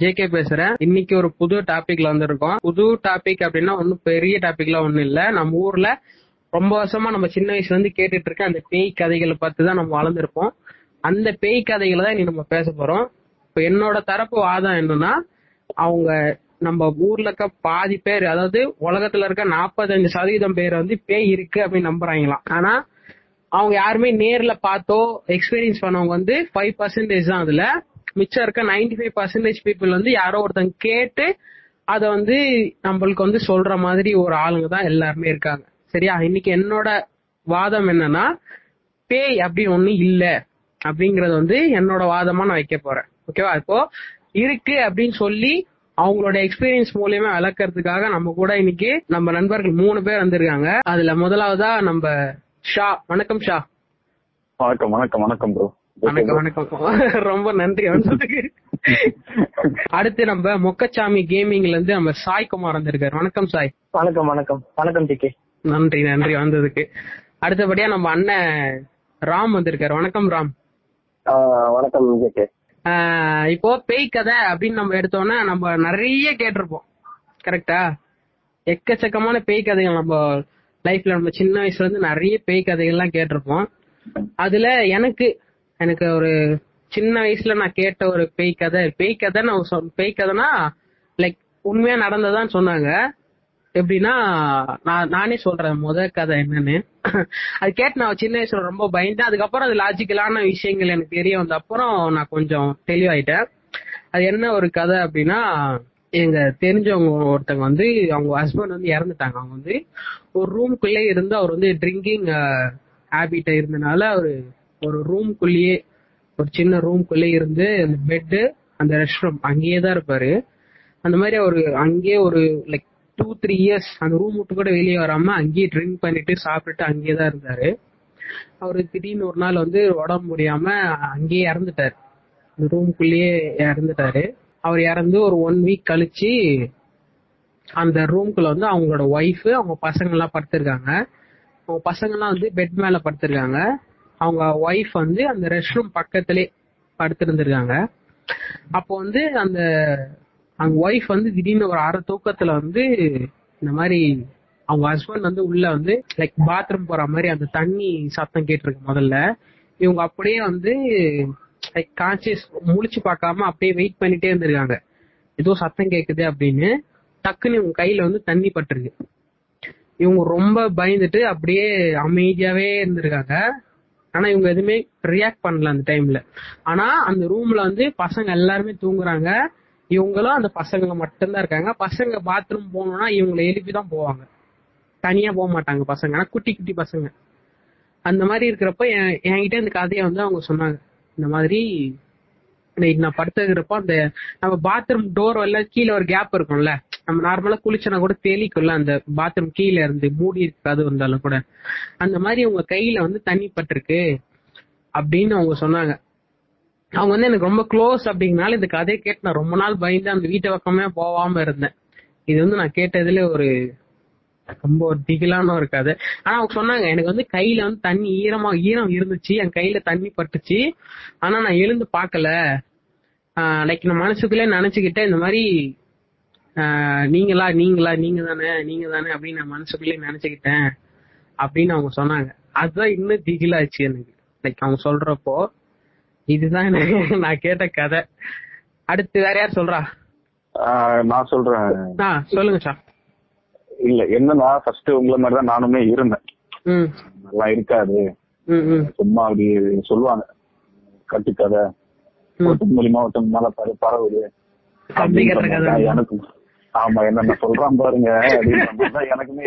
J K JK பேசுறேன். இன்னைக்கு ஒரு புது டாபிக்ல வந்திருக்கோம். புது டாபிக் அப்படின்னா ஒன்றும் பெரிய டாபிக்லாம் ஒன்றும் இல்லை. நம்ம ஊர்ல ரொம்ப வருஷமா நம்ம சின்ன வயசுல இருந்து கேட்டுட்டு இருக்க அந்த பேய் கதைகளை பார்த்து தான் நம்ம வளர்ந்துருப்போம். அந்த பேய் கதைகளை தான் இன்னைக்கு நம்ம பேச போறோம். இப்போ என்னோட தரப்பு வாதம் என்னன்னா அவங்க நம்ம ஊர்ல இருக்க பாதி பேர் அதாவது உலகத்துல இருக்க நாற்பத்தஞ்சு சதவீதம் பேர் வந்து பேய் இருக்கு அப்படின்னு நம்புறாங்களாம். ஆனா அவங்க யாருமே நேர்ல பார்த்தோ எக்ஸ்பீரியன்ஸ் பண்ணவங்க வந்து ஃபைவ் பர்சன்டேஜ் தான் அதுல. மிச்சம் இருக்க நைன்டி ஃபைவ் பர்சன்டேஜ் பீப்புள் வந்து யாரோ ஒருத்தங்க கேட்டு அதை வந்து நம்மளுக்கு வந்து சொல்ற மாதிரி ஒரு ஆளுங்க தான் எல்லாருமே இருக்காங்க. சரியா? இன்னைக்கு என்னோட வாதம் என்னன்னா பேய் அப்படி ஒண்ணு இல்ல அப்படிங்கறது வந்து என்னோட வாதமா நான் வைக்க போறேன். ஓகேவா இப்போ இருக்கு அப்படின்னு சொல்லி அவங்களோட எக்ஸ்பீரியன்ஸ் மூலியமா விளக்கறதுக்காக நம்ம கூட இன்னைக்கு நம்ம நண்பர்கள் மூணு பேர் வந்திருக்காங்க. அதுல முதலாவதா நம்ம ஷா. வணக்கம் ஷா. வணக்கம் வணக்கம் வணக்கம் ப்ரோ வணக்கம் வணக்கம் ரொம்ப நன்றி வந்ததுக்கு அடுத்து நம்ம மொக்கச்சாமி கேமிங்ல இருந்து நம்ம சாய் குமார் வந்திருக்காரு. வணக்கம் சாய். வணக்கம் வணக்கம். வணக்கம் டிகே நன்றி நன்றி. வந்ததுக்கு. அடுத்தபடியா நம்ம அண்ணன் ராம் வந்திருக்காரு. வணக்கம் ராம். வணக்கம் ஜேகே இப்போ பேய் கதை அப்படின்னு நம்ம எடுத்தோம்னா நம்ம நிறைய கேட்டிருப்போம். கரெக்டா எக்கச்சக்கமான பேய் கதைகள் நம்ம லைஃப்ல நம்ம சின்ன வயசுல இருந்து நிறைய பேய் கதைகள்லாம் கேட்டிருப்போம். அதுல எனக்கு எனக்கு ஒரு சின்ன வயசுல நான் கேட்ட ஒரு பேய் கதை. பேய் கதை நான் சொல் பேய் கதைனா லைக் உண்மையா நடந்ததான்னு சொன்னாங்க. எப்படின்னா நான் நானே சொல்றேன் முத கதை என்னன்னு. அது கேட்டு நான் சின்ன வயசுல ரொம்ப பயந்தேன் அதுக்கப்புறம் அது லாஜிக்கலான விஷயங்கள் எனக்கு தெரிய வந்த அப்புறம் நான் கொஞ்சம் தெளிவாயிட்டேன். அது என்ன ஒரு கதை அப்படின்னா எங்க தெரிஞ்சவங்க ஒருத்தவங்க வந்து அவங்க ஹஸ்பண்ட் வந்து இறந்துட்டாங்க. அவங்க வந்து ஒரு ரூம்குள்ளே இருந்து அவர் வந்து ட்ரிங்கிங் ஹேபிட்ட இருந்தனால அவரு ஒரு ரூம்குள்ளேயே ஒரு சின்ன ரூம்குள்ளே இருந்து அந்த பெட்டு அந்த ரெஸ்ட் ரூம் அங்கேயே தான் இருப்பாரு. அந்த மாதிரி அவரு அங்கேயே ஒரு லைக் டூ த்ரீ இயர்ஸ் அந்த ரூம் விட்டு கூட வெளியே வராம அங்கேயே ட்ரிங்க் பண்ணிட்டு சாப்பிட்டுட்டு அங்கேயே தான் இருந்தாரு. அவரு திடீர்னு ஒரு நாள் வந்து உடம்பு முடியாம அங்கேயே இறந்துட்டாரு. அந்த ரூம்குள்ளேயே இறந்துட்டாரு. அவர் இறந்து ஒரு ஒன் வீக் கழிச்சு அந்த ரூம்குள்ள வந்து அவங்களோட ஒய்ஃப் அவங்க பசங்க எல்லாம் படுத்திருக்காங்க. அவங்க பசங்க எல்லாம் வந்து பெட் மேல படுத்திருக்காங்க. அவங்க ஒய்ஃப் வந்து அந்த ரெஸ்ட் ரூம் பக்கத்திலே படுத்திருந்திருக்காங்க. அப்போ வந்து அந்த அவங்க ஒய்ஃப் வந்து திடீர்னு ஒரு அரை தூக்கத்துல வந்து இந்த மாதிரி அவங்க ஹஸ்பண்ட் வந்து உள்ள வந்து லைக் பாத்ரூம் போற மாதிரி அந்த தண்ணி சத்தம் கேட்டிருக்கு முதல்ல. இவங்க அப்படியே வந்து லைக் கான்சியஸ் முழிச்சு பார்க்காம அப்படியே வெயிட் பண்ணிட்டே இருந்திருக்காங்க. ஏதோ சத்தம் கேக்குது அப்படின்னு டக்குன்னு இவங்க கையில வந்து தண்ணி பட்டிருக்கு. இவங்க ரொம்ப பயந்துட்டு அப்படியே அமைதியாவே இருந்திருக்காங்க. ஆனா இவங்க எதுவுமே ரியாக்ட் பண்ணல அந்த டைம்ல ஆனா அந்த ரூம்ல வந்து பசங்க எல்லாருமே தூங்குறாங்க. இவங்களும் அந்த பசங்க மட்டும்தான் இருக்காங்க. பசங்க பாத்ரூம் போகணும்னா இவங்களை எழுப்பி தான் போவாங்க. தனியா போக மாட்டாங்க பசங்க. ஆனா குட்டி குட்டி பசங்க. அந்த மாதிரி இருக்கிறப்ப என் என்கிட்ட இந்த கதையை வந்து அவங்க சொன்னாங்க. இந்த மாதிரி நைட் நான் படுத்துக்கிறப்போ அந்த நம்ம பாத்ரூம் டோர் வரல கீழே ஒரு கேப் இருக்கும்ல. நம்ம நார்மலா குளிச்சனா கூட தெளிக்கும்ல அந்த பாத்ரூம் கீழே இருந்து மூடி இருக்காது இருந்தாலும் கூட. அந்த மாதிரி உங்க கையில வந்து தண்ணி பட்டிருக்கு அப்படின்னு அவங்க சொன்னாங்க. அவங்க வந்து எனக்கு ரொம்ப க்ளோஸ் அப்படிங்கனால இந்த கதையை கேட்டு நான் ரொம்ப நாள் பயந்து அந்த வீட்டு பக்கமே போகாம இருந்தேன். இது வந்து நான் கேட்டதுல ஒரு ரொம்ப ஒரு திகிலான ஒரு கதை. ஆனா அவங்க சொன்னாங்க எனக்கு வந்து கையில வந்து தண்ணி ஈரமா ஈரம் இருந்துச்சு என் கையில தண்ணி பட்டுச்சு. ஆனா நான் எழுந்து பார்க்கல. லைக் நான் மனசுக்குள்ளே நினைச்சுக்கிட்டேன் இந்த மாதிரி நீங்களா நீங்களா நீங்க தானே நீங்க தானே அப்படின்னு நான் மனசுக்குள்ளே நினைச்சுக்கிட்டேன் அப்படின்னு அவங்க சொன்னாங்க. அதுதான் இன்னும் திகிலாச்சு எனக்கு. லைக் அவங்க சொல்றப்போ இதுதான் எனக்கு நான் கேட்ட கதை. அடுத்து வேற யார் சொல்றா? நான் சொல்றேன். சொல்லுங்க சார் இல்ல என்னன்னா ஃபர்ஸ்ட் உங்களை மாதிரி தான் நானுமே இருந்தேன். நல்லா இருக்காது. சும்மா அப்படி சொல்லுவாங்க. கட்டுக்கதை. மூலியமா ஒருத்தன் மேல பர பரவுது எனக்கும். ஆமா என்ன சொல்றான் பாருங்க தான் எனக்குமே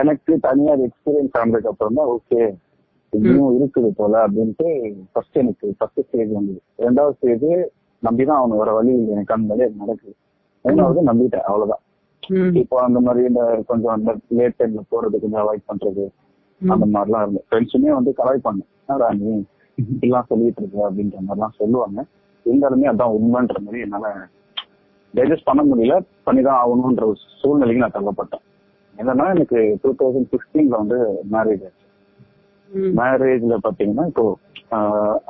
எனக்கு தனியா எக்ஸ்பீரியன்ஸ் ஆனதுக்கு அப்புறம் தான் ஓகே இன்னும் இருக்குது போல அப்படின்ட்டு ஃபர்ஸ்ட் எனக்கு ஃபர்ஸ்ட் ஸ்டேஜ் வந்தது. ரெண்டாவது ஸ்டேஜ் நம்பிதான் அவனு வர வழி எனக்கு அந்த மாதிரி நடக்குது. மூணாவது நம்பிட்டேன் அவ்வளவுதான். இப்போ அந்த மாதிரி இந்த கொஞ்சம் அந்த லேட் டைம்ல போறது கொஞ்சம் அவாய்ட் பண்றது அந்த மாதிரிலாம் இருந்தது. ஃப்ரெண்ட்ஸுமே வந்து கலாய்ப்பாங்க. என்னடா நீ? இப்படிலாம் சொல்லிட்டு இருக்க அப்படின்ற மாதிரிலாம் சொல்லுவாங்க. இருந்தாலுமே அதான் உண்மைன்ற மாதிரி என்னால டைஜஸ்ட் பண்ண முடியல. பண்ணிதான் ஆகணும்ன்ற ஒரு சூழ்நிலைக்கு நான் தள்ளப்பட்டேன். என்னன்னா எனக்கு டூ தௌசண்ட் சிக்ஸ்டீன்ல வந்து மேரேஜ் ஆச்சு. மேரேஜ்ல பாத்தீங்கன்னா இப்போ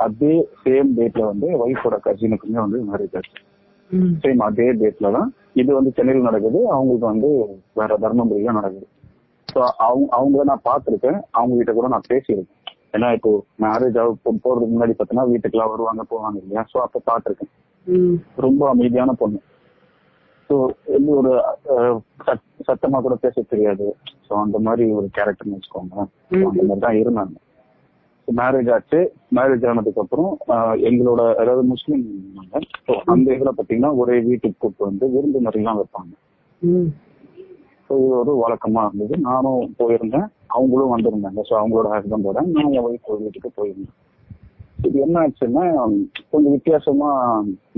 அதே சேம் டேட்ல வந்து ஒய்ஃபோட கசினுக்குமே வந்து மேரேஜ் ஆச்சு. சேம் அதே டேட்ல தான் இது வந்து சென்னையில் நடக்குது. அவங்களுக்கு வந்து வேற தர்மபுரியில நடக்குது. ஸோ அவங்க அவங்கள நான் பார்த்திருக்கேன். அவங்க கிட்ட கூட நான் பேசியிருக்கேன். ஏன்னா இப்போ மேரேஜ் ஆக போறதுக்கு முன்னாடி பார்த்தீங்கன்னா வீட்டுக்குலாம் வருவாங்க போவாங்க இல்லையா? ஸோ அப்போ பார்த்திருக்கேன் ம். ரொம்ப அமைதியான பொண்ணு. ஸோ எந்த ஒரு சத்தமா கூட பேச தெரியாது. ஸோ அந்த மாதிரி ஒரு கேரக்டர்னு வச்சுக்கோங்க அந்த மாதிரி தான் இருந்தாங்க. மேரேஜ் ஆச்சு. மேரேஜ் ஆனதுக்கு அப்புறம் எங்களோட அதாவது முஸ்லீம் ஸோ அந்த இதுல பாத்தீங்கன்னா ஒரே வீட்டுக்கு கூப்பிட்டு வந்து விருந்தினர்லாம் வைப்பாங்க. ஸோ இது ஒரு வழக்கமா இருந்தது. நானும் போயிருந்தேன். அவங்களும் வந்திருந்தாங்க. ஸோ அவங்களோட ஹஸ்பண்டோட நான் என் ஒய்ஃப் வீட்டுக்கு போயிருந்தேன். இது என்ன ஆச்சுன்னா கொஞ்சம் வித்தியாசமா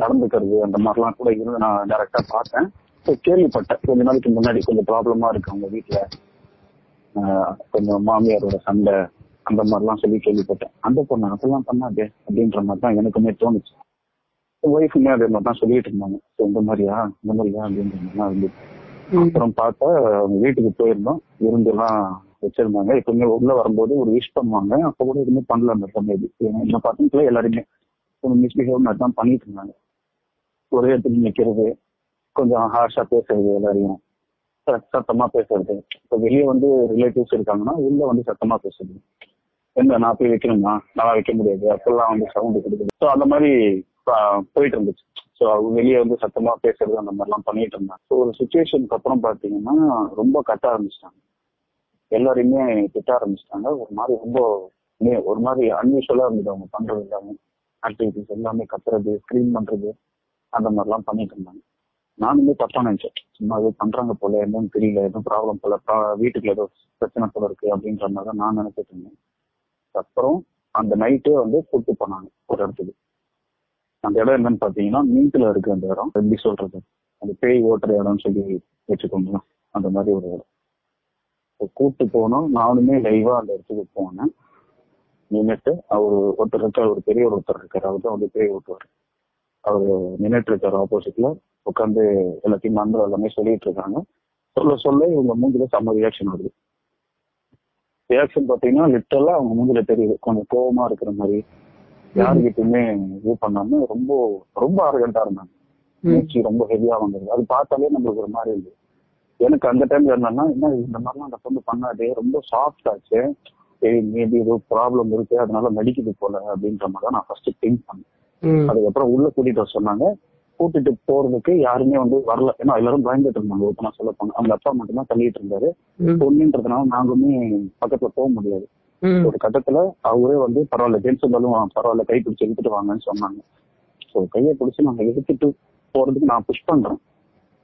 நடந்துக்கிறது அந்த மாதிரிலாம் கூட இருந்து நான் டைரக்டா பார்த்தேன். ஸோ கேள்விப்பட்டேன். கொஞ்ச நாளைக்கு முன்னாடி கொஞ்சம் ப்ராப்ளமா இருக்கு அவங்க வீட்டுல கொஞ்சம் மாமியாரோட சண்டை அந்த மாதிரிலாம் சொல்லி கேள்விப்பட்டேன். அந்த பொண்ணு அதெல்லாம் பண்ணாதே அப்படின்ற மாதிரி தான் எனக்குமே தோணுச்சு. ஒய்ஃபுமே அதே மாதிரி தான் சொல்லிட்டு இருந்தாங்க. இந்த மாதிரியா? இந்த மாதிரியா? அப்படின்ற மாதிரிலாம் இருந்துச்சு. அப்புறம் பார்த்தா அவங்க வீட்டுக்கு போயிருந்தோம். விருந்தெல்லாம் வச்சிருந்தாங்க. எப்பவுமே உள்ள வரும்போது ஒரு விஷ் பண்ணுவாங்க. அப்ப கூட எதுவுமே பண்ணல அந்த பொண்ணு என்ன பார்த்தீங்களா எல்லாருமே கொஞ்சம் மிஸ்பிஹேவ் மாதிரி தான் பண்ணிட்டு இருந்தாங்க. ஒரே இடத்துல நிக்கிறது கொஞ்சம் ஹார்ஷா பேசுறது எல்லாரையும். சத்தமா பேசுறது. இப்ப வெளியே வந்து ரிலேட்டிவ்ஸ் இருக்காங்கன்னா உள்ள வந்து சத்தமா பேசுறது. என்ன நான் போய் வைக்கணுமா? நான் வைக்க முடியாது. அப்பெல்லாம் வந்து சவுண்ட் கொடுக்குது ஸோ அந்த மாதிரி போயிட்டு இருந்துச்சு. ஸோ வெளியே வந்து சத்தமா பேசுறது அந்த மாதிரிலாம் பண்ணிட்டு இருந்தாங்க. ஸோ ஒரு சுச்சுவேஷனுக்கு அப்புறம் பாத்தீங்கன்னா ரொம்ப கட்ட ஆரம்பிச்சிட்டாங்க. எல்லாரையுமே திட்ட ஆரம்பிச்சிட்டாங்க. ஒரு மாதிரி ரொம்ப ஒரு மாதிரி அன்யூஷுவலா இருந்தது அவங்க பண்றது எல்லாமே. ஆக்டிவிட்டிஸ் எல்லாமே கத்துறது ஸ்கிரீன் பண்றது அந்த மாதிரிலாம் பண்ணிட்டு இருந்தாங்க. நானுமே தப்பா நினைச்சேன். சும்மா ஏதோ பண்றாங்க போல என்னன்னு தெரியல எதுவும் ப்ராப்ளம் போல பா- வீட்டுக்குள்ள ஏதோ பிரச்சனை போல இருக்கு அப்படின்ற மாதிரி தான் நான் நினைச்சிட்டு இருந்தேன். அப்புறம் அந்த நைட்டே வந்து கூட்டு போனாங்க ஒரு இடத்துக்கு. அந்த இடம் என்னன்னு பாத்தீங்கன்னா மீட்ல இருக்கு அந்த இடம். எப்படி சொல்றது? அந்த பேய் ஓட்டுற இடம்னு சொல்லி வச்சுக்கோங்க அந்த மாதிரி ஒரு இடம். இப்போ போனோம் நானுமே லைவா அந்த இடத்துக்கு போனேன். நின்றுட்டு அவர் ஒருத்தர் இருக்கார். ஒரு பெரிய ஒருத்தர் இருக்காரு. அவர் தான் வந்து பேய் ஓட்டுவார். அவர் நின்றுட்டு இருக்காரு ஆப்போசிட்ல உட்காந்து எல்லாத்தையும் மந்திரம் எல்லாமே சொல்லிட்டு இருக்காங்க. சொல்ல சொல்ல இவங்க மூஞ்சில செம்ம ரியாக்ஷன் வருது. ரியாக்ஷன் பாத்தீங்கன்னா லிட்டரலா அவங்க மூஞ்சில தெரியுது. கொஞ்சம் கோபமா இருக்கிற மாதிரி. யாருக்கிட்டுமே இது பண்ணாம ரொம்ப ரொம்ப அரகண்டா இருந்தாங்க. மூச்சு ரொம்ப ஹெவியா வந்தது. அது பார்த்தாலே நம்மளுக்கு ஒரு மாதிரி இருந்தது. எனக்கு அந்த டைம்ல என்னன்னா என்ன இந்த மாதிரிலாம் அந்த பொண்ணு பண்ணாதே ரொம்ப சாஃப்ட் ஆச்சு. சரி மேபி ஏதோ ப்ராப்ளம் இருக்கு அதனால நடிக்குது போல அப்படின்ற மாதிரி தான் நான் ஃபர்ஸ்ட் திங்க் பண்ணேன். அதுக்கப்புறம் உள்ள கூட்டிட்டு வர சொன்னாங்க. கூட்டிட்டு போறதுக்கு யாருமே வந்து வரல. ஏன்னா எல்லாரும் பயந்துட்டு இருந்தாங்க ஓப்பனா சொல்ல போனா. அவங்க அப்பா மட்டும் தான் தள்ளிட்டு இருந்தாரு. பொண்ணுன்றதுனால நாங்களுமே பக்கத்துல போக முடியாது. ஒரு கட்டத்துல அவரே வந்து பரவாயில்ல ஜென்ஸ் இருந்தாலும் பரவாயில்ல கை பிடிச்சி இழுத்துட்டு வாங்கன்னு சொன்னாங்க. ஸோ கையை பிடிச்சி நாங்க இழுத்துட்டு போறதுக்கு நான் புஷ் பண்றேன்.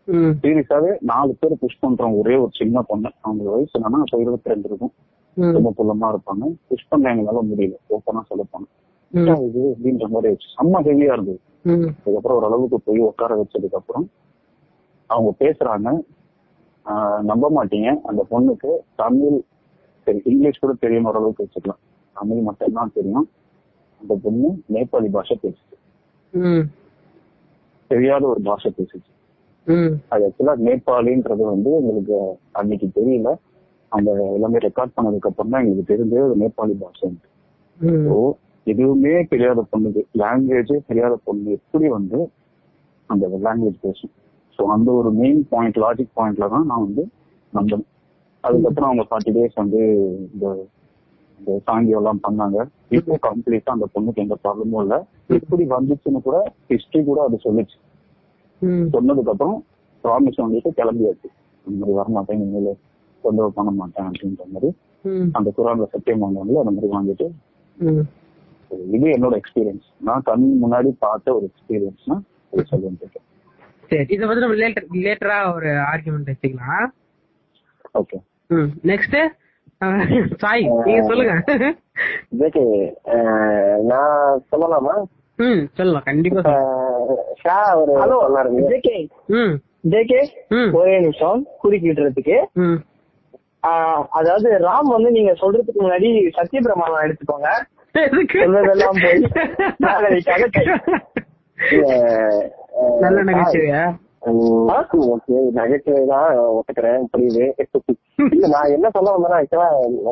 சீரியஸாவே நாலு பேர் புஷ் பண்றோம். ஒரே ஒரு சின்ன பொண்ணு. அவங்க வயசு என்னன்னா அப்போ இருபத்தி ரெண்டு இருக்கும். ரொம்ப புள்ளமா இருப்பாங்க. புஷ் பண்ண எங்களால முடியல. ஓப்பனா சொல்ல போனோம் ம். இது அப்படின்ற மாதிரி ஆயிடுச்சு. செம்ம ஹெவியா இருந்தது. அதுக்கப்புறம் ஓரளவுக்கு போய் உட்கார வச்சதுக்கு அப்புறம் அவங்க பேசுறாங்க. ஆஹ் நம்ப மாட்டீங்க. அந்த பொண்ணுக்கு தமிழ் சரி இங்கிலீஷ் கூட தெரியும் ஓரளவுக்கு வச்சுக்கலாம் தமிழ் மட்டும்தான் தெரியும். அந்த பொண்ணு நேபாளி பாஷை பேசுது. தெரியாத ஒரு பாஷை பேசுச்சு. அது ஆக்சுவலா நேபாளின்றது வந்து எங்களுக்கு அன்னைக்கு தெரியல. அந்த எல்லாமே ரெக்கார்ட் பண்ணதுக்கு அப்புறம் தான் எங்களுக்கு தெரிஞ்சது அது நேபாளி பாஷை. ம். ஸோ எதுவுமே தெரியாத பொண்ணுக்கு லாங்குவேஜே தெரியாத பொண்ணு எப்படி வந்து அந்த லாங்குவேஜ் பேசும்? ஸோ அந்த ஒரு மெயின் பாயிண்ட் லாஜிக் பாயிண்ட்ல தான் நான் வந்து நம்பினேன் அதுக்கப்புறம் அவங்க ஃபார்ட்டி டேஸ் வந்து இந்த இந்த சாங்கியம் எல்லாம் பண்ணாங்க. இப்போ கம்ப்ளீட்டா அந்த பொண்ணுக்கு எந்த ப்ராப்ளமும் இல்ல. எப்படி வந்துச்சுன்னு கூட ஹிஸ்டரி கூட அது சொல்லுச்சு. சொன்னதுக்கு அப்புறம் ப்ராமிஸ் வாங்கிட்டு கிளம்பியாச்சு. இந்த மாதிரி வரமாட்டேன் இனிமேல் தொந்தரவு பண்ண மாட்டேன் அப்படின்ற மாதிரி. அந்த குரான்ல சத்தியம் வாங்குவாங்கல்ல அந்த மாதிரி வாங்கிட்டு ம். இது என்னோட எக்ஸ்பீரியன்ஸ் நான் கண் முன்னாடி பார்த்த ஒரு எக்ஸ்பீரியன்ஸ்னா அது சொல்லுவேன் சரி. இத வந்து நம்ம லேட்டர் ஒரு ஆர்குமெண்ட் வச்சுக்கலாம். ஓகே நெக்ஸ்ட் சாய் நீங்க சொல்லுங்க. ஜேகே நான் சொல்லலாமா? ம் சொல்லலாம் கண்டிப்பா ஷா ஒரு ஹலோ ஜேகே ம். ஜேகே ஒரே நிமிஷம் ஆஹ், அதாவது ராம் வந்து நீங்க சொல்றதுக்கு முன்னாடி சத்தியபிரமாணம் எடுத்துக்கோங்க. சொல்றதெல்லாம் போய் நல்ல சாய், நகைச்சுவையா ஓகே நகைச்சுவை தான் ஒத்துக்கிறேன் புரியுது இல்ல நான் என்ன சொல்ல வந்தேன்னா ஆக்சுவலா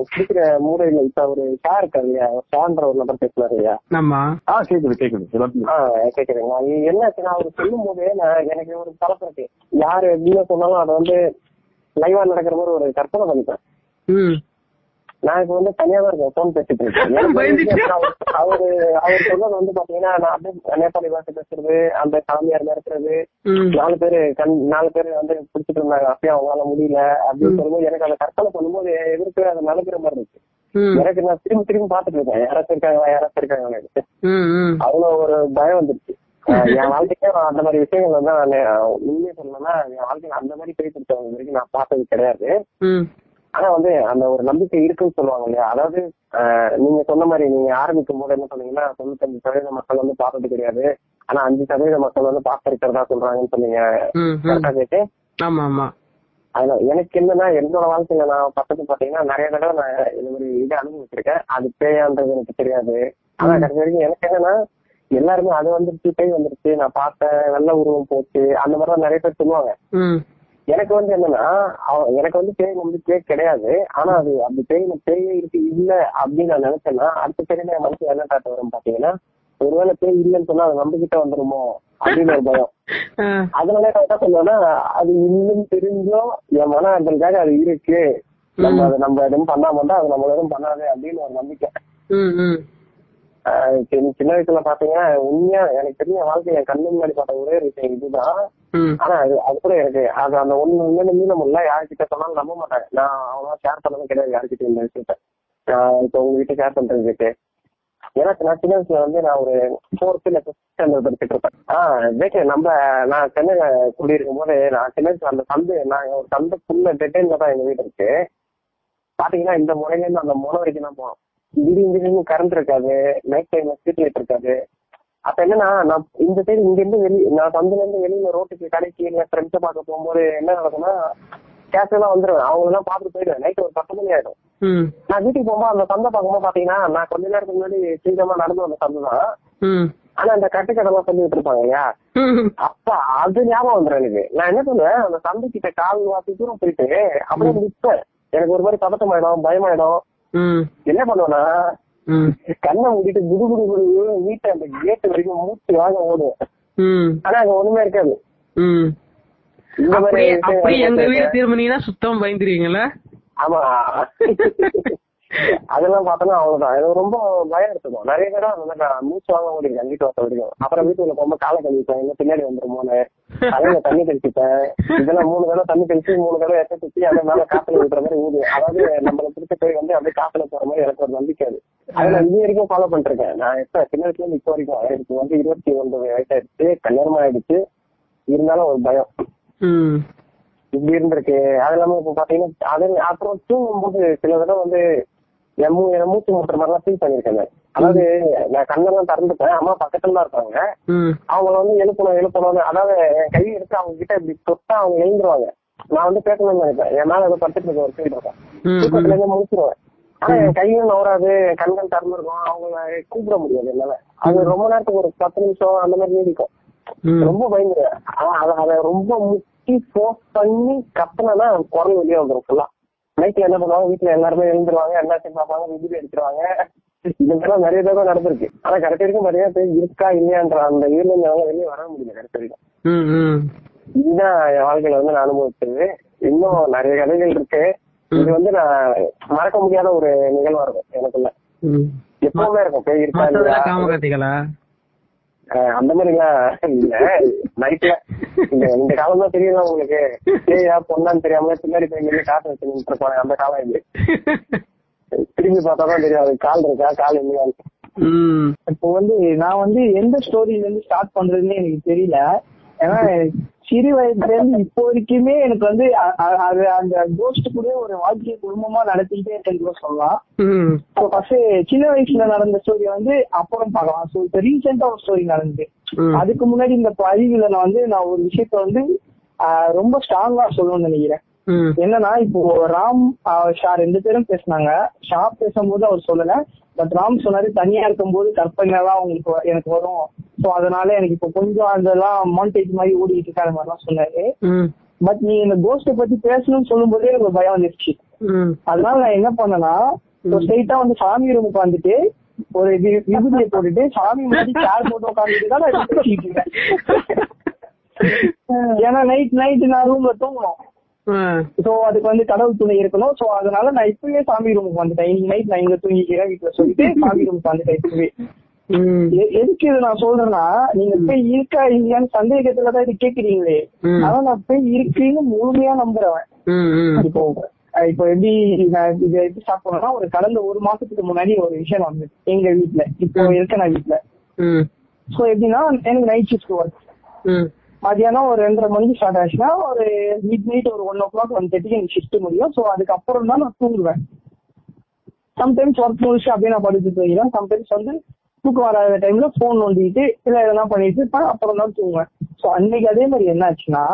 குடிக்கிற மூடையில இப்ப ஒரு ஷா இருக்காரு இல்லையா ஷான்ற ஒரு நபர் பேசுனாரு இல்லையா? ஆமா. ஆ கேக்குது கேக்குது ஆஹ் கேக்குறீங்களா என்ன ஆச்சுன்னா அவர் சொல்லும் போது நான் எனக்கு ஒரு பழக்கம் இருக்கு. யாரு என்ன சொன்னாலும் அதை வந்து லைவா நடக்கிற மாதிரி ஒரு கற்பனை பண்ணிப்பேன். ம். நான் இப்ப வந்து தனியா தான் இருக்கேன். போன் பேசிட்டு இருக்கேன். அவர் அவரு சொன்னது வந்து பாத்தீங்கன்னா நான் அப்படியே நேபாளி பாஷை பேசுறது அந்த சாமியார் ம். நாலு பேரு கண் நாலு பேர் வந்து பிடிச்சிட்டு இருந்தாங்க. அப்பயும் அவங்களால முடியல. அப்படின்னு சொல்லும்போது எனக்கு அந்த கற்பனை பண்ணும்போது எதிர்த்து அதை நடக்கிற மாதிரி இருக்கு. எனக்கு நான் திரும்பி திரும்பி பாத்துட்டு இருக்கேன். யாராச்சும் இருக்காங்களா யாராச்சும் இருக்காங்களா அவ்வளவு ஒரு பயம் வந்துருச்சு. என் வாழ்க்கையில அந்த மாதிரி விஷயங்கள் வந்து நான் உண்மையை சொல்லணும்னா என் வாழ்க்கையில அந்த மாதிரி பிடிச்சவங்க வரைக்கும் நான் பார்த்தது கிடையாது. ஆனா வந்து அந்த ஒரு நம்பிக்கை இருக்குன்னு சொல்லுவாங்க இல்லையா? அதாவது நீங்க சொன்ன மாதிரி நீங்க ஆரம்பிக்கும் போது என்ன சொன்னீங்கன்னா தொண்ணூத்தஞ்சு சதவீத மக்கள் வந்து பார்த்தது கிடையாது. ஆனா அஞ்சு சதவீத மக்கள் வந்து பார்த்திருக்கிறதா சொல்றாங்கன்னு சொன்னீங்க. கரெக்டா கேட்டு? ஆமா ஆமா. அதுல எனக்கு என்னன்னா என்னோட வாழ்க்கையில நான் பார்த்தது பாத்தீங்கன்னா நிறைய தடவை நான் இந்த மாதிரி இது அனுபவிச்சிருக்கேன். அது பேயான்றது எனக்கு தெரியாது. ஆனா கடைசி வரைக்கும் எனக்கு என்னன்னா எல்லாருமே அது வந்துருச்சு பேய் வந்துருச்சு. நான் பார்த்தேன் நல்ல உருவம் போச்சு. அந்த மாதிரிலாம் நிறைய பேர் சொல்லுவாங்க. எனக்கு வந்து என்னன்னா எனக்கு வந்து பேய் நம்பிக்கையே கிடையாது. ஆனா அது அப்படி பேய் பேயே இருக்கு இல்ல அப்படின்னு நான் நினைச்சேன்னா அடுத்த பேருமே என் மனசு என்ன காட்ட வரும் பாத்தீங்கன்னா ஒருவேளை பேய் இல்லைன்னு சொன்னா அது நம்பிக்கிட்ட வந்துருமோ அப்படின்னு ஒரு பயம். அதனால நான் என்ன சொல்லுவேன்னா அது இன்னும் தெரிஞ்சும் என் மன ஆறுதலுக்காக அது இருக்கு. நம்ம அதை நம்ம எதுவும் பண்ணாம இருந்தா அது நம்ம எதுவும் பண்ணாது அப்படின்னு ஒரு நம்பிக்கை. சின்ன வயசுல பாத்தீங்கன்னா உண்மையா எனக்கு தெரிஞ்ச வாழ்க்கை என் கண்ணு முன்னாடி பார்த்த ஒரே விஷயம் இதுதான். ஆனா அது அது கூட எனக்கு அது அந்த ஒண்ணு உண்மையில மீன முடியல யார்கிட்ட சொன்னாலும் நம்ப மாட்டாங்க. நான் அவ்வளவா ஷேர் பண்ணதும் கிடையாது யார்கிட்ட இந்த விஷயத்த. நான் இப்ப உங்ககிட்ட ஷேர் பண்றதுக்கு எனக்கு நான் சின்ன வயசுல வந்து நான் ஒரு ஃபோர்த் இல்ல ஃபிஃப்த் ஸ்டாண்டர்ட் படிச்சுட்டு இருப்பேன். ஆஹ் வேக்கே நம்ம நான் சென்னையில குடியிருக்கும் போது நான் சின்ன வயசுல அந்த சந்து நான் ஒரு சந்துக்குள்ள டெட்டைன்ல தான் எங்க வீடு இருக்கு. பாத்தீங்கன்னா இந்த முறையில இருந்து அந்த முனை வரைக்கும் தான் போனோம். திடீர்னு திடீர்னு கரண்ட் இருக்காது நைட் டைம்ல ஸ்ட்ரீட் லைட் இருக்காது. அப்ப என்னன்னா நான் இந்த சைடு இங்க இருந்து வெளி நான் சந்துல இருந்து வெளியில ரோட்டுக்கு கடைக்கு இல்ல ஃப்ரெண்ட்ஸை பார்க்க போகும்போது என்ன நடக்கும்னா கேஷெல்லாம் வந்துருவேன். அவங்க எல்லாம் பார்த்துட்டு போயிடுவேன். நைட் ஒரு பத்து மணி ஆயிடும். நான் வீட்டுக்கு போகும்போது அந்த சந்தை பார்க்கும்போது பாத்தீங்கன்னா நான் கொஞ்ச நேரத்துக்கு முன்னாடி சீக்கிரமா நடந்து வந்த சந்தை தான். ஆனா அந்த கட்டுக்கடெல்லாம் சொல்லிட்டு இருப்பாங்க இல்லையா? அப்ப அது ஞாபகம் வந்துடும் எனக்கு. நான் என்ன பண்ணுவேன் அந்த சந்தை கிட்ட கால் வாசி தூரம் போயிட்டு அப்படியே நிற்பேன் எனக்கு ஒரு மாதிரி பதட்டமாயிடும் பயமாயிடும். ம் என்ன பண்ணுவேன்னா கண்ணை மூடிட்டு குடு குடு குடு வீட்டை அந்த கேட் வரைக்கும் மூச்சு வாங்க ஓடுவேன். ஆனா அங்க ஒண்ணுமே இருக்காது. இந்த மாதிரி எங்க வீடு. திரும்பினீங்கன்னா சுத்தம் பயந்துருவீங்கல்ல? ஆமா. அதெல்லாம் பார்த்தோன்னா அவ்வளவுதான். எனக்கு ரொம்ப பயம் எடுத்துக்கும் நிறைய அந்த மாதிரி நான் மூச்சு வாங்க முடியும் வீட்டு வாசல் வரைக்கும் அப்புறம் வீட்டுக்குள்ள போகும்போது காலை கழுவிப்பேன் எங்க பின்னாடி வந்துருமோன்னு. தலையில தண்ணி தெளிச்சுப்பேன் இதெல்லாம் மூணு தடவை தண்ணி தெளிச்சு மூணு தடவை எட்ட சுத்தி அதை மேல காத்துல விடுற மாதிரி ஊது. அதாவது நம்மள பிடிச்ச போய் வந்து அப்படியே காத்துல போற மாதிரி எனக்கு ஒரு நம்பிக்கை அது. அதை நான் இது வரைக்கும் ஃபாலோ பண்ணிட்டு இருக்கேன் நான் எப்ப சின்ன வயசுல இருந்து இப்போ வரைக்கும் எனக்கு வந்து இருபத்தி ஒன்பது வயசாயிடுச்சு. கல்யாணம் ஆயிடுச்சு. இருந்தாலும் ஒரு பயம். இப்படி இருந்திருக்கு. அது இல்லாம இப்ப பாத்தீங்கன்னா அது அப்புறம் தூங்கும்போது சில தடவை வந்து என் மூ என் மூச்சு முட்டுற மாதிரிலாம் ஃபீல் பண்ணிருக்கேன். அதாவது நான் கண்ணெல்லாம் திறந்துட்டேன் அம்மா பக்கத்துல தான் இருக்காங்க ம். அவங்கள வந்து எழுப்பணும் எழுப்பணும்னு அதாவது என் கையை எடுத்து அவங்க கிட்ட இப்படி தொட்டா அவங்க எழுந்துருவாங்க. நான் வந்து பேசணும்னு நினைப்பேன். என் மேல ஏதோ படுத்துட்டு இருக்க ஒரு ஃபீல் இருக்கும். தூக்கத்துல இருந்து முடிச்சிருவேன் ஆனா என் கையும் நவராது கண்கள் திறந்துருக்கும். அவங்கள கூப்பிட முடியாது என்னால. அது ரொம்ப நேரத்துக்கு ஒரு பத்து நிமிஷம் அந்த மாதிரி நீடிக்கும். ரொம்ப பயந்துருவேன். ஆனா அத ரொம்ப முக்கி ஃபோர்ஸ் பண்ணி கத்துனா குரல் வெளியே வந்துரும் ஃபுல்லா நைட்ல என்ன பண்ணுவாங்க? வீட்டுல எல்லாருமே எழுந்துருவாங்க என்னாச்சும் பார்ப்பாங்க விபூதி அடிச்சிருவாங்க இதெல்லாம் நிறைய தடவை நடந்திருக்கு. ஆனா கரெக்ட் வரைக்கும் பாத்தீங்கன்னா பேர் இருக்கா இல்லையான்ற அந்த இதுல இருந்து அவங்க வெளியே வர முடியல கரெக்ட் வரைக்கும். இதுதான் என் வாழ்க்கையில வந்து நான் அனுபவிச்சது. இன்னும் நிறைய கதைகள் இருக்கு. இது வந்து நான் மறக்க முடியாத ஒரு நிகழ்வா இருக்கும் எனக்குள்ள. எப்பவுமே இருக்கும். பேய் இருக்கா இல்லையா? அந்த மாதிரி எல்லாம் இல்ல நைட்ல இந்த இந்த காலம் தான் தெரியும் உங்களுக்கு? ஏயா பொண்ணான்னு தெரியாம பின்னாடி போய் காசு வச்சு நின்று அந்த காலம் இது. திரும்பி பார்த்தா தான் தெரியும் அது கால் இருக்கா கால் இல்லையான்னு. ம். இப்போ வந்து நான் வந்து எந்த ஸ்டோரியில இருந்து ஸ்டார்ட் பண்றதுன்னு எனக்கு தெரியல. ஏன்னா சிறு வயதுல இருந்து இப்போ வரைக்குமே எனக்கு வந்து அது அந்த கோஸ்ட் கூட ஒரு வாழ்க்கையை குடும்பமா நடத்திக்கிட்டே இருக்கேன்னு கூட சொல்லலாம் இப்போ ஃபர்ஸ்ட் சின்ன வயசுல நடந்த ஸ்டோரி வந்து அப்புறம் பார்க்கலாம். ஸோ இப்போ ரீசெண்டா ஒரு ஸ்டோரி நடந்தது. அதுக்கு முன்னாடி இந்த பதிவுல நான் வந்து நான் ஒரு விஷயத்த வந்து ரொம்ப ஸ்ட்ராங்கா சொல்லணும்னு நினைக்கிறேன். என்னன்னா இப்போ ராம் ஷா ரெண்டு பேரும் பேசுனாங்க. ஷா பேசும்போது அவர் சொல்லல. பட் ராம் சொன்னாரு தனியா இருக்கும்போது கற்பனை எல்லாம் உங்களுக்கு எனக்கு வரும். சோ அதனால எனக்கு இப்போ கொஞ்சம் அதெல்லாம் மாண்டேஜ் மாதிரி ஓடிட்டு இருக்கு அந்த மாதிரிலாம் சொன்னாரு. பட் நீ இந்த கோஸ்ட பத்தி பேசணும்னு சொல்லும் போதே எனக்கு பயம் வந்துருச்சு. அதனால நான் என்ன பண்ணேன்னா ஸ்ட்ரைட்டா வந்து சாமி ரூமுக்கு வந்துட்டு ஒரு விபூதியை போட்டுட்டு சாமி முன்னாடி சேர் போட்டு உட்காந்துட்டு தான் நான் பேசிட்டு இருக்கேன். ஏன்னா நைட் நைட் நான் ரூம்ல தூங்கணும். சோ அதுக்கு வந்து கடவுள் துணை இருக்கணும். சோ அதனால நான் இப்பவே சாமி ரூமுக்கு வந்துட்டேன். இன்னைக்கு நைட் நான் இங்க தூங்கிக்கிறேன் வீட்டுல சொல்லிட்டு சாமி ரூமுக்கு வந்துட்டேன் இப்பவே. எதுக்கு இது நான் சொல்றேன்னா நீங்க போய் இருக்கா இல்லையான்னு சந்தேகத்துலதான் இது கேக்குறீங்களே. ஆனா நான் போய் இருக்குன்னு முழுமையா நம்புறவன். இப்போ இப்போ எப்படி நான் இதை எப்படி பண்ணேன்னா ஒரு கடந்த ஒரு மாசத்துக்கு முன்னாடி ஒரு விஷயம் வந்து எங்க வீட்ல இப்போ இருக்க நான் வீட்ல ம். சோ எப்படின்னா எனக்கு நைட் ஷிஃப்ட் ஒர்க் மதியானம் ஒரு ரெண்டரை மணிக்கு ஸ்டார்ட் ஆச்சுன்னா ஒரு மிட் நைட் ஒரு ஒன் ஓ கிளாக் ஒன் தேர்ட்டிக்கு எனக்கு ஷிஃப்ட் முடியும். ஸோ அதுக்கப்புறம் தான் நான் தூங்குவேன். சம்டைம்ஸ் ஒர்க் முடிச்சு அப்படியே நான் படுத்து தூங்கிடுவேன் சம்டைம்ஸ் வந்து தூக்கம் வராத டைம்ல ஃபோன் நோண்டிட்டு இல்லை எதனா பண்ணிட்டு இருப்பேன். அப்புறம் தான் தூங்குவேன். ஸோ அன்னைக்கு அதே மாதிரி என்ன ஆச்சுன்னா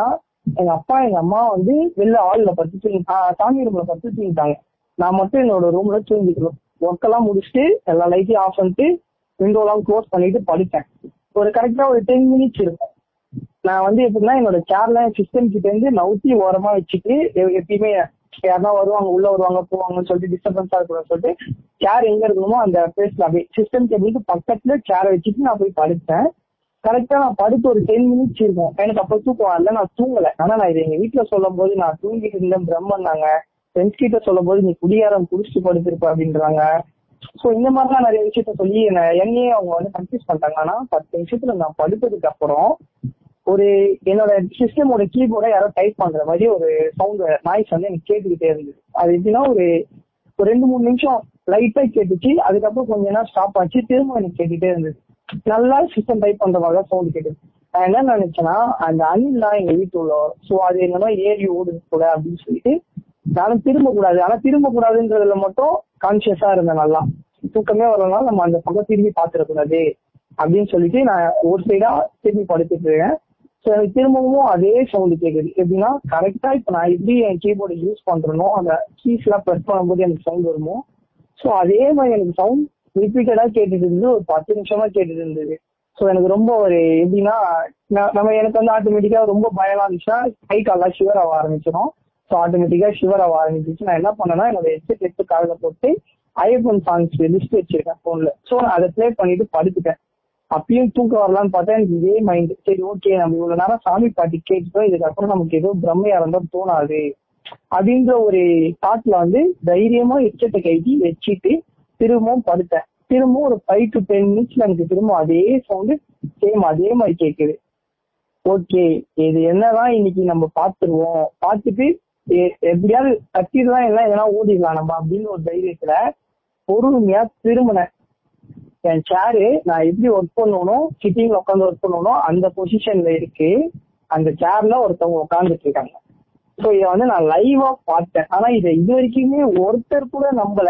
எங்க அப்பா எங்க அம்மா வந்து வெளில ஆள்ல படுத்து தூங்கி சாமி ரூம்ல படுத்து தூங்கிட்டாங்க. நான் மட்டும் என்னோட ரூம்ல தூங்கிக்கணும். ஒர்க் எல்லாம் முடிச்சுட்டு எல்லா லைட்டையும் ஆஃப் பண்ணிட்டு விண்டோலாம் க்ளோஸ் பண்ணிட்டு படுத்தேன். ஒரு கரெக்டா ஒரு டென் மினிட்ஸ் இருக்கும். நான் வந்து எப்படின்னா என்னோட சேர்ல சிஸ்டம் கிட்ட இருந்து நவுத்தி ஓரமா வச்சுட்டு எப்பயுமே யாருன்னா வருவாங்க உள்ள வருவாங்க போவாங்கன்னு சொல்லிட்டு டிஸ்டர்பன்ஸா இருக்கணும்னு சொல்லிட்டு சேர் எங்க இருக்கணுமோ அந்த பிளேஸ்ல அப்படியே சிஸ்டம் டேபிளுக்கு பக்கத்துல சேரை வச்சுட்டு நான் போய் படுத்தேன் கரெக்டா நான் படுத்து ஒரு டென் மினிட்ஸ் இருக்கும் எனக்கு அப்ப தூக்கம் வரல நான் தூங்கல. ஆனா நான் இது எங்க வீட்டுல சொல்லும் போது நான் தூங்கிட்டு இருந்தேன் பிரம்மன்னாங்க ஃப்ரெண்ட்ஸ் கிட்ட சொல்லும் போது நீ குடியாரம் குடிச்சு படுத்திருப்ப அப்படின்றாங்க. சோ இந்த மாதிரிலாம் நிறைய விஷயத்த சொல்லி என்ன என்னையே அவங்க வந்து கன்ஃபியூஸ் பண்ணிட்டாங்க. ஆனா பத்து நிமிஷத்துல நான் படுத்ததுக்கு அப்புறம் ஒரு என்னோட சிஸ்டமோட கீபோர்டை யாரோ டைப் பண்ற மாதிரி ஒரு சவுண்ட் நாய்ஸ் வந்து எனக்கு கேட்டுக்கிட்டே இருந்தது. அது எப்படின்னா ஒரு ஒரு ரெண்டு மூணு நிமிஷம் லைட்டா கேட்டுச்சு அதுக்கப்புறம் கொஞ்ச நேரம் ஸ்டாப் ஆச்சு திரும்ப எனக்கு கேட்டுட்டே இருந்தது. நல்லா சிஸ்டம் டைப் பண்ற மாதிரி தான் சவுண்ட் கேட்டது. நான் என்ன நினைச்சேன்னா அந்த அணில்லாம் எங்க வீட்டு உள்ள சோ அது என்னன்னா ஏறி ஓடுது கூட அப்படின்னு சொல்லிட்டு நானும் திரும்ப கூடாது ஆனா திரும்ப கூடாதுன்றதுல மட்டும் கான்சியஸா இருந்தேன் நல்லா. தூக்கமே வரலனால நம்ம அந்த பக்கம் திரும்பி பாத்துடக்கூடாது அப்படின்னு சொல்லிட்டு நான் ஒரு சைடா திரும்பி படுத்துட்டு இருக்கேன். திரும்பவும் அதே சவுண்ட் கேக்குது. எப்படின்னா கரெக்டா இப்ப நான் எப்படி என் கீபோர்டை யூஸ் பண்றேனோ அந்த கீஸ் எல்லாம் ப்ரெஸ் பண்ணும்போது எனக்கு சவுண்ட் வருமோ? ஸோ அதே மாதிரி எனக்கு சவுண்ட் ரிப்பீட்டடா கேட்டுட்டு இருந்தது. ஒரு பத்து நிமிஷமா கேட்டுட்டு இருந்தது. ஸோ எனக்கு ரொம்ப ஒரு எப்படின்னா நான் நம்ம எனக்கு வந்து ஆட்டோமேட்டிக்கா ரொம்ப பயமா இருந்துச்சுன்னா கை காலா ஷிவர் ஆக ஆரம்பிச்சிடும் ஸோ ஆட்டோமேட்டிக்கா ஷிவர் ஆக ஆரம்பிச்சிச்சு. நான் என்ன பண்ணேன்னா என்னோட ஹெட்செட் எடுத்து காலில் போட்டு ஐஎஃப்என் சாங்ஸ் லிஸ்ட் வச்சிருக்கேன் ஃபோன்ல ஸோ நான் அதை ப்ளே பண்ணிட்டு படுத்துட்டேன். அப்பயும் தூக்கம் வரலான்னு பார்த்தா எனக்கு இதே மைண்ட் சரி ஓகே நம்ம இவ்வளவு நேரம் சாமி பாட்டி கேட்டுட்டோம். இதுக்கப்புறம் நமக்கு ஏதோ பிரம்மையா இருந்தா தோணாது. அப்படின்ற ஒரு தாட்ல வந்து தைரியமா எச்சத்தை கைட்டி வச்சுட்டு திரும்பவும் படுத்தேன். திரும்பவும் ஒரு ஃபைவ் டு டென் மினிட்ஸ்ல எனக்கு திரும்ப அதே சவுண்டு சேம் அதே மாதிரி கேக்குது. ஓகே இது என்னதான் இன்னைக்கு நம்ம பாத்துருவோம் பார்த்துட்டு எ- எப்படியாவது கட்டிடலாம் எல்லாம் எதனா ஓடிடலாம் நம்ம அப்படின்னு ஒரு தைரியத்துல பொறுமையா திரும்பினேன். என் சேரு நான் எப்படி ஒர்க் பண்ணணும் சிட்டிங்ல உட்காந்து ஒர்க் பண்ணணும் அந்த பொசிஷன்ல இருக்கு. அந்த சேர்ல ஒருத்தவங்க உட்காந்துட்டு இருக்காங்க. சோ இத வந்து நான் லைவா பார்த்தேன். ஆனா இதை இது வரைக்குமே ஒருத்தர் கூட நம்பல.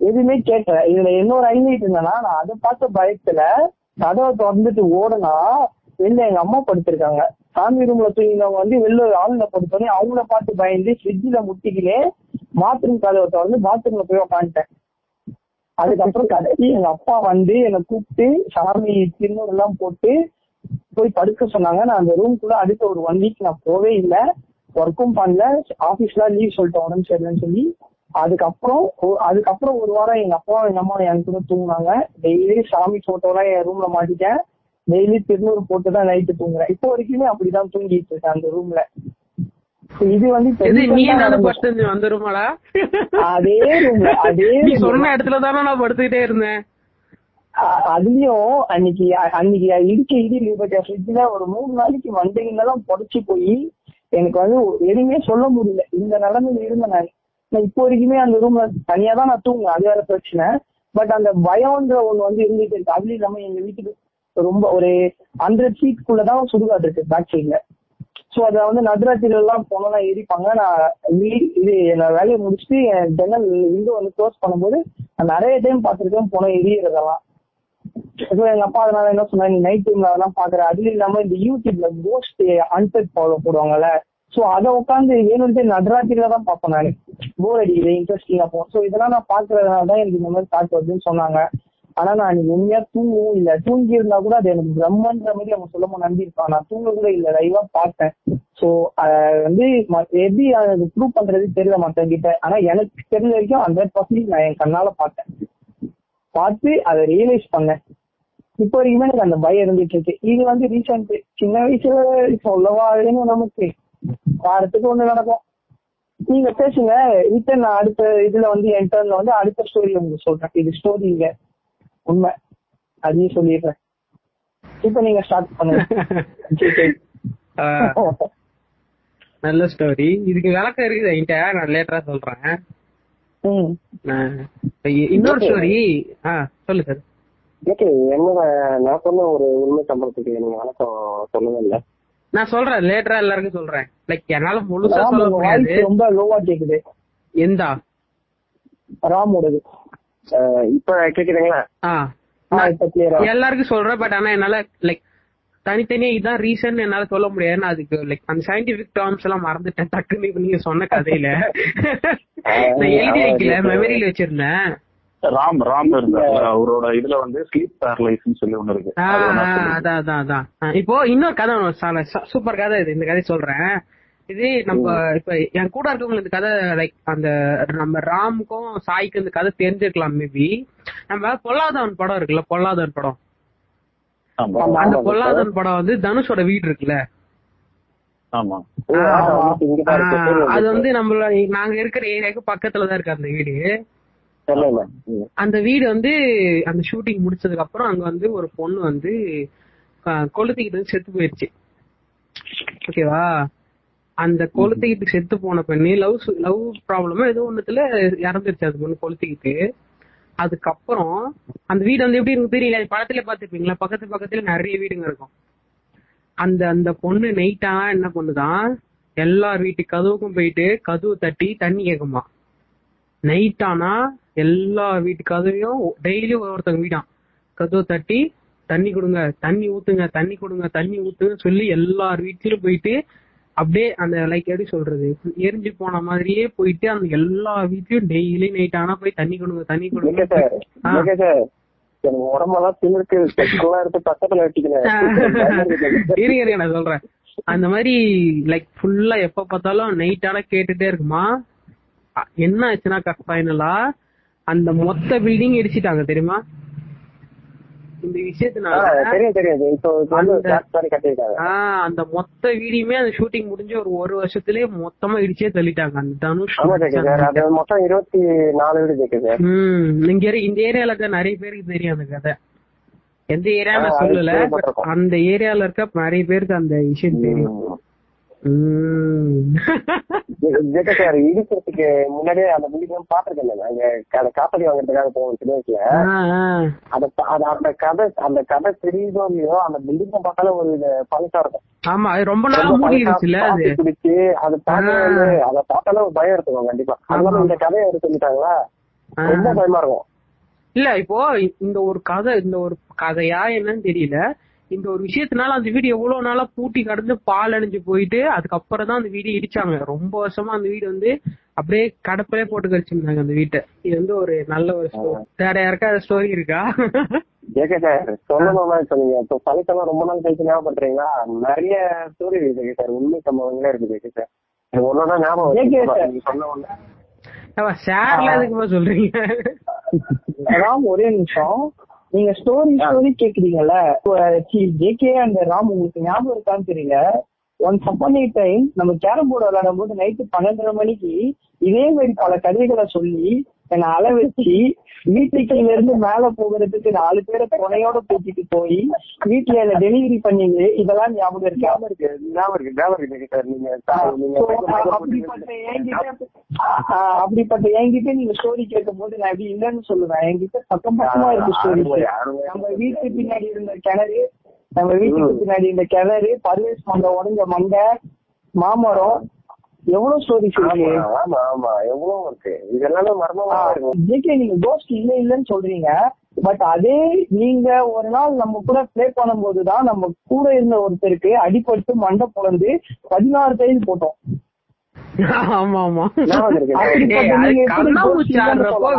எதுவுமே கேட்கல. இதுல இன்னொரு ஹைலைட் என்னன்னா நான் அதை பார்த்த பயத்துல கதவை திறந்துட்டு ஓடுனா வெளில எங்க அம்மா படுத்திருக்காங்க. சாமி ரூம்ல தூங்கினவங்க வந்து வெளில ஆளுல படுத்தோடனே அவங்கள பார்த்து பயந்து ஃப்ரிட்ஜில் முட்டிக்கினே பாத்ரூம் கதவை திறந்து பாத்ரூம்ல போய் உட்காந்துட்டேன். அதுக்கப்புறம் கடைசி எங்க அப்பா வந்து என்னை கூப்பிட்டு சாமி திருநூறு எல்லாம் போட்டு போய் படுக்க சொன்னாங்க. நான் அந்த ரூம்குள்ள அடுத்த ஒரு ஒன் வீக் நான் போவே இல்லை. ஒர்க்கும் பண்ணல. ஆபீஸ்ல லீவ் சொல்லிட்டேன் உடம்பு சரியில்லைன்னு சொல்லி. அதுக்கப்புறம் அதுக்கப்புறம் ஒரு வாரம் எங்க அப்பா எங்க அம்மா என் கூட தூங்குனாங்க. டெய்லி சாமி போட்டோலாம் என் ரூம்ல மாட்டிட்டேன். டெய்லி திருநூறு போட்டு தான் நைட்டு தூங்குறேன். இப்போ வரைக்குமே அப்படிதான் தூங்கிட்டு இருக்கேன் அந்த ரூம்ல இது வந்து நீ அதே ரூம்ல அதே நீ. சொன்ன இடத்துல தானே நான் படுத்துக்கிட்டே இருந்தேன். அதுலயும் அன்னைக்கு அன்னைக்கு இடிக்க இடி பட் ஃப்ரிட்ஜ்ல ஒரு மூணு நாளைக்கு மண்டைங்கெல்லாம் புடைச்சு போய் எனக்கு வந்து எதுவுமே சொல்ல முடியல. இந்த நிலைமையில இருந்தேன் நான். நான் இப்போ வரைக்குமே அந்த ரூம்ல தனியா தான் நான் தூங்குவேன். அது வேற பிரச்சனை. பட் அந்த பயம்ன்ற ஒண்ணு வந்து இருந்துட்டு இருக்கு. அதுலயும் இல்லாம எங்க வீட்டுக்கு ரொம்ப ஒரு ஹண்ட்ரட் ஃபீட்குள்ளதான் சுடுகாடு இருக்கு பேக் சைட்ல சோ அத வந்து நடுராத்திரில எல்லாம் போனோம்னா எரிப்பாங்க. நான் இது என்ன வேலையை முடிச்சுட்டு என் ஜன்னல் விண்டோ வந்து க்ளோஸ் பண்ணும்போது நான் நிறைய டைம் பார்த்திருக்கேன் போன எரியறதெல்லாம். So எங்க அப்பா அதனால என்ன சொன்னா நீ நைட் டைம்ல அதெல்லாம் பாக்குற அது இல்லாம இந்த யூடியூப்ல கோஸ்ட் அன்செட் ஃபாலோ போடுவாங்கல்ல. சோ அத உட்காந்து வேணும்ட்டு நடுராத்திரில தான் பார்ப்பேன் நான். போர் அடிக்குது இன்ட்ரெஸ்டிங்கா போ சோ இதெல்லாம் நான் பாக்குறதுனால தான் எனக்கு இந்த மாதிரி தாட் வருதுன்னு சொன்னாங்க. ஆனா நான் அன்னைக்கு உண்மையா தூங்கவும் இல்ல. தூங்கி இருந்தா கூட அது எனக்கு பிரம்மன்ற மாதிரி அவங்க சொல்லமா நம்பியிருப்பான். நான் தூங்க கூட இல்ல. லைவா பார்த்தேன். சோ வந்து ம- எப்படி அது ப்ரூவ் பண்றது தெரியல மத்தவங்கிட்ட. ஆனா எனக்கு தெரிஞ்ச வரைக்கும் ஹண்ட்ரட் பர்சன்டேஜ் நான் என் கண்ணால பார்த்தேன். பார்த்து அதை ரியலைஸ் பண்ணேன். இப்போ வரைக்குமே எனக்கு அந்த பயம் இருந்துட்டு இருக்கு. இது வந்து ரீசெண்ட் சின்ன வயசுல சொல்லவா இல்லைன்னு நமக்கு. வாரத்துக்கு ஒண்ணு நடக்கும். நீங்க பேசுங்க. ரிட்டன் நான் அடுத்த இதுல வந்து என் டர்ன்ல வந்து அடுத்த ஸ்டோரி உங்களுக்கு சொல்றேன். இது ஸ்டோரிங்க உண்மை. அதையும் சொல்லிடுறேன் இப்ப நீங்க ஸ்டார்ட் பண்ணுங்க. நல்ல ஸ்டோரி இதுக்கு விளக்கம் இருக்குது என்கிட்ட. நான் லேட்டரா சொல்றேன். இன்னொரு ஸ்டோரி ஆ சொல்லு சார் ஓகே என்னோட நான் சொன்ன ஒரு உண்மை சம்பளத்துக்கு நீங்க வணக்கம் சொல்லவே இல்ல நான் சொல்றேன். லேட்டரா எல்லாருக்கும் சொல்றேன். லைக் என்னால முழுசா சொல்ல முடியாது. ரொம்ப லோவா கேக்குது. எந்தா? ராமோடது இப்ப கேக்குதுங்களா. எல்லாருக்கும் சொல்றேன் பட் ஆனா என்னால லைக் தனித்தனியா இதான் ரீசன் என்னால சொல்ல முடியாது அதுக்கு லைக் அந்த சயின்டிபிக் டேர்ம்ஸ் எல்லாம் மறந்துட்டேன் டக்குன்னு இப்ப நீங்க சொன்ன கதையில. நான் எழுதி வைக்கல மெமரியில வச்சிருந்தேன். ராம் ராம் இருந்தார். அவரோட இதுல வந்து ஸ்லீப் பேரலைஸ்னு சொல்லி ஒண்ணு இருக்கு. அதான் அதான் இப்போ இன்னொரு கதை சூப்பர் கதை இது இந்த கதை சொல்றேன். இது நம்ம இப்ப என் கூட இருக்கவங்களுக்கு இந்த கதை லைக் அந்த நம்ம ராமுக்கும் சாய்க்கு இந்த கதை தெரிஞ்சிருக்கலாம் மேபி நம்ம பொல்லாதவன் படம் இருக்குல்ல பொல்லாதவன் படம். அந்த பொல்லாதவன் படம் வந்து தனுஷோட வீடு இருக்குல்ல. அது. வந்து நம்மள நாங்க இருக்கிற ஏரியாவுக்கு பக்கத்துல தான் இருக்கு அந்த வீடு. அந்த வீடு வந்து அந்த ஷூட்டிங் முடிச்சதுக்கு அப்புறம் அங்க வந்து ஒரு பொண்ணு வந்து கொளுத்திக்கிட்டு செத்து போயிருச்சு. ஓகேவா? அந்த கொளுத்திக்கிட்டு செத்து போன பெண்ணு லவ் லவ் ப்ராப்ளமா ஏதோ ஒண்ணுத்துல இறந்துருச்சு அது பொண்ணு கொளுத்திக்கிட்டு. அதுக்கப்புறம் அந்த வீடு வந்து எப்படி இருக்கு தெரியல. படத்துல பாத்துருப்பீங்களா பக்கத்து பக்கத்துல நிறைய வீடுங்க இருக்கும். அந்த அந்த பொண்ணு நைட்டா என்ன பண்ணுதான் எல்லார் வீட்டு கதவுக்கும் போயிட்டு கதவு தட்டி தண்ணி கேக்குமா நைட் ஆனா எல்லா வீட்டு கதவையும் டெய்லி ஒருத்தவங்க வீடாம். கதவை தட்டி தண்ணி கொடுங்க தண்ணி ஊத்துங்க தண்ணி கொடுங்க தண்ணி ஊத்துங்க சொல்லி எல்லார் வீட்லயும் போயிட்டு அப்படியே அந்த லைக் எப்படி சொல்றது எரிஞ்சு போன மாதிரியே போயிட்டு அந்த எல்லா வீட்லயும் டெய்லி நைட் ஆனா போய் தண்ணி கொடுங்க தண்ணி கொடுங்க. உடம்பெல்லாம் திமிருக்கு. எடுத்து பக்கத்துல இருங்க நான் சொல்றேன். அந்த மாதிரி லைக் ஃபுல்லா எப்ப பார்த்தாலும் நைட் ஆனா கேட்டுட்டே இருக்குமா? என்ன ஆச்சுன்னா ஃபைனலா அந்த மொத்த பில்டிங் இடிச்சிட்டாங்க தெரியுமா? இந்த விஷயத்தினால தெரியும் தெரியும். அந்த- மொத்த வீடியுமே அந்த ஷூட்டிங் முடிஞ்சு ஒரு ஒரு வருஷத்துலயே மொத்தமா இடிச்சே தள்ளிட்டாங்க. அந்த தனுஷ் மொத்தம் இருபத்தி நாலு வீடு ம் இங்க இந்த ஏரியால இருக்க நிறைய பேருக்கு தெரியும் அந்த கதை. எந்த ஏரியா சொல்லல. அந்த ஏரியால இருக்க நிறைய பேருக்கு அந்த விஷயம் தெரியும். ம். ஜெகே சார் இடிக்கிறதுக்கு முன்னாடியே அந்த பில்டிங் பாத்துருக்கேன் அந்த காப்படி வாங்குறதுக்காக போவோம் சின்ன வயசுல. அந்த கதை அந்த கதை தெரியுதோ அந்த பில்டிங் பார்த்தாலே ஒரு பழசா இருக்கும். ஆமா அது ரொம்ப நாள் மூடி பழசா இருந்துச்சுல்ல அது? அதை பார்த்தாலே ஒரு பயம் எடுத்துக்கும் கண்டிப்பா. அதனால இந்த கதையை எடுத்து சொல்லிட்டாங்களா? ஆ. ரொம்ப பயமா இருக்கும். இல்ல இப்போ இந்த ஒரு கதை இந்த ஒரு கதையா என்னன்னு தெரியல. இந்த ஒரு விஷயத்தினால அந்த வீடு எவ்வளவு நாளா பூட்டி கடந்து பால் அணிஞ்சு போயிட்டு அதுக்கப்புறம் தான் அந்த வீடு இடிச்சாங்க. ரொம்ப வருஷமா அந்த வீடு வந்து அப்படியே கடப்பிலே போட்டு கழிச்சிருந்தாங்க அந்த வீட்டை. இது வந்து ஒரு நல்ல ஒரு வேற யாருக்கா ஸ்டோரி இருக்கா? சொல்லணும்னா சொன்னீங்க. இப்போ ரொம்ப நாள் கழிச்சு ஞாபகப்படுறீங்களா நிறைய ஸ்டோரி இருக்கு ஜேகே சார். உண்மை சம்பவங்களே இருக்கு ஜேகே சார். ஒன்னொன்னா ஞாபகம் சொன்ன உடனே. ஷேர்ல எதுக்குமா சொல்றீங்க? ஒரே நிமிஷம். நீங்க ஸ்டோரி ஸ்டோரி கேக்குறீங்கல்ல? ஜேகே அந்த ராம் உங்களுக்கு ஞாபகம் இருக்கான்னு தெரியல. ஒன்ஸ் upon a டைம் நம்ம கேரம் போர்டு விளையாடும் போது நைட்டு பன்னெண்டரை மணிக்கு இதே மாதிரி பல கதைகளை சொல்லி என்னை அள வச்சு வீட்டுக்கு இருந்து மேல போகிறதுக்கு நாலு பேரை துணையோட கூட்டிட்டு போய் வீட்டுல என்ன டெலிவரி பண்ணீங்க இதெல்லாம் ஞாபகம் இருக்கா? ஞாபகம் இருக்கு. ஞாபகம் இருக்கு. ஞாபகம் சார் நீங்க அப்படிப்பட்ட போட்டு- என்கிட்ட நீங்க ஸ்டோரி கேட்கும் போது நான் எப்படி இல்லைன்னு சொல்லுவேன். என்கிட்ட பக்கம் பக்கமா இருக்கு ஸ்டோரி. நம்ம வீட்டு பின்னாடி இருந்த கிணறு நம்ம வீட்டுக்கு பின்னாடி இருந்த கிணறு பர்வேஸ் மண்டை உடஞ்ச மண்டை மாமரம் எவ்வளவு ஸ்டோரிஸ் இருக்கு ஆமா ஆமா எவ்வளவு இருக்கு? இது எல்லாமே மர்மமா இருக்கும் ஜேகே நீங்க கோஸ்ட் இல்ல இல்லன்னு சொல்றீங்க. பட் அதே நீங்க ஒரு நாள் நம்ம கூட ப்ளே பண்ணும்போது தான் நம்ம கூட இருந்த ஒருத்தருக்கு அடிபட்டு மண்டை பொழந்து பதினாறு தையல் போட்டோம். ஆமா ஆமா.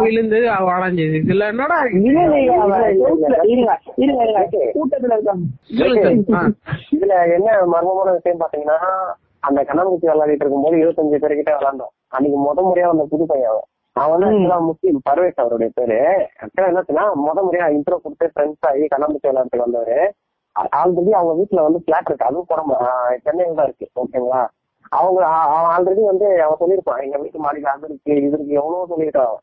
விழுந்து வளைஞ்சது இதுல என்னடா. கூட்டத்துல இருக்காங்க. இதுல என்ன மர்மமான விஷயம் பாத்தீங்கன்னா அந்த கண்ணாமூச்சி விளையாடிட்டு இருக்கும்போது இருபத்தஞ்சு பேர்கிட்ட விளையாண்டோம். அன்னைக்கு முத முறையா வந்த புது பையன் அவன். வந்து actually முஸ்லீம் பர்வேஸ் அவருடைய பேரு. ஆக்சுவலா என்னாச்சுன்னா முத முறையா இன்ட்ரோ கொடுத்து ஃப்ரெண்ட்ஸ் ஆகி கண்ணாமூச்சி விளையாட்டுக்கு வந்தவரு. ஆல்ரெடி அவங்க வீட்டுல வந்து பிளாட் இருக்கு. அதுவும் புறமா சென்னையில தான் இருக்கு. ஓகேங்களா அவங்க அவன் ஆல்ரெடி வந்து அவன் சொல்லியிருப்பான் எங்க வீட்டு மாடியில அது இருக்கு இது இருக்கு எவ்வளவோ சொல்லியிருக்கான்.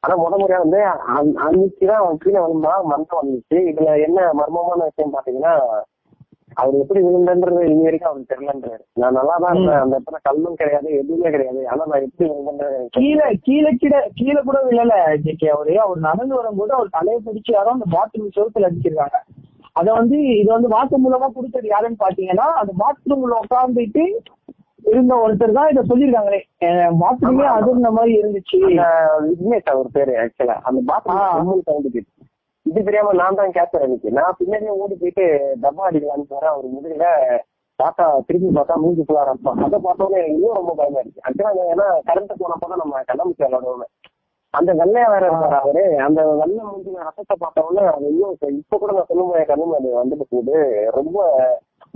ஆனா முத முறையா வந்து அன்- அன்னைக்கு தான் அவன் கீழே வந்தா மந்தம் வந்துச்சு. இதுல என்ன மர்மமான விஷயம் பாத்தீங்கன்னா அவர் எப்படி விழுந்தன்றது இனி வரைக்கும் அவருக்கு தெரியலன்றாரு. நான் நல்லா தான் இருந்தேன். அந்த இடத்துல கல்லும் கிடையாது எதுவுமே கிடையாது. ஆனா நான் எப்படி விழுந்தேன்றது. கீழே கீழே கீழே கீழே கூட விழல ஜேகே அவரு. அவர் நடந்து வரும்போது அவர் தலையை பிடிச்சு யாரோ அந்த பாத்ரூம் செவுத்துல அடிச்சிருக்காங்க. அத வந்து இது வந்து வாக்கு மூலமா கொடுத்தது யாருன்னு பாத்தீங்கன்னா அந்த பாத்ரூம்ல உட்கார்ந்துட்டு இருந்த ஒருத்தர் தான் இத சொல்லிருக்காங்களே பாத்ரூமே அதிர்ந்த மாதிரி இருந்துச்சு. விக்னேஷ் அவர் பேரு ஆக்சுவலா அந்த பாத்ரூம் இது தெரியாம நான் தான் கேட்கறேன் எனக்கு நான் பின்னாடியே ஓடி போயிட்டு டப்பா அடிக்கலான்னு போறேன் அவர் முதுகுல பார்த்தா திருப்பி பார்த்தா மூஞ்சி ஃபுல்லா ரத்தம் அதை பார்த்தோன்னே இன்னும் ரொம்ப பயமா இருக்கு. அடுத்த ஏன்னா கரண்ட் போனப்போ தான் நம்ம கண்ணாமூச்சி விளையாடுவோம். அந்த வெள்ளையா வேற இருப்பாரு அவரு. அந்த வெள்ளை மூஞ்சி ரசத்தை பார்த்த அது இன்னும் இப்ப- கூட நான் சொல்லும் போது கண்ணு அது வந்துட்டு போகுது. ரொம்ப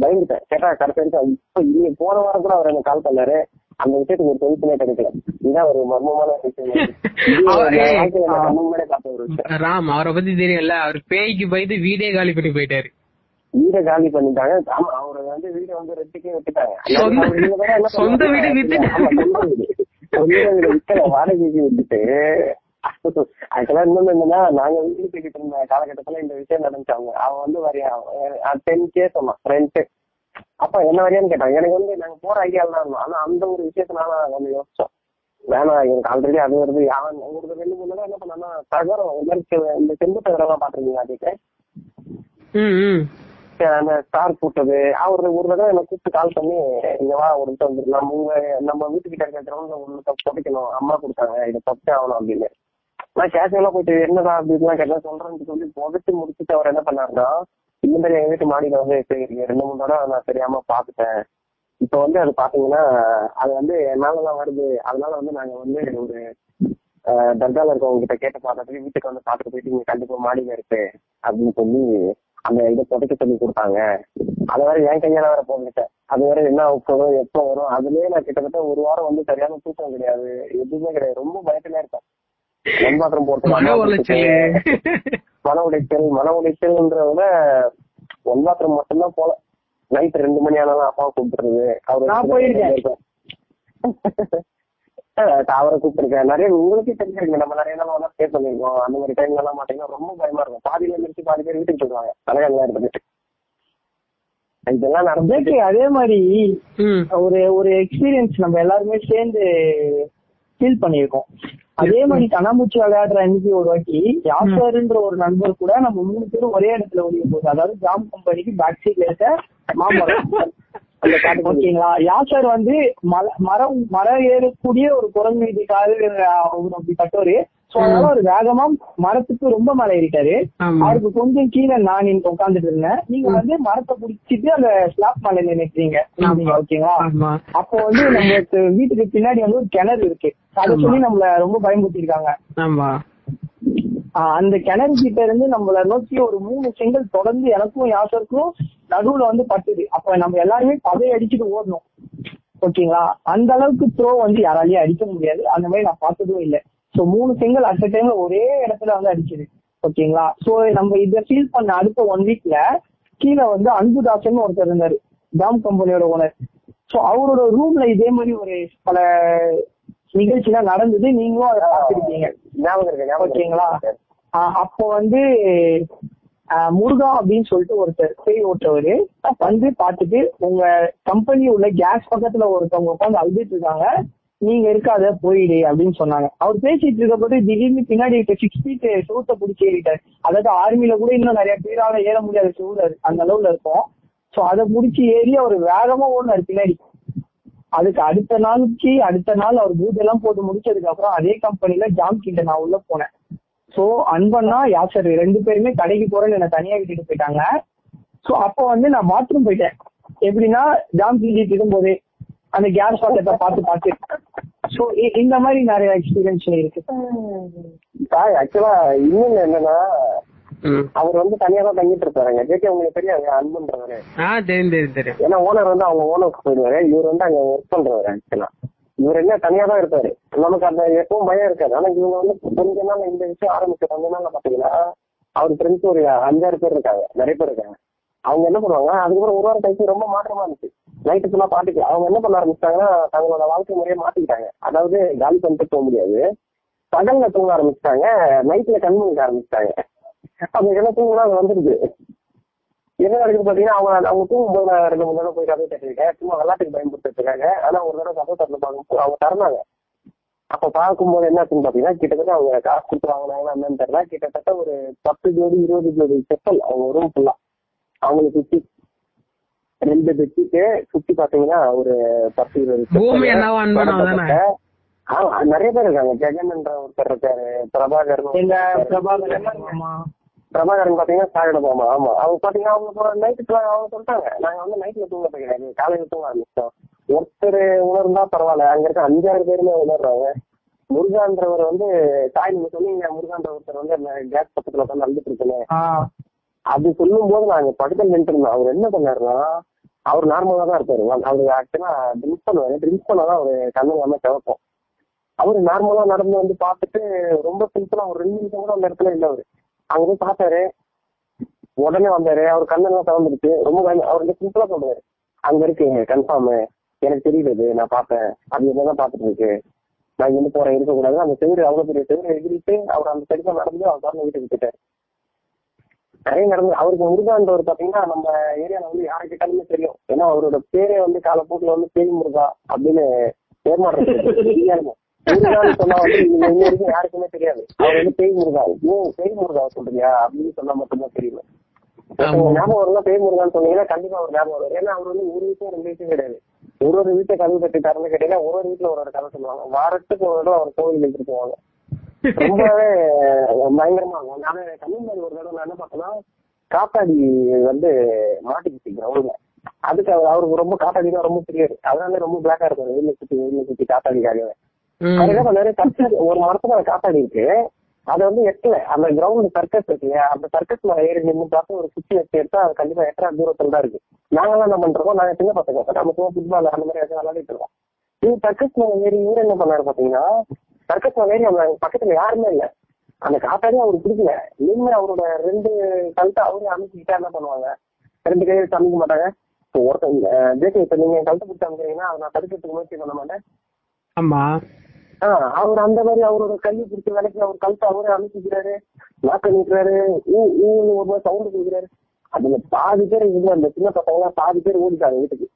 பயந்துட்டேன். கேட்டா கரெக்டா இப்ப இன்னைக்கு போன வாரம் கூட அவர் எனக்கு கால் பண்ணாரு. அந்த விஷயத்துக்கு ஒரு சொல்யூஷனே கிடைக்கல இதுதான் ஒரு மர்மமான விஷயம். ராம் அவரை பத்தி தெரியல அவர் பேய்க்கு பயந்து வீடே காலி பண்ணி போயிட்டாரு. வீடை காலி பண்ணிட்டாங்க. ஆமா அவரு வந்து வீடை வந்து ரெண்டுக்கே விட்டுட்டாங்க. சொந்த-? வீடு வித்துட்டு- ஆமா, சொந்த வீடு. சொந்த வீடு விற்கல வாடகைக்கு விட்டுட்டு இன்னொன்னு என்னன்னா நாங்க வீடு கட்டிட்டு இருந்த காலகட்டத்துல இந்த விஷயம் நடந்துச்சாங்க அவன் வந்து வரையா டென் கே சொன்னான். ரெண்ட் அப்ப என்ன வரையான்னு கேட்டான் எனக்கு வந்து நாங்க போற ஐடியால தான் இருந்தோம். ஆனா அந்த ஒரு விஷயத்தினால வந்து யோசிச்சோம். வேணாம் எனக்கு ஆல்ரெடி அது வருது. அவன் உங்களுக்கு ரெண்டு மூணு என்ன பண்ணான்னா தகரம் இந்த செம்பு தகரம் பாத்துருக்கீங்க அதுக்கு அந்த ஸ்டார் போட்டது. அவர் ஒரு தடவை என்ன கூப்பிட்டு கால் பண்ணி இங்க வா ஒரு நிமிஷம் வந்துடலாம் உங்க நம்ம வீட்டுக்கிட்ட இருக்க கிரௌண்ட்ல ஒண்ணு புதைக்கணும் அம்மா கொடுத்தாங்க. இதை தப்பிச்சு ஆகணும் அப்படின்னு. நான் கேஷுவலா போயிட்டு என்னடா அப்படின்லாம் கேட்டா சொல்றேன்னு சொல்லி புதைச்சு முடிச்சுட்டு அவர் என்ன பண்ணாருன்னா இந்த மாதிரி எங்க வீட்டு மாடியில வந்து ரெண்டு மூணு தடவை நான் தெரியாம பாத்துட்டேன். இப்ப வந்து அது பாத்தீங்கன்னா அது வந்து என்னாலதான் வருது. அதனால வந்து நாங்க வந்து ஒரு அஹ், தர்கால இருக்கவங்க கிட்ட கேட்டு பார்த்துட்டு வீட்டுக்கு வந்து பாத்துட்டு போயிட்டு இங்க கண்டிப்பா மாடியில இருக்கு அப்படின்னு சொல்லி அந்த இதை புதைக்க சொல்லி கொடுத்தாங்க. அது வேற என் கையால வேற போட்டுட்டேன் அது வேற என்ன வரும் எப்போ வரும்? அதுலயே நான் கிட்டத்தட்ட ஒரு வாரம் வந்து சரியான தூக்கம் கிடையாது. எதுவுமே கிடையாது. ரொம்ப பயத்துல இருப்பேன். மண் பாத்திரம் போட்டு மன உளைச்சல். மன உடைச்சல் மன உடைச்சல்ன்றத விட ஒன் பாத்திரம் மட்டும்தான் போல. நைட் ரெண்டு மணி ஆனாலும் அப்பாவை கூப்பிடுறது. அவர். அவரை கூப்பிட்டுருக்கேன். நிறைய உங்களுக்கே தெரிஞ்சிருக்கு நம்ம நிறைய நாள் ஸ்டே பண்ணிருக்கோம் அந்த மாதிரி டைம்ல எல்லாம் மாட்டீங்கன்னா ரொம்ப பயமா இருக்கும். பாதியில இருந்துச்சு பாதி பேர் வீட்டுக்கு போயிடுவாங்க. தலைகள்லாம் எடுத்துட்டு இதெல்லாம் நடந்து ஜேகே அதே மாதிரி ம். ஒரு ஒரு எக்ஸ்பீரியன்ஸ் நம்ம எல்லாருமே சேர்ந்து ஃபீல் பண்ணியிருக்கோம். அதே மாதிரி கண்ணாமூச்சி விளையாடுற அன்னைக்கு ஒரு வாட்டி யாசர்ன்ற ஒரு நண்பர் கூட நம்ம மூணு பேரும் ஒரே இடத்துல ஒளிய போகுது அதாவது ஜாம் கம்பெனிக்கு பேக் சைட்ல இருக்க மாமரம். ஓகேங்களா யாசர் வந்து மரம் மரம் ஏறக்கூடிய ஒரு குரங்கு வீட்டுக்காக அவர் அப்படி கட்டோரு சோ அதனால அவர் வேகமா மரத்துக்கு ரொம்ப மேல ஏறிட்டாரு. அவருக்கு கொஞ்சம் கீழே நான் இங்க உட்காந்துட்டு இருந்தேன். நீங்க வந்து மரத்தை புடிச்சிட்டு அந்த ஸ்லாப் மேல நினைக்கிறீங்க ஓகேங்களா அப்போ வந்து நம்மளுக்கு வீட்டுக்கு பின்னாடி வந்து ஒரு கிணறு இருக்கு. அதை சொல்லி நம்மள ரொம்ப பயமுறுத்திருக்காங்க அந்த கிணறு கிட்ட இருந்து நம்மள நோக்கி ஒரு மூணு செங்கல் தொடர்ந்து எனக்கும் யாசருக்கும் நடுவுல வந்து பட்டுது. அப்ப நம்ம எல்லாருமே பதைய அடிச்சுட்டு ஓடணும். ஓகேங்களா? அந்த அளவுக்கு த்ரோ வந்து யாராலையும் அடிக்க முடியாது. அந்த மாதிரி நான் பார்த்ததும் இல்லை. சோ மூணு செங்கல் அட் டைம்ல ஒரே இடத்துல வந்து அடிச்சது. ஓகேங்களா? சோ நம்ம இத ஃபீல் பண்ண அடுத்த ஒன் வீக்ல கீழே வந்து அன்புதாசன் ஒருத்தர் இருந்தாரு. டாம் கம்பெனியோட ஓனர் சோ அவரோட ரூம்ல இதே மாதிரி ஒரு பல நிகழ்ச்சிலாம் நடந்தது. நீங்களும் அதை பார்த்திருக்கீங்க. ஞாபகம் ஓகேங்களா? அப்போ வந்து முருகா அப்படின்னு சொல்லிட்டு ஒருத்தர் பேய் ஓட்டுறவரு வந்து பார்த்துட்டு உங்க கம்பெனி உள்ள கேஸ் பக்கத்துல ஒருத்தவங்க உட்காந்து அழுதுட்டு இருக்காங்க. நீங்க இருக்காத போயிடு அப்படின்னு சொன்னாங்க. அவர் பேசிட்டு இருக்கப்போது திடீர்னு பின்னாடி சிக்ஸ் ஃபீட் செவுத்த பிடிச்சி ஏறிட்டாரு. அதாவது ஆர்மியில கூட இன்னும் நிறைய பேரால ஏற முடியாத சூழல் அந்த அளவுல இருக்கும். சோ அதை முடிச்சு ஏறி அவர் வேகமா ஓடினாரு பின்னாடி. அதுக்கு அடுத்த நாளுக்கு அடுத்த நாள் அவர் பூஜெல்லாம் போட்டு முடிச்சதுக்கு அப்புறம் அதே கம்பெனில ஜாம் கிட்ட நான் உள்ள போனேன். சோ அன்பண்ணா யாசர் ரெண்டு பேருமே கடைக்கு போறேன்னு என்ன தனியா விட்டுட்டு போயிட்டாங்க. சோ அப்போ வந்து நான் பாத்ரூம் போயிட்டேன். எப்படின்னா ஜாம் கிண்டிட்டு இருக்கும்போதே அந்த கேஸ் பாக்கெட்டை பார்த்து பார்த்து. சோ இந்த மாதிரி நிறைய எக்ஸ்பீரியன்ஸ் இருக்கு. ஆக்சுவலா இன்னொன்னு என்னன்னா ம். அவர் வந்து தனியா தான் தங்கிட்டு இருப்பாருங்க. ஜேகே உங்களுக்கு தெரியாது அன்புன்றவரு. ஆ தெரியும் தெரியும் தெரியும். ஏன்னா ஓனர் வந்து அவங்க ஓனருக்கு போயிடுவாரு. இவர் வந்து அங்க ஒர்க் பண்றவர் ஆக்சுவலா இவர் என்ன தனியா தான் இருப்பாரு. நமக்கு அந்த எப்பவும் பயம் இருக்காது. ஆனா இவங்க வந்து கொஞ்ச நாள் இந்த விஷயம் ஆரம்பிச்ச கொஞ்ச நாள்ல பாத்தீங்கன்னா அவர் ஃப்ரெண்ட்ஸ் ஒரு அஞ்சாறு பேர் இருக்காங்க நிறைய பேர் இருக்காங்க. அவங்க என்ன பண்ணுவாங்க அதுக்கப்புறம் ஒரு வாரம் கழிச்சு ரொம்ப மாற்றமா இருந்துச்சு. நைட்டு ஃபுல்லா பாட்டுக்கு அவங்க என்ன பண்ண ஆரம்பிச்சிட்டாங்கன்னா தங்களோட வாழ்க்கை முறையை மாத்திக்கிட்டாங்க. அதாவது காலி பண்ணிட்டு போக முடியாது. பகல்ல தூங்க ஆரம்பிச்சிட்டாங்க நைட்ல கண் முழிக்க ஆரம்பிச்சிட்டாங்க. அவங்க என்ன தூங்கினா அது வந்துருது. என்ன நடக்குது பாத்தீங்கன்னா அவங்க அவங்க தூங்கும்போது நான் ரெண்டு மூணு தடவை போய் கதவை தட்டிருக்கேன். சும்மா விளையாட்டுக்கு பயன்படுத்திட்டு இருக்காங்க. ஆனா ஒரு தடவை கதவை தட்டில பார்க்கும்போது அவங்க திறந்தாங்க. அப்ப பார்க்கும்போது என்ன ஆச்சுன்னு பாத்தீங்கன்னா கிட்டத்தட்ட அவங்க காசு கொடுத்து வாங்கினாங்களா என்னன்னு தெரியல. கிட்டத்தட்ட ஒரு பத்து ஜோடி இருபது ஜோடி செப்பல் அவங்க ரூம் ஃபுல்லா அவங்களுக்கு சுத்தி ரெண்டு பெட்ஷீட்டு சுத்தி பாத்தீங்கன்னா ஒரு பத்து இருபது நிறைய பேர் இருக்காங்க. ஜெகன் என்ற ஒருத்தர் இருக்காரு. பிரபாகர் பிரபாகரன் பாத்தீங்கன்னா சாகட மாமா. ஆமா. அவங்க பாத்தீங்கன்னா அவங்க நைட்டு அவங்க சொல்லிட்டாங்க. நாங்க வந்து நைட்ல தூங்க போயிருக்காங்க காலையில தூங்க ஆரம்பிச்சோம் ஒருத்தர் உணர்ந்தா பரவாயில்ல. அங்க இருக்க அஞ்சாறு பேருமே உணர்றாங்க. முருகான்றவர் வந்து தாய் நீங்க சொன்னீங்க முருகான்ற ஒருத்தர் வந்து கேஸ் பக்கத்துல உட்காந்து அழுதுட்டு இருக்கேன் அது சொல்லும் போது நாங்க படுக்க நின்று இருந்தோம் அவர் என்ன பண்ணாருன்னா அவர் நார்மலா தான் இருப்பாரு. அவரு ஆக்சுவலா ட்ரிங்க் பண்ணுவாரு. ட்ரிங்க் பண்ணாதான் அவரு கண்ணு இல்லாம திறப்போம் அவரு நார்மலா நடந்து வந்து பார்த்துட்டு ரொம்ப சிம்பிளா ஒரு ரெண்டு நிமிஷம் கூட அந்த இடத்துல இல்ல அவரு. அங்க போய் பார்த்தாரு. உடனே வந்தாரு. அவர் கண்ணெல்லாம் திறந்துருச்சு. ரொம்ப அவர் வந்து சிம்பிளா சொல்றாரு. அங்க இருக்கு கன்ஃபார்ம் எனக்கு தெரியுது நான் பார்த்தேன். அது என்னதான் பார்த்துட்டு இருக்கு நான் இங்க இருந்து போறேன் இருக்கக்கூடாது. அந்த செவிடு அவ்வளவு பெரிய செவிடு எகிரிட்டு அவர் அந்த சைடுல நடந்து அவர் திறந்து வீட்டுக்கு போயிட்டாரு. நிறைய நடந்து அவருக்கு முருகான்றவர் பாத்தீங்கன்னா நம்ம ஏரியால வந்து யாரு கேட்டாலுமே தெரியும். ஏன்னா அவரோட பேரே வந்து காலப்போக்குல வந்து பேய் முருகா அப்படின்னு பேர் மாற்றம் முருகான்னு சொன்னா வந்து இன்ன வரைக்கும் யாருக்குமே தெரியாது. அவர் வந்து பேய் முருகா. பேய் முருகா சொல்றியா அப்படின்னு சொன்னா மட்டும்தான் தெரியும் ஞாபகம் வரலாம் பேய் முருகான்னு சொன்னீங்கன்னா கண்டிப்பா ஒரு ஞாபகம் வரும். ஏன்னா அவர் வந்து ஒரு விஷயம் ரெண்டு விஷயம் கிடையாது. ஒரு ஒரு வீட்டை கதவு கட்டி கேட்டீங்கன்னா ஒரு ஒரு வீட்டுல ஒரு ஒரு கதை சொல்லுவாங்க. வாரத்துக்கு ஒரு தடவை அவர் கோவில் எடுத்துட்டு போவாங்க. ரொம்பவே பயங்கரமா. இருக்கும் நானு கன்னியாகுமரி ஒரு தடவை நான் என்ன பார்த்தேன்னா காத்தாடி வந்து மாட்டிக்கிச்சு கிரவுண்ட்ல அதுக்கு அவர் அவருக்கு ரொம்ப காத்தாடி தான் ரொம்ப தெரியாது. அதனால ரொம்ப பிளாக்கா இருக்கும் வெயில சுத்தி வெயில சுத்தி காத்தாடிக்காகவே. என்ன பண்ணாரு? காத்தாடி ஒரு மரத்துல காத்தாடி இருக்கு. அதை வந்து எட்டல. அந்த கிரவுண்ட் சர்க்கஸ் இருக்கு அந்த சர்க்கஸ்ல ஏறி நின்று பார்த்து ஒரு குச்சி வச்சு எடுத்தா அது கண்டிப்பா எட்டரை தூரத்துல தான் இருக்கு. நாங்கெல்லாம் என்ன பண்றோம் நாங்க சின்ன பசங்க. நம்ம சும்மா ஃபுட்பால் அந்த மாதிரி விளையாடிட்டு இருக்கோம். இது சர்க்கஸ் மேல ஏறி இவரு என்ன பண்ணாரு பாத்தீங்கன்னா மேல ஏறி நம்ம பக்கத்துல யாருமே இல்ல. அந்த காத்தாடி அவருக்கு பிடிக்கல. நின்று அவரோட ரெண்டு கழுத்தை அவரே அமைச்சுக்கிட்டா என்ன பண்ணுவாங்க? ரெண்டு கையை வச்சு அமைக்க மாட்டாங்க. இப்போ ஒருத்தங்க ஜேகே இப்ப நீங்க கழுத்தை பிடிச்சி அமைக்கிறீங்கன்னா அதை நான் தடுக்கிறதுக்கு முயற்சி பண்ண மாட்டேன். ஆமா. ஆஹ் அவர் அந்த மாதிரி அவரோட கையை பிடிச்ச வேலைக்கு அவர் கழுத்தை அவரே அமைச்சிக்கிறாரு நாக்க நீட்டுறாரு ஊ ஊன்னு ஒரு மாதிரி சவுண்ட் கொடுக்குறாரு. அதுல பாதி பேர் அந்த சின்ன பசங்க பாதி பேர் ஓடிட்டாங்க வீட்டுக்கு.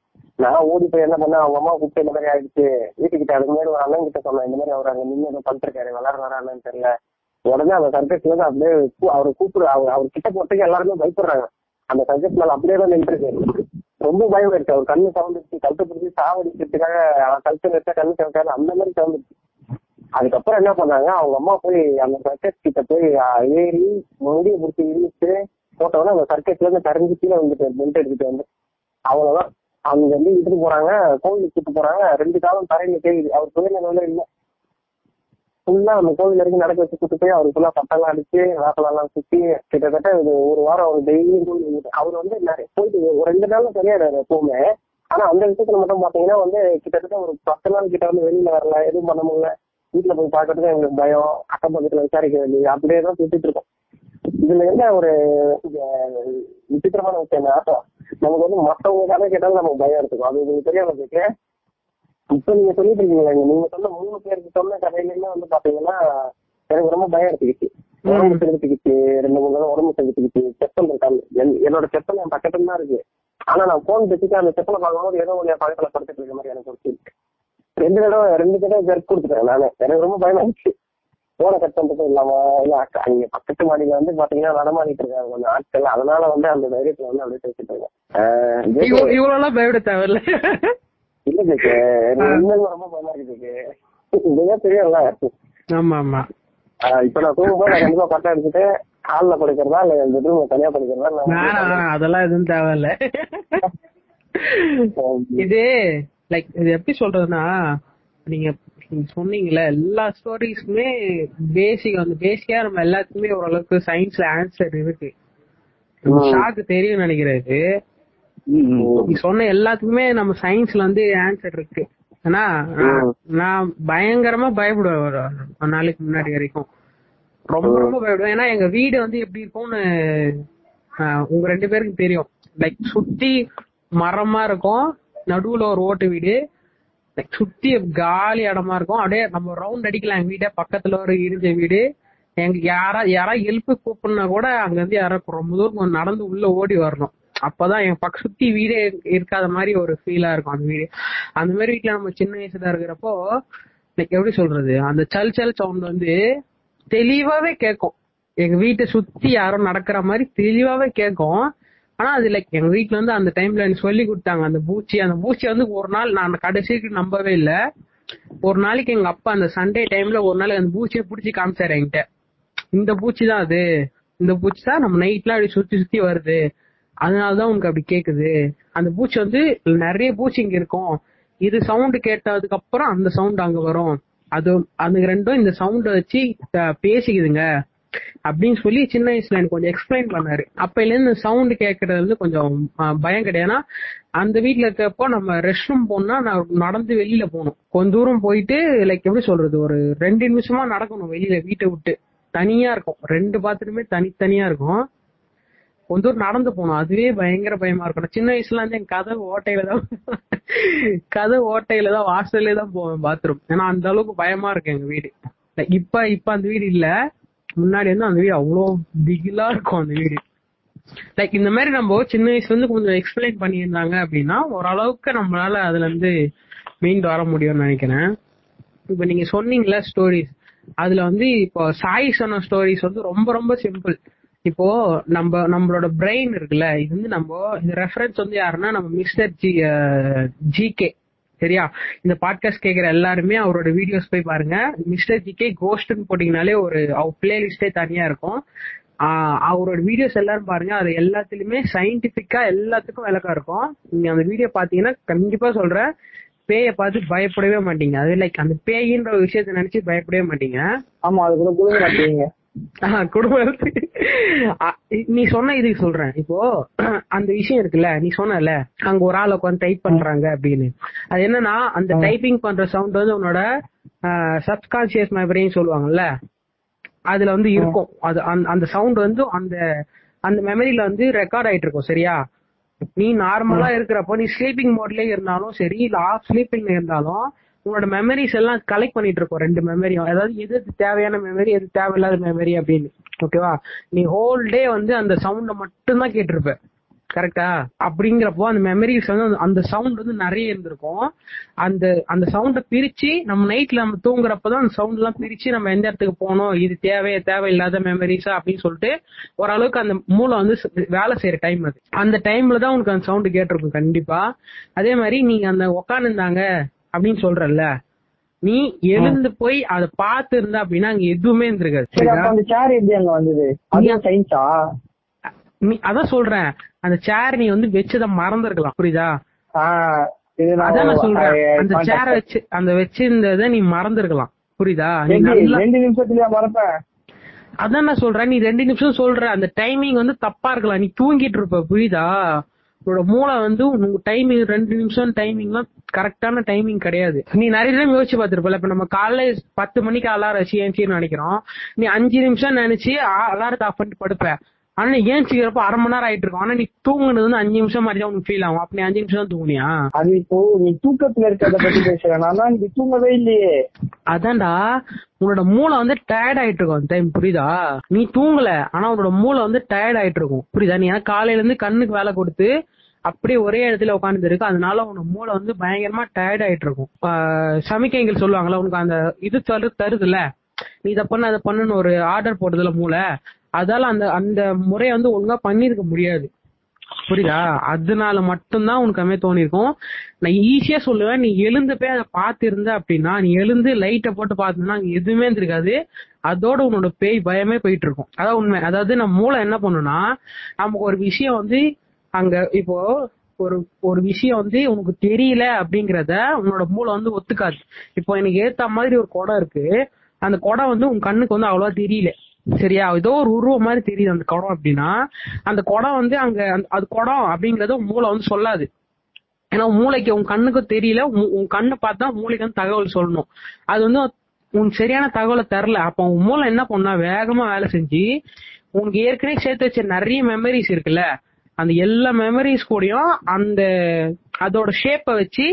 நான் ஓடி போய் என்ன பண்ணேன்? அவங்க அம்மா கூப்பிட்டு இந்த மாதிரி ஆயிடுச்சு. வீட்டுக்கிட்ட அதுக்கு மாதிரி ஒரு அண்ணன் கிட்ட சொன்னேன் இந்த மாதிரி அவர் அங்க நின்று ஏதோ பண்ணிருக்காரு விளாடுறாரா வராங்கன்னு தெரியல. உடனே அந்த சர்க்கஸ்ல இருந்து அப்படியே அவர் அவரை கூப்பிடு அவர் அவர் கிட்ட போறதுக்கு எல்லாருமே பயப்படுறாங்க. அந்த சர்க்கஸ் மேல அப்படியே தான் நின்றுருக்கு. ரொம்ப பயம் இருக்கு அவர் கண்ணு சவுந்துருச்சு கழுத்து பிடிச்சி சாவடிக்கிறதுக்காக கழுத்து வச்சா கண்ணு சவுக்காது அந்த மாதிரி சவுந்துருச்சு. அதுக்கப்புறம் என்ன பண்ணாங்க? அவங்க அம்மா போய் அந்த சர்க்கஸ் கிட்ட போய் ஏறி முடிய பிடிச்சி இழுத்து போட்டோன்னா அந்த சர்க்கஸ்ல இருந்து கரைஞ்சு கீழே வந்துட்டு பெல்ட் எடுத்துட்டு வந்து. அவ்வளவுதான். அவங்க வந்து இழுத்துட்டு போறாங்க கோவிலுக்கு கூட்டு போறாங்க. ரெண்டு காலம் தரையில தேயுது அவர் சுயநிலையில இல்ல. ஃபுல்லா அந்த கோவில் வரைக்கும் நடக்க வச்சு கூட்டு போய் அவருக்கு ஃபுல்லா பட்டெல்லாம் அடிச்சு வாசலெல்லாம் சுத்தி கிட்டத்தட்ட இது ஒரு வாரம் அவர் டெய்லியும் கோவில் அவர் வந்து நிறைய போயிட்டு ஒரு ரெண்டு நாள்ல சரியாயிடாரு எப்பவுமே. ஆனா அந்த விஷயத்துல மட்டும் பாத்தீங்கன்னா வந்து கிட்டத்தட்ட ஒரு பத்து நாள் கிட்ட வந்து வெளியில வரல எதுவும் பண்ண முடியல. வீட்டுல போய் பாக்குறதுக்கு எங்களுக்கு பயம் அக்கம் பக்கத்துல விசாரிக்க வேண்டியது அப்படியே தான் சுத்திட்டு இருக்கோம். இதுல என்ன ஒரு விசித்திரமான விஷயம் ஆட்டம்? நமக்கு வந்து மத்தவங்க கதை கேட்டாலும் நமக்கு பயம் இருக்கும் அது உங்களுக்கு தெரியாம இருக்கு. இப்ப நீங்க சொல்லிட்டு இருக்கீங்களா நீங்க சொன்ன மூணு பேருக்கு சொன்ன கதையில வந்து பாத்தீங்கன்னா எனக்கு ரொம்ப பயம் எடுத்துக்கிச்சு. உடம்பு செலுத்திக்கிச்சு ரெண்டு மூணு தடவை உடம்பு செலுத்திக்கிச்சு செப்பல் இருக்காங்க என்- என்னோட செப்பல் என் பக்கத்துல தான் இருக்கு. ஆனா நான் போன் பேசிட்டு அந்த செப்பலை பார்க்கும்போது ஏதோ என் பக்கத்துல படுத்துட்டு இருக்க மாதிரி எனக்கு ஒரு. ரெண்டு தடவை ரெண்டு தடவை ஜெர்க் கொடுத்துட்டேன் நானு. எனக்கு ரொம்ப பயமாச்சு போனை கட் பண்றது இல்லாம அங்க பக்கத்து மாடியில வந்து பாத்தீங்கன்னா நடமாடிட்டு இருக்காங்க கொஞ்சம் ஆட்கள். அதனால வந்து அந்த தைரியத்துல வந்து அப்படியே பேசிட்டு இருக்கேன் இவ்வளவு எல்லாம் பயப்பட தேவையில்ல. இல்ல உண்மையிலுமே ரொம்ப பயமா இருக்கு இதுதான் தெரியும்ல ஆமா ஆமா. இப்ப நான் தூங்கும்போது நான் கண்டிப்பா பட்டம் அடிச்சுட்டு ஹால்ல படுக்கிறதா இல்ல பெட்ரூம்ல தனியா படுக்கிறதா அதெல்லாம் எதுவும் தேவையில்ல. இது லைக் இது எப்படி சொல்றதுன்னா நீங்க சொன்னீங்கல்ல எல்லா ஸ்டோரிஸ்மே பேசிக் வந்து பேசிக்கா நம்ம எல்லாத்துக்குமே ஓரளவுக்கு சயின்ஸ்ல ஆன்சர் இருக்கு. ஷாக்கு தெரியும் நினைக்கிறது. சொன்ன எல்லாத்துக்குமே நம்ம சயின்ஸ்ல வந்து ஆன்சர் இருக்கு. ஏன்னா நான்- பயங்கரமா பயப்படுவேன் ஒரு நாளைக்கு முன்னாடி வரைக்கும். ரொம்ப ரொம்ப பயப்படுவேன். ஏன்னா எங்க வீடு வந்து எப்படி இருக்கும்னு உங்க ரெண்டு பேருக்கு தெரியும். லைக் சுத்தி மரமா இருக்கும். நடுவுல ஒரு ஓட்டு வீடு. லைக் சுத்தி காலி இடமா இருக்கும். அப்படியே நம்ம ரவுண்ட் அடிக்கலாம். எங்க வீடே பக்கத்துல ஒரு இருந்த வீடு. எங்க யாரா யாரா ஹெல்ப் கூப்பிடுனா கூட அங்க இருந்து யாரா ரொம்ப தூரம் கொஞ்சம் நடந்து உள்ள ஓடி வரணும். அப்பதான் என் பக்க சுத்தி வீடே இருக்காத மாதிரி ஒரு ஃபீலா இருக்கும் அந்த வீடு. அந்த மாதிரி வீட்டுல நம்ம சின்ன வயசுல இருக்கிறப்போ எனக்கு எப்படி சொல்றது? அந்த சல் சல் சவுண்ட் வந்து தெளிவாவே கேட்கும். எங்க வீட்டை சுத்தி யாரும் நடக்கிற மாதிரி தெளிவாவே கேட்கும். ஆனா அது லைக் எங்க வீட்டில் வந்து அந்த டைம்ல எனக்கு சொல்லி கொடுத்தாங்க. அந்த பூச்சி அந்த பூச்சி வந்து ஒரு நாள் நான் கடைசிக்கு நம்பவே இல்ல. ஒரு நாளைக்கு எங்க அப்பா அந்த சண்டே டைம்ல ஒரு நாள் அந்த பூச்சியை புடிச்சு காமிச்சாரு என்கிட்ட. இந்த பூச்சி தான் அது. இந்த பூச்சி தான் நம்ம நைட்லாம் அப்படி சுத்தி சுத்தி வருது. அதனாலதான் உனக்கு அப்படி கேக்குது. அந்த பூச்சி வந்து நிறைய பூச்சி இங்க இருக்கும். இது சவுண்ட் கேட்டதுக்கு அப்புறம் அந்த சவுண்ட் அங்க வரும். அது அது ரெண்டும் இந்த சவுண்ட வச்சு பேசிக்குதுங்க. அப்படின்னு சொல்லி சின்ன வயசுல எனக்கு கொஞ்சம் எக்ஸ்பிளைன் பண்ணாரு. அப்பையில இருந்து சவுண்ட் கேட்கறது வந்து கொஞ்சம் பயம் கிடையாது. ஏன்னா அந்த வீட்ல இருக்கப்போ நம்ம ரெஸ்ட் ரூம் போனா நான் நடந்து வெளியில போகணும். கொஞ்ச தூரம் போயிட்டு லைக் எப்படி சொல்றது ஒரு ரெண்டு நிமிஷமா நடக்கணும் வெளியில வீட்டை விட்டு. தனியா இருக்கும். ரெண்டு பாத்ரூமே தனித்தனியா இருக்கும். கொஞ்ச தூரம் நடந்து போகணும். அதுவே பயங்கர பயமா இருக்கும். சின்ன வயசுல இருந்து என் கதவு ஓட்டையில தான் கதவு ஓட்டையில தான் வாசல்லே தான் போவேன் பாத்ரூம் ஏன்னா அந்த அளவுக்கு பயமா இருக்கு எங்க வீடு. இப்ப இப்ப அந்த வீடு இல்லை. முன்னாடி வந்து அந்த வீடு அவ்வளோ பிகிலா இருக்கும் அந்த வீடு. லைக் இந்த மாதிரி நம்ம சின்ன வயசுல இருந்து கொஞ்சம் எக்ஸ்பிளைன் பண்ணியிருந்தாங்க அப்படின்னா ஓரளவுக்கு நம்மளால அதுல இருந்து மீண்டு வர முடியும்னு நினைக்கிறேன். இப்ப நீங்க சொன்னீங்களா ஸ்டோரிஸ் அதுல வந்து இப்போ சாய் சொன்ன ஸ்டோரிஸ் வந்து ரொம்ப ரொம்ப சிம்பிள் இப்போ நம்ம நம்மளோட பிரெயின் இருக்குல்ல இது வந்து நம்ம இந்த ரெஃபரன்ஸ் வந்து யாருன்னா நம்ம மிஸ்டர் ஜி ஜிகே சரியா? இந்த பாட்காஸ்ட் கேக்குற எல்லாருமே அவரோட வீடியோஸ் போய் பாருங்க. மிஸ்டர் ஜிகே கோஸ்ட்னு போட்டீங்கனாலே ஒரு அவர் பிளேலிஸ்டே தனியா இருக்கும். அவரோட வீடியோஸ் எல்லாரும் பாருங்க. அது எல்லாத்துலயுமே சயின்டிபிக்கா எல்லாத்துக்கும் விளக்கம் இருக்கும். நீங்க அந்த வீடியோ பாத்தீங்கன்னா கண்டிப்பா சொல்றேன் பேயை பார்த்து பயப்படவே மாட்டீங்க. அது லைக் அந்த பேயின்ற ஒரு விஷயத்த நினைச்சு பயப்படவே மாட்டீங்க. ஆமா அது கூட மாட்டீங்க அ- நீ சொன்ன இதுக்கு சொல்றேன். இப்போ அந்த விஷயம் இருக்குல்ல நீ சொன்னல அங்க ஒரு ஆள் உட்காந்து டைப் பண்றாங்க அப்படின்னு. அது என்னன்னா அந்த டைப்பிங் பண்ற சவுண்ட் வந்து உன்னோட சப்கான்சியஸ் மெமரின்னு சொல்லுவாங்கல்ல அதுல வந்து இருக்கும். அது அந்த- அந்த சவுண்ட் வந்து அந்த அந்த மெமரியில வந்து ரெக்கார்ட் ஆயிட்டு இருக்கும் சரியா? நீ நார்மலா இருக்கிறப்போ நீ ஸ்லீப்பிங் மோட்லயே இருந்தாலும் சரி இல்ல ஆஃப் ஸ்லீப்பிங்ல இருந்தாலும் உங்களோட மெமரிஸ் எல்லாம் கலெக்ட் பண்ணிட்டு இருக்கோம். ரெண்டு மெமரியும் அதாவது எது எது தேவையான மெமரி எது தேவையில்லாத மெமரி அப்படின்னு. ஓகேவா நீ ஹோல் டே வந்து அந்த சவுண்ட மட்டும்தான் கேட்டிருப்ப. கரெக்டா அப்படிங்கிறப்போ அந்த மெமரிஸ் வந்து அந்த- சவுண்ட் வந்து நிறைய இருந்திருக்கும். அந்த அந்த சவுண்ட பிரிச்சு நம்ம நைட்ல நம்ம தூங்குறப்பதான் அந்த சவுண்ட் எல்லாம் பிரிச்சு நம்ம எந்த இடத்துக்கு போகணும்? இது தேவைய தேவையில்லாத மெமரிஸா அப்படின்னு சொல்லிட்டு ஓரளவுக்கு அந்த மூளை வந்து வேலை செய்யற டைம் அது. அந்த டைம்ல தான் உனக்கு அந்த சவுண்ட் கேட்டிருக்கும் கண்டிப்பா. அதே மாதிரி நீங்க அந்த உக்காந்துருந்தாங்க. அப்படின்னு சொல்றல்ல. நீ எழுந்து போய் அதை பார்த்து இருந்த அப்படின்னா அங்க எதுவுமே இருந்திருக்காது. சரி சரியா? அப்ப அந்த சேர் எப்படி அங்க வந்தது? அதுவும் சயின்ஸா நீ அதான் சொல்றேன். அந்த சேர் நீ வந்து வச்சத மறந்துருக்கலாம். புரியுதா? அதான் நான் சொல்றேன். அந்த சேர வச்சு அந்த வச்சிருந்தத நீ மறந்துருக்கலாம். புரியுதா? ரெண்டு நிமிஷத்துலயா மறப்பேன் அதான் நான் சொல்றேன். நீ ரெண்டு நிமிஷம் சொல்ற. அந்த டைமிங் வந்து தப்பா இருக்கலாம். நீ தூங்கிட்டு இருப்ப. புரியுதா? உன்னோட மூளை வந்து உனக்கு டைமிங் ரெண்டு நிமிஷம் டைமிங்லாம் கரெக்டான டைமிங் கிடையாது. நீ நிறைய டைம் யோசிச்சு பார்த்துருப்பல இப்ப நம்ம காலைல பத்து மணிக்கு அலாரம் வச்சு நினைக்கிறோம். நீ அஞ்சு நிமிஷம் நினைச்சு அலாரத்தை ஆஃப் பண்ணிட்டு படுப்ப. ஆனா நீ ஏன்ச்சிக்கிறப்ப அரை மணி நேரம் ஆயிட்டு இருக்கும்? ஆனா நீ தூங்குனது வந்து அஞ்சு நிமிஷம் மாதிரி தான் உனக்கு ஃபீல் ஆகும். அப்ப நீ அஞ்சு நிமிஷம் தான் தூங்குனியா? அது இப்போ நீ தூக்கத்துல இருக்கிறத பத்தி பேசுற நான் தான் நீ தூங்கவே இல்லையே. அதான்டா. உன்னோட மூளை வந்து டயர்ட் ஆயிட்டு இருக்கும். அந்த டைம் புரியுதா? நீ தூங்கல ஆனா உன்னோட மூளை வந்து டயர்ட் ஆயிட்டு இருக்கும். புரியுதா? நீ ஏன்னா காலையில இருந்து கண்ணுக்கு வேலை கொடுத்து அப்படியே ஒரே இடத்துல உட்கார்ந்து இருக்கு. அதனால உனக்கு மூளை வந்து பயங்கரமா டயர்ட் ஆயிட்டு இருக்கும். ஆஹ் சமிக்கைகள் சொல்லுவாங்கல்ல உனக்கு அந்த இது தரு தருதுல்ல? நீ இதை பண்ண அதை பண்ணுன்னு ஒரு ஆர்டர் போட்டதுல மூளை. அதால அந்த அந்த முறையை வந்து ஒழுங்கா பண்ணிருக்க முடியாது. புரியுதா? அதனால மட்டும்தான் உனக்கு அதுமே தோணிருக்கும். நான் ஈஸியா சொல்லுவேன். நீ எழுந்து போய் அதை பார்த்திருந்த அப்படின்னா நீ எழுந்து லைட்டை போட்டு பார்த்தீங்கன்னா அங்க எதுவுமே இருந்திருக்காது. அதோட உன்னோட பேய் பயமே போயிட்டு இருக்கும் அதான் உண்மை. அதாவது நம்ம மூளை என்ன பண்ணுன்னா நமக்கு ஒரு விஷயம் வந்து அங்க இப்போ ஒரு ஒரு விஷயம் வந்து உனக்கு தெரியல அப்படிங்கறத உன்னோட மூளை வந்து ஒத்துக்காது. இப்போ எனக்கு ஏத்த மாதிரி ஒரு குடம் இருக்கு. அந்த குடம் வந்து உன் கண்ணுக்கு வந்து அவ்வளவா தெரியல. சரியா? ஏதோ ஒரு உருவம் மாதிரி தெரியுது அந்த குடம் அப்படின்னா அந்த குடம் வந்து அங்க அது குடம் அப்படிங்கறத மூளை வந்து சொல்லாது. ஏன்னா மூளைக்கு உன் கண்ணுக்கு தெரியல உன் உன் கண்ணை பார்த்தா மூளைக்கு வந்து தகவல் சொல்லணும். அது வந்து உனக்கு சரியான தகவலை தரல. அப்ப உன் மூளை என்ன பண்ணா வேகமா வேலை செஞ்சு உனக்கு ஏற்கனவே சேர்த்து வச்ச நிறைய மெமரிஸ் இருக்குல்ல அந்த எல்லா மெமரிஸ் கூடயும் அந்த அதோட ஷேப்பை வச்சு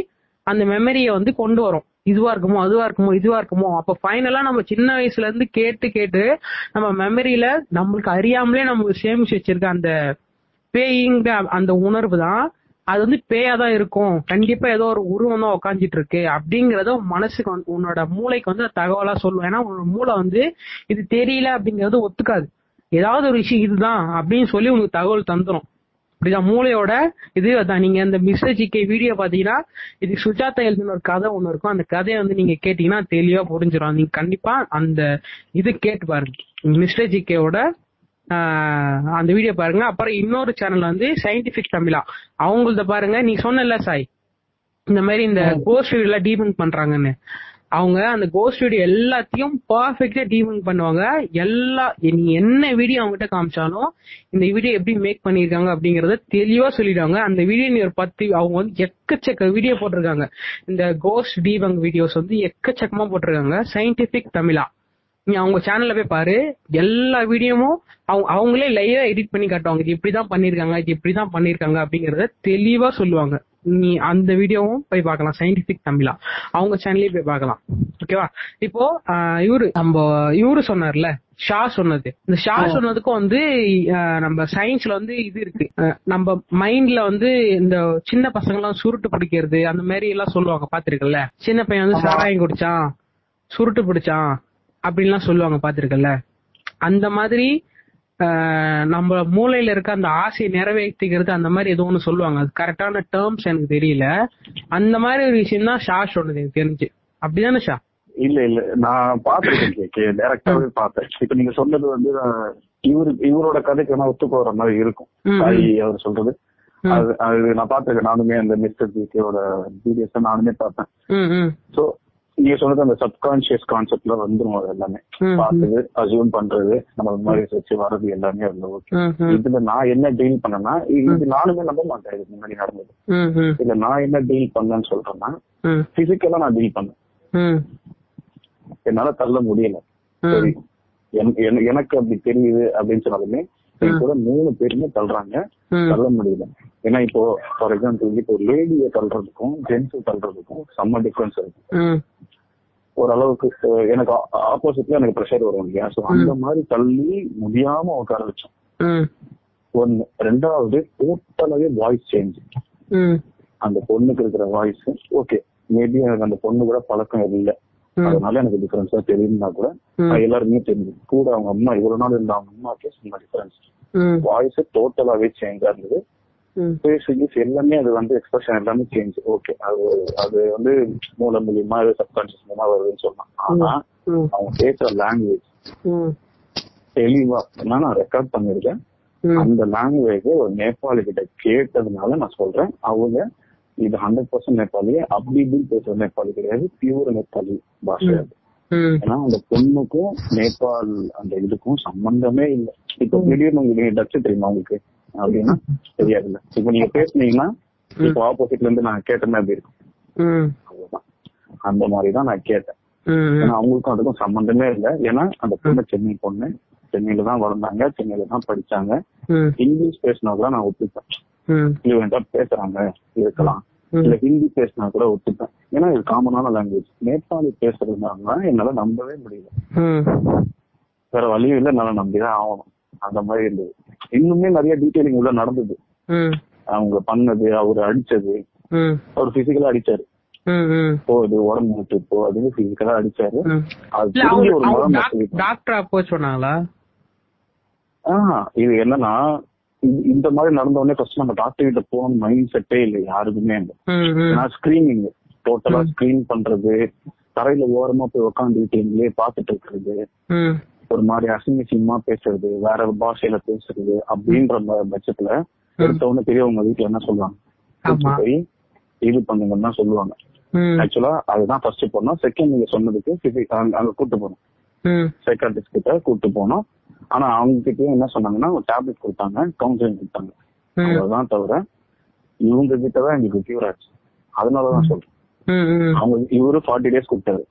அந்த மெமரியை வந்து கொண்டு வரும். இதுவா இருக்குமோ அதுவா இருக்குமோ இதுவா இருக்குமோ அப்ப ஃபைனலா நம்ம சின்ன வயசுல இருந்து கேட்டு கேட்டு நம்ம மெமரியில நம்மளுக்கு அறியாமலே நம்ம சேமிச்சு வச்சிருக்க அந்த பேயிங்கிற அந்த உணர்வு தான் அது வந்து பேயா தான் இருக்கும். கண்டிப்பா ஏதோ ஒரு உருவம் தான் உட்காந்துட்டு இருக்கு. அப்படிங்கறத மனசுக்கு வந்து உன்னோட மூளைக்கு வந்து தகவலா சொல்லும் ஏன்னா உன்னோட மூளை வந்து இது தெரியல அப்படிங்கறது ஒத்துக்காது. ஏதாவது ஒரு விஷயம் இதுதான் அப்படின்னு சொல்லி உனக்கு தகவல் தந்துடும் இப்படிதான் மூளையோட இது அதான். நீங்க அந்த மிஸ்டர் ஜிகே வீடியோ பாத்தீங்கன்னா இது சுஜாதா எழுதின ஒரு கதை ஒண்ணு இருக்கும். அந்த கதையை வந்து நீங்க கேட்டீங்கன்னா தெளிவா புரிஞ்சிடும் நீங்க கண்டிப்பா அந்த இது கேட்டு பாருங்க. மிஸ்டர் ஜிகேவோட அந்த வீடியோ பாருங்க. அப்புறம் இன்னொரு சேனல் வந்து சயின்டிபிக் தமிழா. அவங்களத பாருங்க. நீ சொன்னல சாய்? இந்த மாதிரி இந்த கோஸ்ட் வீடியோ டீபங்க் பண்றாங்கன்னு. அவங்க அந்த கோஸ்ட் வீடியோ எல்லாத்தையும் பர்ஃபெக்டா டீமிங் பண்ணுவாங்க. எல்லா நீ என்ன வீடியோ அவங்ககிட்ட காமிச்சாலும் இந்த வீடியோ எப்படி மேக் பண்ணிருக்காங்க அப்படிங்கறத தெளிவா சொல்லிடுவாங்க. அந்த வீடியோ நீ ஒரு பத்து அவங்க வந்து எக்கச்சக்க வீடியோ போட்டிருக்காங்க. இந்த கோஸ்ட் டீபங் வீடியோஸ் வந்து எக்கச்சக்கமா போட்டிருக்காங்க. சயின்டிபிக் தமிழா. நீ அவங்க சேனல்ல போய் பாரு. எல்லா வீடியோவும் அவங்க அவங்களே லைவா எடிட் பண்ணி காட்டுவாங்க. இது இப்படிதான் பண்ணிருக்காங்க இது இப்படிதான் பண்ணிருக்காங்க அப்படிங்கறத தெளிவா சொல்லுவாங்க. நீ அந்த வீடியோவும் போய் பார்க்கலாம். சயின்டிபிக் தமிழா. அவங்க சேனல்லயே போய் பார்க்கலாம். ஓகேவா இப்போ இவரு நம்ம இவரு சொன்னார்ல ஷா சொன்னது. இந்த ஷா சொன்னதுக்கும் வந்து நம்ம சயின்ஸ்ல வந்து இது இருக்கு. நம்ம மைண்ட்ல வந்து இந்த சின்ன பசங்க எல்லாம் சுருட்டு பிடிக்கிறது அந்த மாதிரி எல்லாம் சொல்லுவாங்க. பாத்திருக்கல சின்ன பையன் வந்து சாராயம் குடிச்சான் சுருட்டு பிடிச்சான் அப்படின்லாம் சொல்லுவாங்க. பாத்திருக்கல அந்த மாதிரி நம்ம மூளையில இருக்க அந்த ஆசையை நிறைவேற்றிக்கிறது அந்த மாதிரி ஏதோ ஒண்ணு சொல்லுவாங்க. அது கரெக்டான டேர்ம்ஸ் எனக்கு தெரியல. அந்த மாதிரி ஒரு விஷயம் தான் ஷா சொன்னது எனக்கு தெரிஞ்சு. அப்படிதானே ஷா? இல்ல இல்ல. நான் பாத்திருக்கேன் டைரக்டாவே பார்த்தேன். இப்ப நீங்க சொன்னது வந்து நான் இவரு இவரோட கதைக்கு வேணா ஒத்து போற மாதிரி இருக்கும். அவர் சொல்றது. அது அது நான் பாத்திருக்கேன் நானுமே அந்த மிஸ்டர் ஜிகேவோட வீடியோஸ் நானுமே பார்த்தேன். சோ நீங்க சொன்னது அந்த சப்கான்சியஸ் கான்செப்ட்ல வந்துரும் அது எல்லாமே. பார்த்தது அசியூம் பண்றது நம்ம மாதிரி வச்சு வர்றது எல்லாமே அதுல ஓகே இதுல நான் என்ன டீல் பண்ணேன்னா இது நானுமே நம்ப மாட்டேன் இதுக்கு முன்னாடி நடந்தது. இதுல நான் என்ன டீல் பண்ணேன்னு சொல்றேன்னா பிசிக்கலா நான் டீல் பண்ணேன். என்னால தள்ள முடியல. சரி. என்- என்- எனக்கு அப்படி தெரியுது அப்படின்னு சொன்னாலுமே கூட மூணு பேருமே தள்ளுறாங்க. தள்ள முடியல. ஏன்னா இப்போ ஃபார் எக்ஸாம்பிள் இப்போ லேடியை தள்ளுறதுக்கும் ஜென்ஸ் தள்ளுறதுக்கும் செம்ம டிஃபரன்ஸ் இருக்கு. ஓரளவுக்கு எனக்கு ஆப்போசிட்ல எனக்கு ப்ரெஷர் வரும் இல்லையா? சோ அந்த மாதிரி தள்ளி முடியாம உட்கார வச்சோம். ஒன்னு ரெண்டாவது டோட்டலாவே வாய்ஸ் சேஞ்ச் அந்த பொண்ணுக்கு இருக்கிற வாய்ஸ் ஓகே மேபி எனக்கு அந்த பொண்ணு கூட பழக்கம் இல்லை. அதனால எனக்கு டிஃபரன்ஸா தெரியும்னா கூட எல்லாருமே தெரிஞ்சு கூட அவங்க அம்மா இவ்வளவு நாள் இருந்த அவங்க அம்மாக்கே சொன்ன டிஃபரன்ஸ் வாய்ஸ் டோட்டலாவே சேஞ்ச் இருந்தது பேசிக்ஸ் எல்லாமே அது வந்து எக்ஸ்பிரஷன் எல்லாமே சேஞ்ச் ஓகே அது அது வந்து மூல மூலியமா சப்கான்சியஸ் மூலமா வருதுன்னு சொல்லலாம். ஆனா அவங்க பேசுற லாங்குவேஜ் தெளிவா நான் ரெக்கார்ட் பண்ணிருக்கேன் அந்த லாங்குவேஜ் ஒரு நேபாளி கிட்ட கேட்டதுனால நான் சொல்றேன். அவங்க இது ஹண்ட்ரட் பர்சன்ட் நேபாளி அப்படி இப்படின்னு பேசுற நேபாளி கிடையாது. பியூர் நேபாளி பாஷை அது. ஏன்னா அந்த பொண்ணுக்கும் நேபாள் அந்த இதுக்கும் சம்பந்தமே இல்லை. இப்ப திடீர்னு உங்களுக்கு டச் தெரியுமா உங்களுக்கு? அப்படின்னா தெரியாதுல்ல. இப்ப நீங்க பேசுனீங்கன்னா இப்போ ஆப்போசிட்ல இருந்து நான் கேட்டேன்னா இருக்கும். அவ்வளவுதான். அந்த மாதிரி தான் நான் கேட்டேன். ஏன்னா அவங்களுக்கும் அதுக்கும் சம்பந்தமே இல்லை. ஏன்னா அந்த பொண்ணு சென்னை பொண்ணு. சென்னையில தான் வளர்ந்தாங்க. சென்னையில தான் படிச்சாங்க. இங்கிலீஷ் பேசினா கூட நான் ஒத்துப்பேன். ஃப்ளூவெண்டா பேசுறாங்க. இருக்கலாம். இல்ல ஹிந்தி பேசினா கூட ஒத்துப்பேன். ஏன்னா இது காமனான லாங்குவேஜ் நேபாளி பேசுறதுனால என்னால நம்பவே முடியல. வேற வழியும் இல்ல. என்னால நம்பிதான் ஆகணும். அந்த மாதிரி இருந்தது இன்னுமே நிறைய டீட்டெயிலிங் உள்ள நடந்தது. அவங்க பண்ணது அவர் அடிச்சது. அவர் பிசிக்கலா அடிச்சாரு. போகுது உடம்பு விட்டு பிசிக்கலா அடிச்சாரு. அது ஒரு டாக்டர் சொன்னாங்களா? ஆஹ் இது என்னன்னா இந்த- மாதிரி நடந்த உடனே ஃபர்ஸ்ட் நம்ம டாக்டர் கிட்ட போகணும் மைண்ட் செட்டே இல்லை யாருக்குமே நான் ஸ்கிரீனிங் டோட்டலா ஸ்கிரீன் பண்றது தரையில ஓரமா போய் எங்களே பாத்துட்டு இருக்கிறது. ஒரு மாதிரி அசிங்கசியமா பேசுறது வேற பாஷையில பேசுறது அப்படின்ற பட்சத்துல எடுத்த உடனே பெரியவங்க வீட்டுல என்ன சொல்லுவாங்க. போய் இது பண்ணுங்கன்னு தான் சொல்லுவாங்க. ஆக்சுவலா அதுதான் ஃபர்ஸ்ட் போனோம் செகண்ட் நீங்க சொன்னதுக்கு அங்க கூட்டு போனோம் சைக்காட்டிஸ்ட் கிட்ட கூட்டு போனோம் ஆனா அவங்க கிட்டயும் என்ன சொன்னாங்கன்னா ஒரு டேப்லெட் கொடுத்தாங்க கவுன்சிலிங் கொடுத்தாங்க. அவ்வளவுதான் தவிர இவங்க கிட்ட தான் எங்களுக்கு கியூர் ஆச்சு. அதனாலதான் சொல்றேன். அவங்க இவரு ஃபார்ட்டி டேஸ் கொடுத்தாரு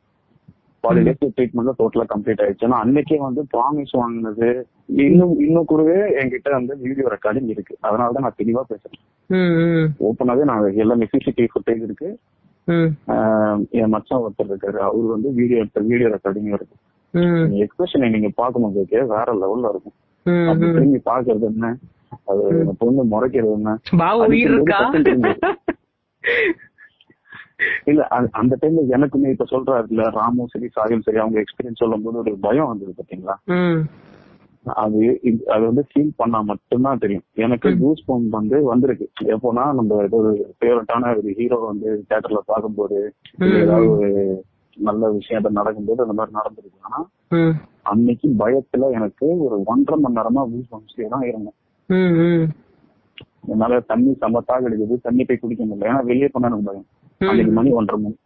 ஃபார்ட்டி டேஸ் ட்ரீட்மெண்ட்ல டோட்டலா கம்ப்ளீட் ஆயிடுச்சு. ஆனா அன்னைக்கே வந்து ப்ராமிஸ் வாங்கினது இன்னும் இன்னும் கூடவே என்கிட்ட வந்து வீடியோ ரெக்கார்டிங் இருக்கு. அதனால தான் நான் தெளிவா பேசுறேன். ஓப்பனாவே நான் எல்லாமே சிசிடிவி ஃபுட்டேஜ் இருக்கு. என் மச்சான் ஒருத்தர் இருக்காரு. அவரு வந்து வீடியோ எடுத்த வீடியோ ரெக்கார்டிங் இருக்கு. எக்ஸ்பிரஷனை நீங்க கேட்க வேற லெவல்ல இருக்கும். அப்படி திரும்பி பாக்குறது என்ன? அது பொண்ணு முறைக்கிறது என்ன? இல்ல அந்த- டைம்ல எனக்குமே இப்ப சொல்றாருல ராமும் சரி சாயும் சரி அவங்க எக்ஸ்பீரியன்ஸ் சொல்லும் போது ஒரு பயம் வந்தது பாத்தீங்களா? அது அது வந்து ஃபீல் பண்ணா மட்டும்தான் தெரியும். எனக்கு யூஸ் பம்ப் வந்து வந்திருக்கு. எப்போனா நம்ம ஏதோ ஒரு ஃபேவரட்டான ஒரு ஹீரோ வந்து தியேட்டர்ல பார்க்கும்போது. ஏதாவது ஒரு நல்ல விஷயம் நடக்கும்போது அந்த மாதிரி நடந்திருக்கு ஆனா அன்னைக்கு பயத்துல எனக்கு ஒரு ஒன்றரை மணி நேரமா யூஸ் பம்ப்ஸ்லயே தான் இருந்தேன். என்னால தண்ணி சமத்தாக கிடைக்குது தண்ணி போய் குடிக்க முடியல. ஏன்னா வெளியே போனா எனக்கு பயம். அன்னைக்கு மணி ஒன்றரை மணி.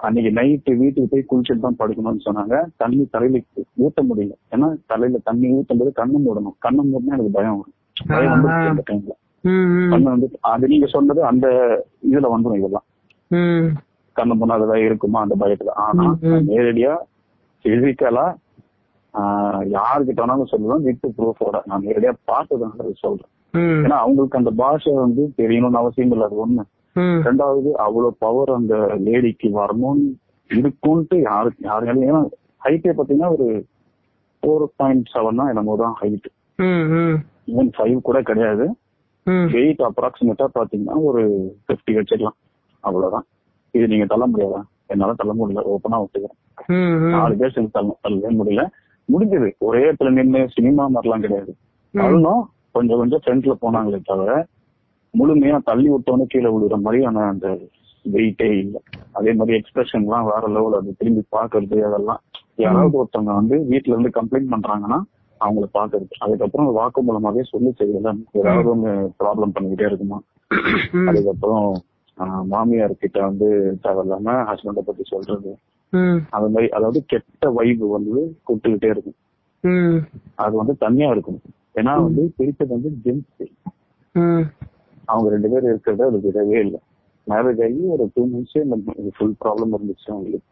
அன்னைக்கு நைட்டு வீட்டுக்கு போய் குளிச்சுட்டு தான் படுக்கணும்னு சொன்னாங்க. தண்ணி தலையில ஊத்த முடியல. ஏன்னா தலையில தண்ணி ஊத்தும் போது கண்ணு மூடணும். கண்ணு மூடினா எனக்கு பயம் வரும். பயம் வந்து அந்த டைம்ல கண்ணு வந்து அது நீங்க சொன்னது அந்த இதுல வந்துடும் இதெல்லாம். கண்ணு மூணு அதெல்லாம் இருக்குமா அந்த பயத்துல. ஆனா நேரடியா பிசிக்கலா யாருக்கிட்ட வேணாலும் சொல்லுவேன். வித் ப்ரூஃபோட நான் நேரடியா பார்த்ததுனால சொல்றேன். ஏன்னா அவங்களுக்கு அந்த பாஷை வந்து தெரியணும்னு அவசியம் இல்லை. அது ஒண்ணு. ரெண்டாவது அவ்வளவு பவர் அந்த லேடிக்கு வரணும்னு இருக்கும்ட்டு யாருக்கு யாருனாலும் ஏன்னா ஹைட்டே பாத்தீங்கன்னா ஒரு ஃபோர் பாயிண்ட் செவன் தான் என்னமோ தான் ஹைட் ஈவன் ஃபைவ் கூட கிடையாது. வெயிட் அப்ராக்சிமேட்டா பாத்தீங்கன்னா ஒரு பிப்டி வச்சுக்கலாம். அவ்வளவுதான். இது நீங்க தள்ள முடியாதா? என்னால தள்ள முடியல. ஓப்பனா ம் நாலு பேர் சேர்ந்து தள்ள தள்ளவே முடியல. முடிஞ்சது. ஒரே இடத்துல நின்று சினிமா மாதிரிலாம் கிடையாது. தள்ளணும். கொஞ்சம் கொஞ்சம் ஃப்ரண்ட்ல போனாங்களே தவிர முழுமையா தள்ளி விட்டோன்னு கீழே விழுற மாதிரியான அந்த வெயிட்டே இல்ல. அதே மாதிரி எக்ஸ்பிரஷன் எல்லாம் வேற லெவல் அது திரும்பி பாக்குறது அதெல்லாம். யாராவது ஒருத்தவங்க வந்து வீட்ல இருந்து கம்ப்ளைண்ட் பண்றாங்கன்னா அவங்கள பாக்குறது அதுக்கப்புறம் வாக்கு மூலமாவே சொல்லி செய்யல ஏதாவது ஒண்ணு ப்ராப்ளம் பண்ணிக்கிட்டே இருக்குமா? அதுக்கப்புறம் மாமியார் கிட்ட வந்து தேவையில்லாம ஹஸ்பண்ட பத்தி சொல்றது. ம். அந்த மாதிரி அதாவது கெட்ட வைப் வந்து கொடுத்துக்கிட்டே இருக்கும். அது வந்து தனியா இருக்கும் ஏன்னா வந்து பிரிச்சது வந்து ஜென்ஸ் அவங்க ரெண்டு பேரும் இருக்கிறது அது விடவே இல்லை. மேரேஜ் ஆகி ஒரு டூ மந்த்ஸ் இந்த ஃபுல் ப்ராப்ளம் இருந்துச்சு அவங்களுக்கு.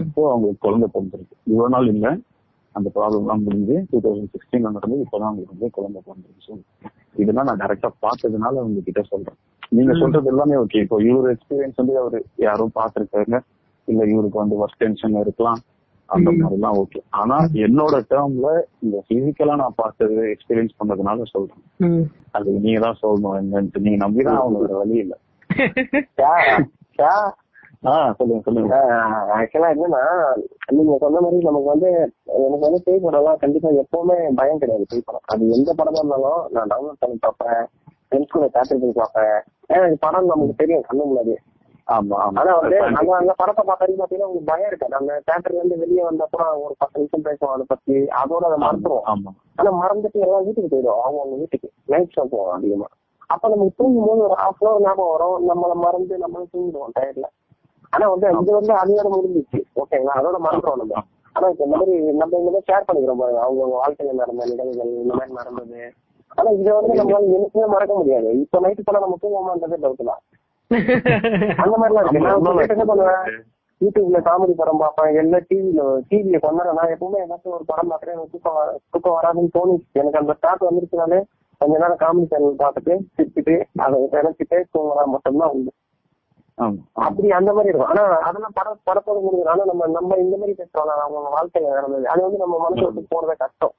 இப்போ அவங்களுக்கு குழந்தை பிறந்திருக்கு. இவ்வளவு நாள் இல்ல. அந்த ப்ராப்ளம் எல்லாம் முடிஞ்சு டூ தௌசண்ட் சிக்ஸ்டீன் நடந்து இப்பதான் அவங்களுக்கு வந்து குழந்தை பிறந்திருக்கு இதெல்லாம் நான் கரெக்டா பார்த்ததுனால அவங்க கிட்ட சொல்றேன். நீங்க சொல்றது எல்லாமே ஓகே இப்போ இவரு எக்ஸ்பீரியன்ஸ் வந்து அவரு யாரும் பார்த்திருக்காங்க. இல்ல இவருக்கு வந்து ஒர்க் டென்ஷன் இருக்கலாம். அந்த மாதிரி எல்லாம் ஓகே ஆனா என்னோட டேர்ம்ல இந்த பிசிக்கலா நான் பார்த்தது எக்ஸ்பீரியன்ஸ் பண்ணதுனால சொல்றேன். அது நீங்க தான் சொல்லணும் என்னன்ட்டு. நீங்க நம்பிதான் அவங்க வேற வழி இல்ல. சொல்லுங்க சொல்லுங்க. ஆக்சுவலா என்னன்னா நீங்க சொன்ன மாதிரி நமக்கு வந்து எனக்கு வந்து பேய் கண்டிப்பா எப்பவுமே பயம் கிடையாது பேய் படம். அது எந்த படமா இருந்தாலும் நான் டவுன்லோட் பண்ணி பார்ப்பேன். ஃப்ரெண்ட்ஸ் கூட தேட்டர் போய் பார்ப்பேன். ஏன்னா படம் நமக்கு தெரியும் கண்ணு முன்னாடி ஆமா ஆனா வந்து அந்த அந்த படத்தை பார்த்தாலும் பாத்தீங்கன்னா உங்களுக்கு பயம் இருக்காது. அந்த தேட்டர்ல இருந்து வெளியே வந்தப்பறம் ஒரு பத்து நிமிஷம் பேசுவோம் அதை பத்தி. அதோட அதை மறந்துடும் ஆனா மறந்துட்டு எல்லாம் வீட்டுக்கு போயிடும் அவங்க அவங்க வீட்டுக்கு. நைட் ஷோ போவோம் அதிகமா. அப்ப நமக்கு தூங்கும் போது ஒரு ஹாஃப் ஞாபகம் வரும். நம்மள மறந்து நம்மளும் தூங்கிடுவோம் டயர்ல ஆனா வந்து இது வந்து அதோட முடிஞ்சிச்சு. ஓகேங்களா அதோட மறந்துடும் நம்ம. ஆனா இப்ப இந்த மாதிரி நம்ம இந்த மாதிரி ஷேர் பண்ணிக்கிறோம் பாருங்க. அவங்க வாழ்க்கையில நடந்த நிகழ்வுகள் இந்த மாதிரி நடந்தது. ஆனா இதை வந்து நம்மளால என்னைக்குமே மறக்க முடியாது. இப்ப நைட்டு போல நம்ம தூங்குவோமான்றதே டவுட் தான். அந்த ஆமா, என்ன பண்ணுவேன்? யூடியூப்ல காமெடி படம் பார்ப்பேன். எல்லா டிவில டிவில கொண்டாட நான் எப்பவுமே ஏதாச்சும் ஒரு படம் பார்க்கறேன் எனக்கு தூக்கம் தூக்கம் வராதுன்னு தோணுச்சு. எனக்கு அந்த ஸ்டார்ட் வந்துருச்சுனாலே கொஞ்ச நேரம் காமெடி சேனல் பார்த்துட்டு சிரிச்சுட்டு அதை நினைச்சிட்டே தூங்கலாம் மட்டும்தான் உண்டு. அப்படி அந்த மாதிரி இருக்கும். ஆனா அதெல்லாம் பட படத்தோட முடியும் ஆனா நம்ம நம்ம இந்த மாதிரி பேசுறோம். அவங்க வாழ்க்கையில நடந்தது. அது வந்து நம்ம மனசு விட்டு போறதே கஷ்டம்.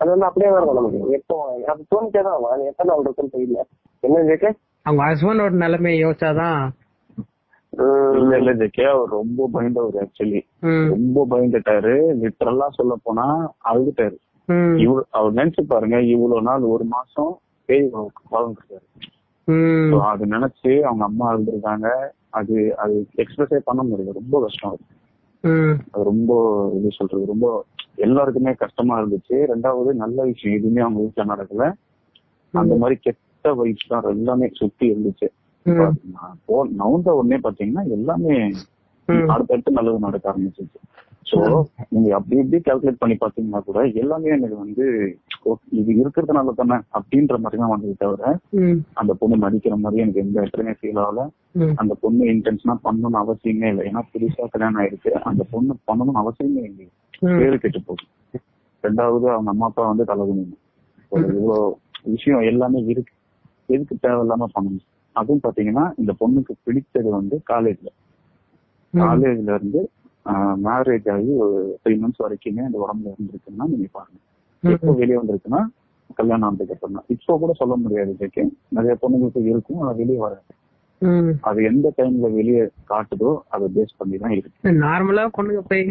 அது வந்து அப்படியே இருக்கும் நமக்கு. எப்போ அது தோணிட்டே தான். அது எத்தனை நாள் இருக்குன்னு தெரியல. என்ன ஜெயிக்க அவங்க ஹஸ்பண்டோட நிலைமையை யோசிச்சாதான் இல்ல இல்ல ஜெகே அவர் ரொம்ப பயந்தவர் ஆக்சுவலி ரொம்ப பயந்துட்டாரு. லிட்டரலா சொல்ல போனா அழுதுட்டாரு. இவ்வளவு அவர் நினைச்சு பாருங்க இவ்வளவு நாள் ஒரு மாசம் பேய் வாழ்ந்துருக்காரு அது நினைச்சு அவங்க அம்மா அழுதுருக்காங்க. அது அது எக்ஸ்பிரஸே பண்ண முடியல. ரொம்ப கஷ்டம் அது. ரொம்ப இது சொல்றது ரொம்ப எல்லாருக்குமே கஷ்டமா இருந்துச்சு. ரெண்டாவது நல்ல விஷயம் எதுவுமே அவங்க வீட்டுல நடக்கல. அந்த மாதிரி கெட்ட கெட்ட வைப்ஸ் தான் எல்லாமே சுத்தி இருந்துச்சு. போ நவுந்த உடனே பாத்தீங்கன்னா எல்லாமே. அடுத்தடுத்து நல்லது நடக்க ஆரம்பிச்சிச்சு. சோ நீங்க அப்படி இப்படி கால்குலேட் பண்ணி பாத்தீங்கன்னா கூட எல்லாமே எனக்கு வந்து இது இருக்கிறதுனால தானே அப்படின்ற மாதிரி தான் வந்தது தவிர. அந்த பொண்ணு நடிக்கிற மாதிரி எனக்கு எந்த இடத்துலயுமே ஃபீல் ஆகல. அந்த பொண்ணு இன்டென்ஷனா பண்ணணும்னு அவசியமே இல்லை. ஏன்னா புதுசா கல்யாணம் ஆயிருக்கு. அந்த பொண்ணு பண்ணணும்னு அவசியமே இல்லை. பேரு கெட்டு போகும் ரெண்டாவது அவங்க அம்மா அப்பா வந்து தலைவலி ஒரு இவ்வளோ விஷயம் எல்லாமே இருக்கு. எதுக்கு தேவையில்லாம பண்ணணும்? அதுவும் பாத்தீங்கன்னா இந்த பொண்ணுக்கு பிடிச்சது வந்து காலேஜ்ல. காலேஜ்ல இருந்து மேரேஜ் ஆகி ஒரு த்ரீ மந்த்ஸ் வரைக்குமே அந்த உடம்புல இருந்திருக்குன்னா நீங்க பாருங்க. எப்போ வெளியே வந்திருக்குன்னா கல்யாணம் ஆனதுக்கு தான் இப்போ கூட சொல்ல முடியாது ஜெகே நிறைய பொண்ணுங்களுக்கு இருக்கும் அது வெளியே வராது. அது எந்த டைம்ல வெளியே காட்டுதோ அதை பேஸ் பண்ணி தான் இருக்கு நார்மலா பொண்ணுங்க போய்.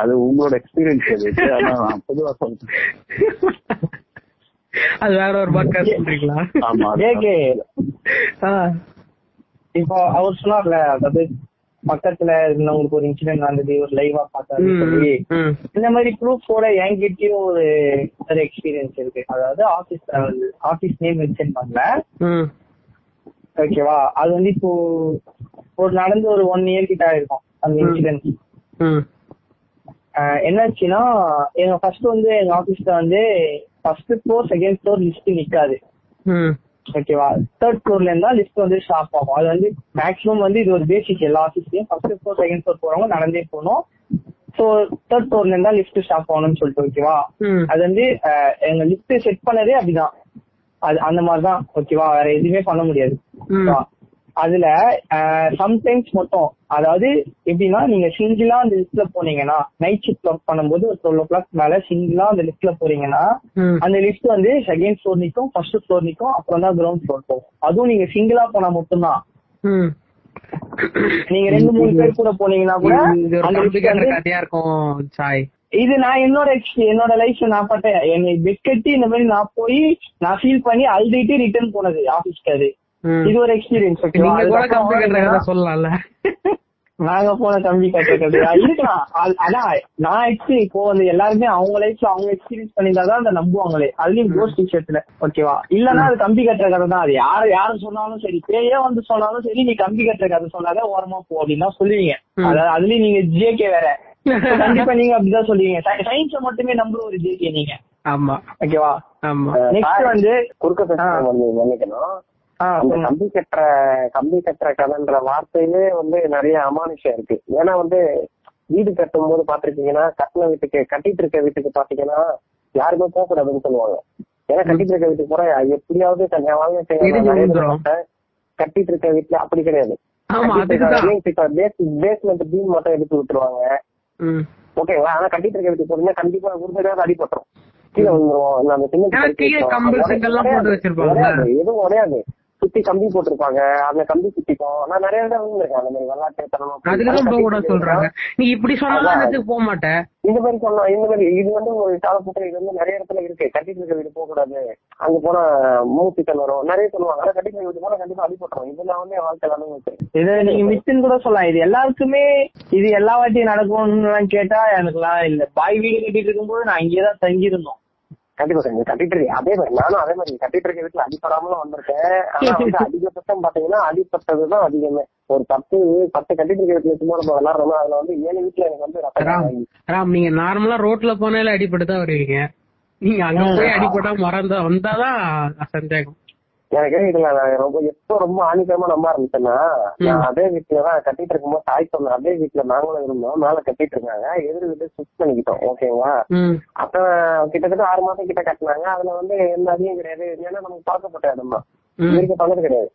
அது உங்களோட எக்ஸ்பீரியன்ஸ் அது. ஆனா நான் பொதுவா சொல்றேன். அது வேற ஒரு பாட்காஸ்ட் பண்றீங்களா ஆமா. இப்போ அவர் சொன்னார்ல அதாவது பக்கத்துல இருந்தவங்களுக்கு ஒரு இன்சிடென்ட் நடந்தது ஒரு லைவா பார்த்தாரு. சொல்லி. இந்த மாதிரி ப்ரூஃபோட என்கிட்டயும் ஒரு ஒரு எக்ஸ்பீரியன்ஸ் இருக்கு அதாவது ஆபீஸ் ஆபீஸ் நேம் மென்ஷன் பண்ணல ம். ஓகேவா அது வந்து இப்போ ஒரு நடந்து ஒரு ஒன் இயர் கிட்ட ஆயிருக்கும் அந்த. இன்சிடென்ட் ம். என்னாச்சுன்னா எங்க ஃபர்ஸ்ட் வந்து எங்க ஆபீஸ்ல வந்து first floor second floor lift நிக்காது. ஓகேவா தேர்ட் ஃப்ளோர்ல இருந்தா லிஸ்ட் வந்து ஸ்டாப் ஆகும். அது வந்து மேக்ஸிமம் வந்து இது ஒரு பேசிக் எல்லா ஆஃபீஸ்லயும் ஃபர்ஸ்ட் ஃப்ளோர் செகண்ட் ஃப்ளோர் போறவங்க நடந்தே போகணும். ஸோ தேர்ட் ஃப்ளோர்ல இருந்தா லிஃப்ட் ஸ்டாப் ஆகணும்னு சொல்லிட்டு ஓகேவா. அது வந்து எங்க லிஃப்ட் செட் பண்ணதே அப்படிதான். அது அந்த மாதிரிதான் ஓகேவா வேற எதுவுமே பண்ண முடியாது? அதுல சம்டைம்ஸ் மட்டும் அதாவது எப்படின்னா நீங்க சிங்கிளா அந்த லிஸ்ட்ல போனீங்கன்னா நைட் ஷிஃப்ட் ஒர்க் பண்ணும்போது ஒரு டுவெல் ஓ கிளாக் மேல சிங்கிளா அந்த லிஸ்ட்ல போறீங்கன்னா. அந்த லிஸ்ட் வந்து செகண்ட் ஃப்ளோர் நிக்கும் ஃபர்ஸ்ட் ஃப்ளோர் நிக்கும் அப்புறம் தான் கிரவுண்ட் ஃப்ளோர் போகும் அதுவும் நீங்க சிங்கிளா போனா மட்டும்தான் ம். நீங்க ரெண்டு மூணு பேர் கூட போனீங்கன்னா கூட இது ஒரு அந்த list காம்ப்ளிகேட்டட் வந்து கதையா இருக்கும் சாய் இது நான் என்னோட என்னோட லைஃப்ல நான் பட்டேன் என்னை பெட் கட்டி இந்த மாதிரி நான் போய் நான் ஃபீல் பண்ணி அழுதுட்டு ரிட்டர்ன் போனது ஆபீஸ்க்கு அது. இது ஒரு எக்ஸ்பீரியன்ஸ் கதை சொல்லலாம்ல. நாங்க போன தம்பி கட்ட கதையா இருக்கலாம் அது- அதான் நான் ஆக்சுவலி இப்போ வந்து எல்லாருமே அவங்க லைஃப்ல அவங்க எக்ஸ்பீரியன்ஸ் பண்ணியிருந்தாதான் அதை நம்புவாங்களே. அதுலயும் கோஸ்ட் விஷயத்துல ஓகேவா இல்லன்னா அது கம்பி கட்டுற கதை தான். அது யாரு யாரு சொன்னாலும் சரி பேயே வந்து சொன்னாலும் சரி நீ கம்பி கட்டுற கதை சொன்னாதான் ஓரமா போ அப்படின்னு தான் சொல்லுவீங்க. அதாவது அதுலயும் நீங்க ஜேகே வேற. கண்டிப்பா நீங்க அப்படிதான் சொல்லுவீங்க. சயின்ஸ மட்டுமே நம்புற ஒரு ஜேகே நீங்க. ஆமா. ஓகேவா ஆமா. நெக்ஸ்ட் வந்து குறுக்க மன்னிக்கணும். கம்பி கட்டுற கம்பி கட்டுற கதைன்ற வார்த்தையிலே வந்து நிறைய அமானுஷம் இருக்கு. ஏன்னா வந்து வீடு கட்டும் போது பாத்திருக்கீங்கன்னா கட்டின வீட்டுக்கு கட்டிட்டு இருக்க வீட்டுக்கு பாத்தீங்கன்னா யாருமே போக கூடாதுன்னு சொல்லுவாங்க. ஏன்னா கட்டிட்டு இருக்க வீட்டுக்கு போற எப்படியாவது தன் என் வாழ்க்கை செய்ய. கட்டிட்டு இருக்க வீட்டுல அப்படி கிடையாது. பேஸ்மெண்ட் பீம் மட்டும் எடுத்து விட்டுருவாங்க. ஓகேங்களா ஆனா கட்டிட்டு இருக்க வீட்டுக்கு போறீங்கன்னா கண்டிப்பா உறுதியாக அடிபட்டுரும் கீழே விழுந்துருவோம். எதுவும் உடையாது சுத்தி கம்பி போட்டிருப்பாங்க. அந்த கம்பி சுத்திக்கும். நான் நிறைய தடவை விழுந்திருக்கேன் அந்த மாதிரி விளையாட்டு போக கூட சொல்றாங்க. நீ இப்படி சொன்னாலும். அதுக்கு போக மாட்டேன் இந்த மாதிரி சொன்னா இந்த மாதிரி இது வந்து ஒரு காலப்போக்கில் இது வந்து நிறைய இடத்துல இருக்கு. கட்டிட்டு இருக்க வீடு போக கூடாது அங்க போனா மூச்சுக்கள் வரும். நிறைய சொல்லுவாங்க. ஆனா கட்டிட்டு இருக்க வீடு போனா கண்டிப்பா அடிபட்டுரும் இது நான் வந்து வாழ்க்கையில அனுபவிச்சேன் இது நீங்க மித்துன்னு கூட சொல்லலாம். இது எல்லாருக்குமே இது எல்லா வாட்டியும் நடக்கும்னு கேட்டா எனக்குலாம் இல்ல. பாய் வீடு கட்டிட்டு இருக்கும்போது நான் இங்கேதான் தங்கியிருந்தோம். கண்டிப்பா சார் கட்டிட்டு இருக்கு அதே மாதிரி நானும் அதே மாதிரி கட்டிட்டு இருக்க வீட்டுல அடிப்படாமலும் வந்திருக்கேன். ஆனா வந்து அதிகபட்சம் பாத்தீங்கன்னா அடிப்பட்டதுதான் அதிகமே. ஒரு பத்து பத்து கட்டிட்டு இருக்க வீட்டுல சும்மா நம்ம விளாடுறோம் அதுல வந்து ஏழு வீட்டுல எனக்கு வந்து ரத்தம் ராம் நீங்க நார்மலா ரோட்ல போனாலே அடிபட்டு தான் வருவீங்க. நீங்க அங்க போய் அடிபட்டா மறந்தா வந்தாதான் சந்தேகம். எனக்கு இதுல ரொம்ப எப்போ ரொம்ப ஆணித்தரமா நம்ப ஆரம்பிச்சேன்னா நான் அதே வீட்டுலதான் கட்டிட்டு இருக்கும்போது தாய் சொன்ன அதே வீட்டுல நாங்களும் இருந்தோம் மேல கட்டிட்டு இருக்காங்க எதிர் வீட்டு ஷிஃப்ட் பண்ணிக்கிட்டோம் ஓகேங்களா அப்ப கிட்டத்தட்ட ஆறு மாசம் கிட்ட கட்டினாங்க அதுல வந்து எந்த அதிகம் கிடையாது ஏன்னா நமக்கு பழக்கப்பட்ட இடம் தான் இருக்க கிடையாது.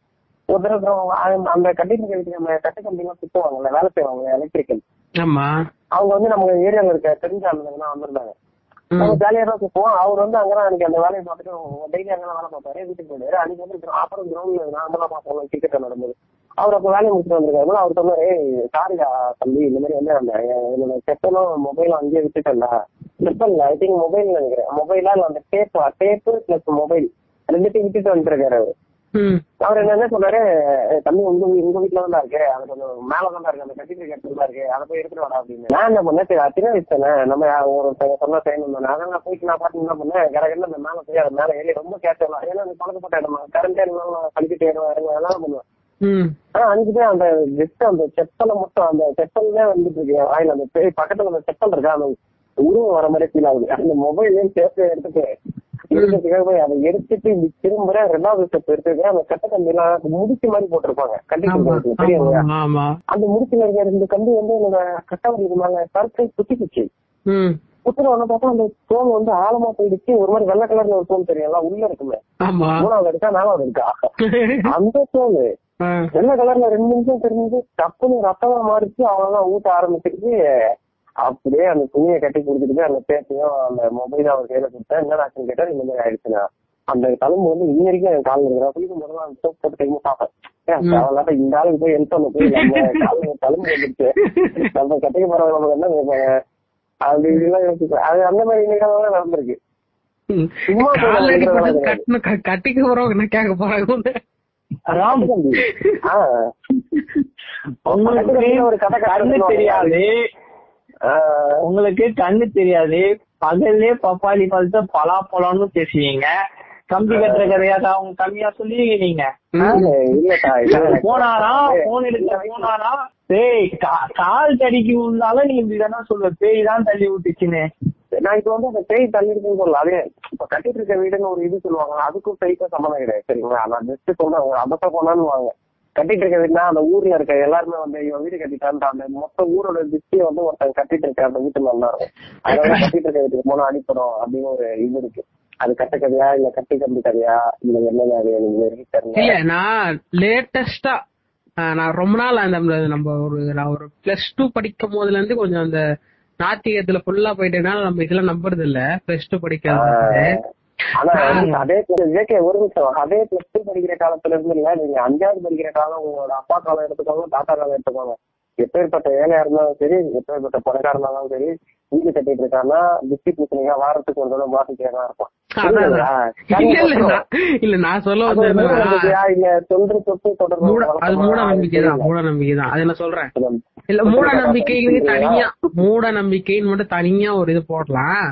ஒரு தடவை அந்த- கட்டிட்டு வீட்டுக்கு நம்ம கட்டு கம்பி எல்லாம் சுத்துவாங்கல்ல வேலை செய்வாங்க எலக்ட்ரிக்கல் அவங்க வந்து நம்ம ஏரியால இருக்க தெரிஞ்ச ஆளுங்க வந்திருந்தாங்க. நம்ம ஜாலியா தான் சுத்துவோம் அவர் வந்து அங்கதான் அன்னைக்கு அந்த வேலையை பார்த்துட்டு டெய்லி அங்கதான் வேலை பார்ப்பாரு. வீட்டுக்கு போயிடுவாரு. அன்னைக்கு வந்து அப்புறம் அப்புறம் கிரவுண்ட்ல நார்மலா பார்ப்போம் கிரிக்கெட் நடந்தது. அவர் அப்ப வேலையை முடிச்சுட்டு வந்திருக்காரு அவர் சொன்னாரு சாரிடா தம்பி இந்த மாதிரி வந்து அந்த என்னோட செப்பலும் மொபைலும் அங்கேயே விட்டுட்டேன்டா. செப்பல் ஐ திங்க் மொபைல் நினைக்கிறேன். மொபைலா இல்ல அந்த டேப் டேப்பு பிளஸ் மொபைல் ரெண்டுத்தையும் விட்டுட்டு வந்துருக்காரு அவரு. அவர் என்ன சொன்னாரு "ஏய், தம்பி உங்க உங்க வீட்டுல தான் இருக்கு. அது கொஞ்சம் மேலதான் இருக்கு அந்த கட்டிட்டு இடத்துல தான் இருக்கு அதை போய் எடுத்துட்டு வாடா அப்படின்னு. நான் என்ன பண்ணேன் சின்ன வயசு தானே. நம்ம ஒருத்தங்க சொன்னா செய்யணும் தானே. அதான் நான் போயிட்டு நான் பாட்டு என்ன பண்ணேன் கரகன்னு அந்த மேல போய் அது மேல ஏறி ரொம்ப கேட்டலாம் ஏன்னா அது பழக்கப்பட்ட இடமா கரண்ட் இருந்தாலும் கழிக்கிட்டு ஏறுவேன் இறங்குவேன் எல்லாம் பண்ணுவேன் ஆனா அஞ்சு பேர் அந்த ஜஸ்ட் அந்த செப்பலை மட்டும் அந்த செப்பல்லே வந்துட்டு இருக்கு வாயில. அந்த பக்கத்துல அந்த செப்பல் இருக்கா அந்த உருவம் வர மாதிரி ஃபீல் ஆகுது. அந்த மொபைலையும் சேர்த்து எடுத்துட்டு எடுக்கிறதுக்காக போய் அதை எடுத்துட்டு இப்படி திரும்புற ரெண்டாவது ஸ்டெப் எடுத்துக்க அந்த கட்ட கம்பி எல்லாம் முடிச்சு மாதிரி போட்டிருப்பாங்க. கண்டிப்பா ஆமா அந்த முடிச்சுல இருக்கிற இந்த கம்பி வந்து என்னோட கட்டவருக்கு மேல பருத்தை குத்திக்குச்சு. குத்துற பார்த்தா அந்த தோல் வந்து ஆழமா போயிடுச்சு. ஒரு மாதிரி வெள்ளை கலர்ல ஒரு தோல் தெரியும்ல உள்ள இருக்குமே. மூணாவது இருக்கா நாலாவது இருக்கா அந்த தோல். வெள்ளை கலர்ல ரெண்டு நிமிஷம் தெரிஞ்சு டப்புன்னு ரத்தமா மாறிச்சு. அவ்வளவுதான் ஊட்ட ஆரம்பிச்சிருச்சு. அப்படியே அந்த துணியை கட்டி கொடுத்துட்டு அந்த பேப்பையும் அந்த மொபைலும் அவர் கையில கொடுத்தேன் என்ன ஆச்சுன்னு கேட்டா இந்த மாதிரி ஆயிடுச்சுன்னா அந்த தழும்பு வந்து இன்ன வரைக்கும் என் காலில் இருக்கிறா குளிக்கும் போது அந்த சோப் போட்டு டைம் பார்ப்பேன் அவனால இந்த ஆளுக்கு போய் ஹெல்ப் பண்ண போய் நம்ம காலில் தழும்பு வந்துருச்சு. நம்ம கட்டிக்க போறவங்க நமக்கு என்ன கேட்பாங்க அப்படி இப்படிலாம் யோசிப்பேன். அது அந்த மாதிரி நிகழ்வுலாம் நடந்திருக்கு. சும்மா கட்டிக்க போறவங்க என்ன கேட்க போறாங்க? ஒரு கதை தெரியாது. உங்களுக்கு கண்ணு தெரியாது பகல்லே பப்பாளி பழத்தை பலாப்பழம்னு பேசுவீங்க. கம்பி கட்டுற கதையாக்கா அவங்க கம்மியா இல்ல போனாரா? போன் எடுக்க போனாரா? பேய் கால் தடிக்கு விழுந்தாலும் நீ இப்படிதானே சொல்லுவ பேய் தான் தள்ளி விட்டுச்சுன்னு. நான் இப்ப வந்து அந்த பேய் தள்ளிருக்குன்னு சொல்லல. அதே இப்ப கட்டிட்டு இருக்க வீடுன்னு ஒரு இது சொல்லுவாங்க. அதுக்கும் பேய்க்கும் சம்மந்தம் கிடையாது சரிங்களா? நான் ஜஸ்ட் சொல்றேன் அபத்த போனான்னு வாங்க. கட்டிட்டு இருக்க வீடுனா அந்த ஊர்ல இருக்க எல்லாருமே வந்து இவன் வீடு கட்டிட்டான் அந்த மொத்த ஊரோட திருஷ்டியை வந்து ஒருத்தன் கட்டிட்டு இருக்க அந்த வீட்டு நல்லா இருக்கும். அதனால கட்டிட்டு இருக்க வீட்டுக்கு போனா அடிப்படும் அப்படின்னு ஒரு இது இருக்கு. அது கட்ட கதையா இல்ல கட்டி கம்பி கதையா இல்ல என்ன இல்ல நான் லேட்டஸ்டா நான் ரொம்ப நாள் அந்த நம்ம ஒரு நான் ஒரு பிளஸ் டூ படிக்கும் போதுல இருந்து கொஞ்சம் அந்த நாத்திகத்துல ஃபுல்லா போயிட்டேனால நம்ம இதெல்லாம் நம்புறது இல்ல பிளஸ் டூ படிக்கிறது ஆனா அதே ஜேகே ஒரு நிமிஷம் அதே பிளஸ் டூ படிக்கிற காலத்துல இருந்து இல்ல நீங்க அஞ்சாவது படிக்கிற காலம் உங்களோட அப்பா காலம் எடுத்துக்கோங்க தாத்தா காலம் எடுத்துக்கோங்க. எப்பேற்பட்ட ஏழையா இருந்தாலும் சரி எப்பேற்பட்ட பணக்கார இருந்தாலும் சரி வீடு கட்டிட்டு திஷ்டி பூசணிக்கா வாரத்துக்கு ஒரு தடவை மாத்திட்டே தான் இருப்பான். இல்ல நான்- சொல்ல அது மூட நம்பிக்கை தான். மூட நம்பிக்கை தான். அதை நான் சொல்றேன். இல்ல மூட நம்பிக்கைக்கு தனியா மூட நம்பிக்கைன்னு மட்டும் தனியா ஒரு இது போடலாம்.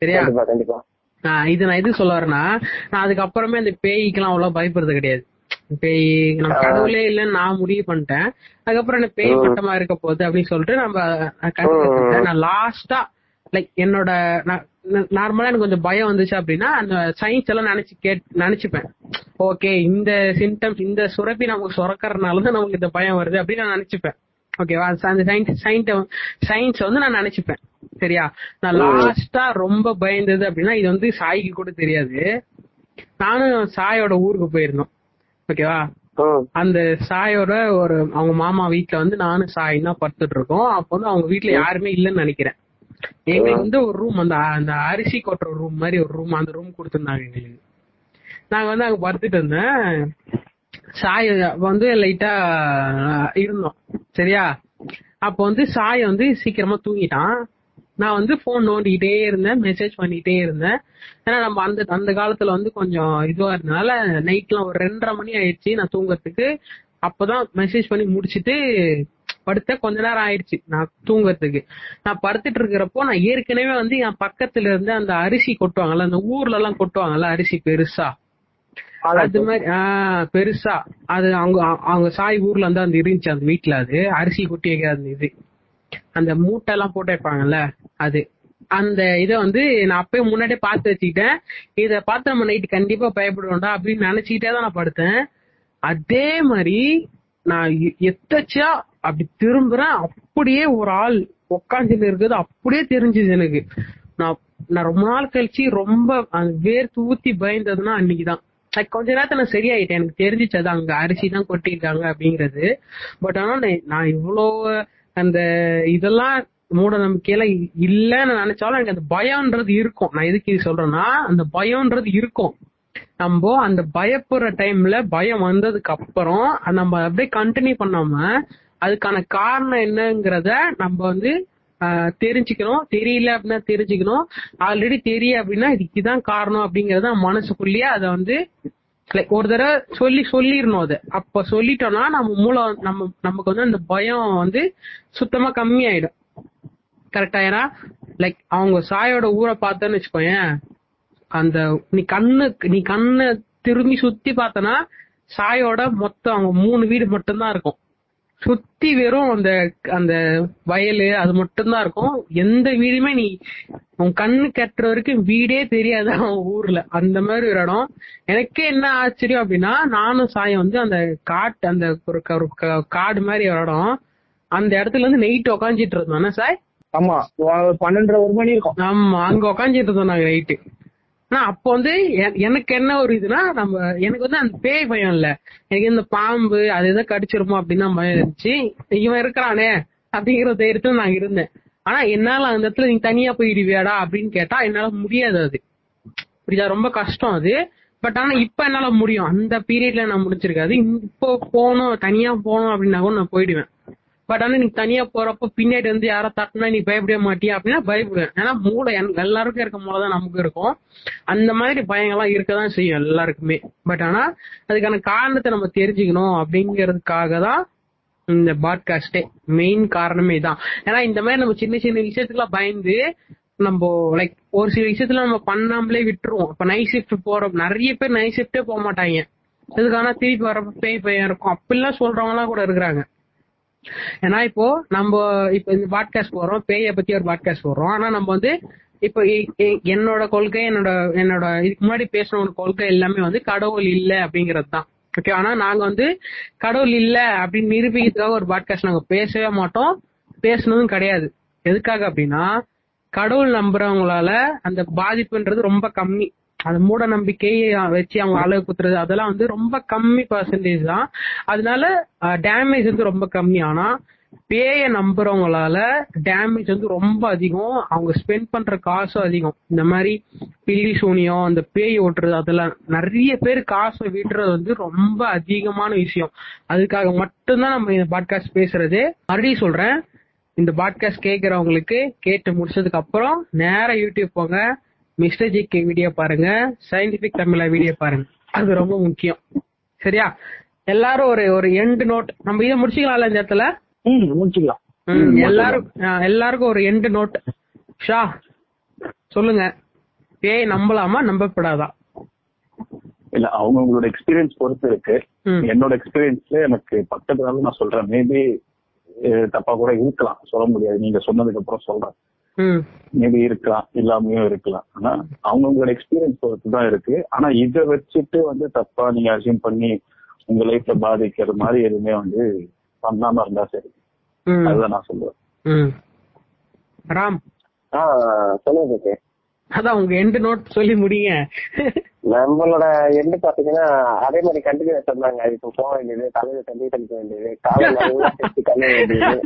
சரியா? கண்டிப்பா. இது நான் எது சொல்ல வரேன்னா நான் அதுக்கப்புறமே அந்த பேய்க்கெல்லாம் அவ்வளவு பயப்படுறது கிடையாது. பேய் நம்ம கடவுளே இல்லைன்னு நான் முடிவு பண்ணிட்டேன். அதுக்கப்புறம் என்ன பேய் பட்டமா இருக்க போகுது அப்படின்னு சொல்லிட்டு நம்ம நான் லாஸ்டா லைக் என்னோட நார்மலா எனக்கு கொஞ்சம் பயம் வந்துச்சு அப்படின்னா அந்த சயின்ஸ் எல்லாம் நினைச்சு கேட் நினைச்சுப்பேன். ஓகே இந்த சிம்டம்ஸ் இந்த சுரப்பி நமக்கு சுரக்கறதுனால தான் நமக்கு இந்த பயம் வருது அப்படின்னு நான் நினைச்சுப்பேன். ஓகேவா அந்த சயின்ஸ் சயின்ஸ் சயின்ஸ் வந்து நான் நினைச்சுப்பேன். சரியா? நான் லாஸ்டா ரொம்ப பயந்தது அப்படின்னா இது வந்து சாய்க்கு கூட தெரியாது. நானும் சாயோட ஊருக்கு போயிருந்தோம். ஓகேவா அந்த சாயோட ஒரு அவங்க மாமா வீட்ல வந்து நானும் சாயும் தான் படுத்துட்டு இருக்கோம். அப்போ வந்து அவங்க வீட்ல யாருமே இல்லைன்னு நினைக்கிறேன். எங்களுக்கு வந்து ஒரு ரூம் அந்த அந்த அரிசி கொட்டுற ரூம் மாதிரி ஒரு ரூம் அந்த ரூம் கொடுத்துருந்தாங்க எங்களுக்கு. நாங்க வந்து அங்க படுத்துட்டு இருந்தேன். சாய் வந்து லைட்டா இருந்தோம். சரியா? அப்போ வந்து சாய் வந்து சீக்கிரமா தூங்கிட்டான். நான் வந்து போன் நோண்டிக்கிட்டே இருந்தேன் மெசேஜ் பண்ணிட்டே இருந்தேன். ஏன்னா நம்ம அந்த அந்த காலத்துல வந்து கொஞ்சம் இதுவா இருந்தனால நைட்லாம் ஒரு ரெண்டரை மணி ஆயிடுச்சு நான் தூங்குறதுக்கு. அப்பதான் மெசேஜ் பண்ணி முடிச்சிட்டு படுத்த கொஞ்ச நேரம் ஆயிடுச்சு நான் தூங்குறதுக்கு. நான் படுத்துட்டு இருக்கிறப்போ நான் ஏற்கனவே வந்து என் பக்கத்துல இருந்து அந்த அரிசி கொட்டுவாங்கல்ல அந்த ஊர்ல எல்லாம் கொட்டுவாங்கல்ல அரிசி பெருசா. அது மாதிரி ஆஹ் பெருசா. அது அவங்க அவங்க சாய் ஊர்ல இருந்து அந்த இருந்துச்சு அந்த வீட்டுல அது. அரிசி கொட்டி வைக்கிற அந்த இது. அந்த மூட்டை எல்லாம் போட்டு வைப்பாங்கல்ல. அது. அந்த இதை வந்து நான் அப்பயே முன்னாடியே பார்த்து வச்சுக்கிட்டேன். இத பார்த்து நம்ம நைட்டு கண்டிப்பா பயப்படுவோம்டா அப்படின்னு நினச்சிக்கிட்டே தான் நான் படுத்தேன். அதே மாதிரி நான் எ- எத்தச்சா அப்படி திரும்புறேன் அப்படியே ஒரு ஆள் உக்காந்துட்டு இருக்குது அப்படியே தெரிஞ்சுது எனக்கு. நான் நான் ரொம்ப நாள் கழிச்சு ரொம்ப அந்த வேர்த்து ஊத்தி பயந்ததுன்னா அன்னைக்குதான் கொஞ்ச நேரத்துல நான் சரியாயிட்டேன். எனக்கு தெரிஞ்சிச்சு அது அங்க அரிசி தான் கொட்டிருக்காங்க அப்படிங்கிறது. பட் ஆனா நான் இவ்வளோ அந்த இதெல்லாம் மூட நம்பிக்கையில இல்லைன்னு நினைச்சாலும் எனக்கு அந்த பயம்ன்றது இருக்கும். நான் எதுக்கு இது சொல்றேன்னா அந்த பயம்ன்றது இருக்கும். நம்ம அந்த பயப்படுற டைம்ல பயம் வந்ததுக்கு அப்புறம் நம்ம அப்படியே கண்டினியூ பண்ணாம அதுக்கான காரணம் என்னங்கிறத நம்ம வந்து ஆஹ், தெரிஞ்சுக்கணும். தெரியல அப்படின்னா தெரிஞ்சுக்கணும். ஆல்ரெடி தெரிய அப்படின்னா இதுக்கு தான் காரணம் அப்படிங்கறத மனசுக்குள்ளேயே அதை வந்து லைக் ஒரு தடவை சொல்லி சொல்லிடணும் அது. அப்ப சொல்லிட்டோம்னா நம்ம மூலம் நம்ம நமக்கு வந்து அந்த பயம் வந்து சுத்தமா கம்மியாயிடும். கரெக்டா ஏன்னா லைக் அவங்க சாயோட ஊரை பார்த்தேன்னு வச்சுக்கோயேன் அந்த நீ கண்ணு நீ கண்ணு திரும்பி சுத்தி பார்த்தனா சாயோட மொத்தம் அவங்க மூணு வீடு மட்டும்தான் இருக்கும். சுத்தி வெறும் அந்த அந்த வயலு அது மட்டும்தான் இருக்கும். எந்த வீடுமே நீ உன் கண்ணு கட்டுற வரைக்கும் வீடே தெரியாது அவன் ஊர்ல. அந்த மாதிரி ஒரு இடம். எனக்கே என்ன ஆச்சரியம் அப்படின்னா நானும் சாயம் வந்து அந்த காட்டு அந்த ஒரு க- காடு மாதிரி ஒரு இடம். அந்த இடத்துல இருந்து நைட் உக்காந்துட்டு இருந்தோம். என்ன சாய்? ஆமா ஒரு பன்னெண்டரை ஒரு மணி இருக்கும். ஆமா அங்க உக்காந்துட்டு இருந்தோம் நாங்க நைட்டு ஆனா அப்போ வந்து எனக்கு என்ன ஒரு இதுனா நம்ம எனக்கு வந்து அந்த பேய் பயம் இல்ல. எனக்கு இந்த பாம்பு அது எதோ கடிச்சிருமோ அப்படின்னு தான் பயம் இருந்துச்சு. இவன் இருக்கிறானே அப்படிங்கிற தைரியத்துல நான் இருந்தேன். ஆனா என்னால அந்த இடத்துல நீ தனியா போயிடுவியாடா அப்படின்னு கேட்டா என்னால முடியாது அது. புரியுதா? ரொம்ப கஷ்டம் அது. பட் ஆனா இப்ப என்னால முடியும். அந்த பீரியட்ல நான் முடிச்சிருக்காது இப்போ போகணும் தனியா போகணும் அப்படின்னா கூட நான் போயிடுவேன். பட் ஆனா நீ தனியா போறப்ப பின்னாடி வந்து யாரோ தட்டினா நீ பயப்பட மாட்டியா அப்படின்னா பயப்படுவேன். ஏன்னா மூளை எனக்கு- எல்லாருக்கும் இருக்க மூளை தான் நமக்கு இருக்கும். அந்த மாதிரி பயங்கள்லாம் இருக்கதான் செய்யும் எல்லாருக்குமே. பட் ஆனா அதுக்கான காரணத்தை நம்ம தெரிஞ்சுக்கணும் அப்படிங்கிறதுக்காக தான் இந்த பாட்காஸ்டே மெயின் காரணமே தான் ஏன்னா இந்த மாதிரி நம்ம சின்ன சின்ன விஷயத்துக்குலாம் பயந்து நம்ம லைக் ஒரு சில விஷயத்துல நம்ம பண்ணாமலே விட்டுருவோம். இப்ப நைட் ஷிஃப்ட் போறோம். நிறைய பேர் நைட் ஷிஃப்டே போக மாட்டாங்க. இதுக்கான திருப்பி வரப்ப பேய் பையன் இருக்கும். அப்படிலாம் சொல்றவங்க எல்லாம் கூட இருக்கிறாங்க. ஏன்னா இப்போ நம்ம இப்ப இந்த பாட்காஸ்ட் போறோம் பேய பத்தி ஒரு பாட்காஸ்ட் போடுறோம். ஆனா நம்ம வந்து இப்போ என்னோட கொள்கை என்னோட என்னோட இதுக்கு முன்னாடி பேசினவங்க கொள்கை எல்லாமே வந்து கடவுள் இல்ல அப்படிங்கிறது தான் ஓகே ஆனா நாங்க வந்து கடவுள் இல்ல அப்படின்னு நிரூபிக்கிறதுக்காக ஒரு பாட்காஸ்ட் நாங்க பேசவே மாட்டோம். பேசினதும் கிடையாது. எதுக்காக அப்படின்னா கடவுள் நம்புறவங்களால அந்த பாதிப்புன்றது ரொம்ப கம்மி. அந்த மூட நம்பிக்கையை வச்சு அவங்க அளவு குத்துறது அதெல்லாம் வந்து ரொம்ப கம்மி பர்சன்டேஜ் தான். அதனால டேமேஜ் வந்து ரொம்ப கம்மி. ஆனா பேய நம்புறவங்களால டேமேஜ் வந்து ரொம்ப அதிகம். அவங்க ஸ்பெண்ட் பண்ற காசும் அதிகம். இந்த மாதிரி பில்லி சூனியம் அந்த பேய் ஓட்டுறது அதெல்லாம் நிறைய பேர் காசை விடுறது வந்து ரொம்ப அதிகமான விஷயம். அதுக்காக மட்டும்தான் நம்ம இந்த பாட்காஸ்ட் பேசுறது. மறுபடியும் சொல்றேன். இந்த பாட்காஸ்ட் கேட்கறவங்களுக்கு கேட்டு முடிச்சதுக்கு அப்புறம் நேரா யூடியூப் போங்க. மிஸ்டர் ஜி கே வீடியோ பாருங்க. சயின்டிபிக் தமிழா வீடியோ பாருங்க. அது ரொம்ப முக்கியம். சரியா? எல்லாரும் ஒரு ஒரு எண்டு நோட் நம்ம இதை முடிச்சுக்கலாம்ல இந்த இடத்துல? முடிச்சுக்கலாம். எல்லாரும் எல்லாருக்கும் ஒரு எண்டு நோட் ஷா சொல்லுங்க. பேய் நம்பலாமா? நம்பப்படாதா? இல்ல அவங்கவுங்களோட எக்ஸ்பீரியன்ஸ் பொறுத்து இருக்கு. என்னோட எக்ஸ்பீரியன்ஸ்ல எனக்கு பக்கத்துனால நான் சொல்றேன். மேபி தப்பா கூட இருக்கலாம். சொல்ல முடியாது. நீங்க சொன்னதுக்கு அப்புறம் சொல்றேன். மேபி இருக்கலாம் இல்லாமையும் இருக்கலாம். ஆனா அவங்கவுங்களோட எக்ஸ்பீரியன்ஸ் பொறுத்து தான் இருக்கு. ஆனா இதை வச்சுட்டு வந்து தப்பா நீங்க அசியூம் பண்ணி உங்க லைஃப்ல பாதிக்கிற மாதிரி எதுவுமே வந்து பண்ணாம இருந்தா சரி. அதுதான் நான் சொல்லுவேன். ராம். ஆஹ் சொல்லுங்க அதான் உங்க எண்டு நோட் சொல்லி முடிங்க. நம்மளோட எண்டு பாத்தீங்கன்னா அதே மாதிரி கண்டினியூ சொன்னாங்க. இப்போ போக வேண்டியது தலையில தண்ணி தெளிக்க வேண்டியது காலை நல்லா சேர்த்து கழுவ வேண்டியது.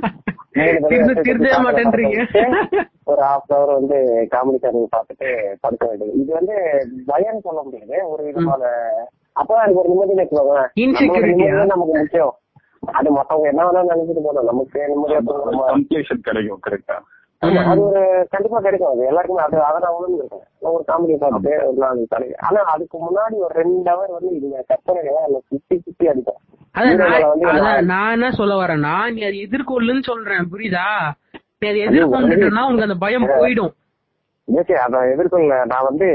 காலையில ஒரு ஹாஃப் அவர் வந்து காமெடி சேனல் பார்த்துட்டு படுக்க வேண்டியது. இது வந்து பயம் சொல்ல முடியாது. ஒரு விதமான அப்பதான் எனக்கு ஒரு நிம்மதி ஆ? நமக்கு முக்கியம். அது மத்தவங்க என்ன வேணாலும் நினைச்சிட்டு போதும் நமக்கு நிம்மதியா கிடைக்கும் கரெக்டா அது ஒரு கண்டிப்பா கிடைக்கும். அது எல்லாருக்குமே அது அதை நான் உணர்ந்துருக்கேன் நான் ஒரு காமெடி பார்த்துட்டு நாள் கிடைக்கும் ஆனா அதுக்கு முன்னாடி ஒரு ரெண்டு ஹவர் வந்து இந்த கற்பனைகளை என்ன சுத்தி சுத்தி அடிக்கும் நான் நான் நான் என்ன சொல்ல வரேன்னா நீ அது எதிர்கொள்ளுன்னு சொல்றேன். புரியுதா? நீ அதை எதிர்கொண்டுட்டா உனக்கு அந்த பயம் போயிடும். ஓகே அதை எதிர்கொள்ள நான் வந்து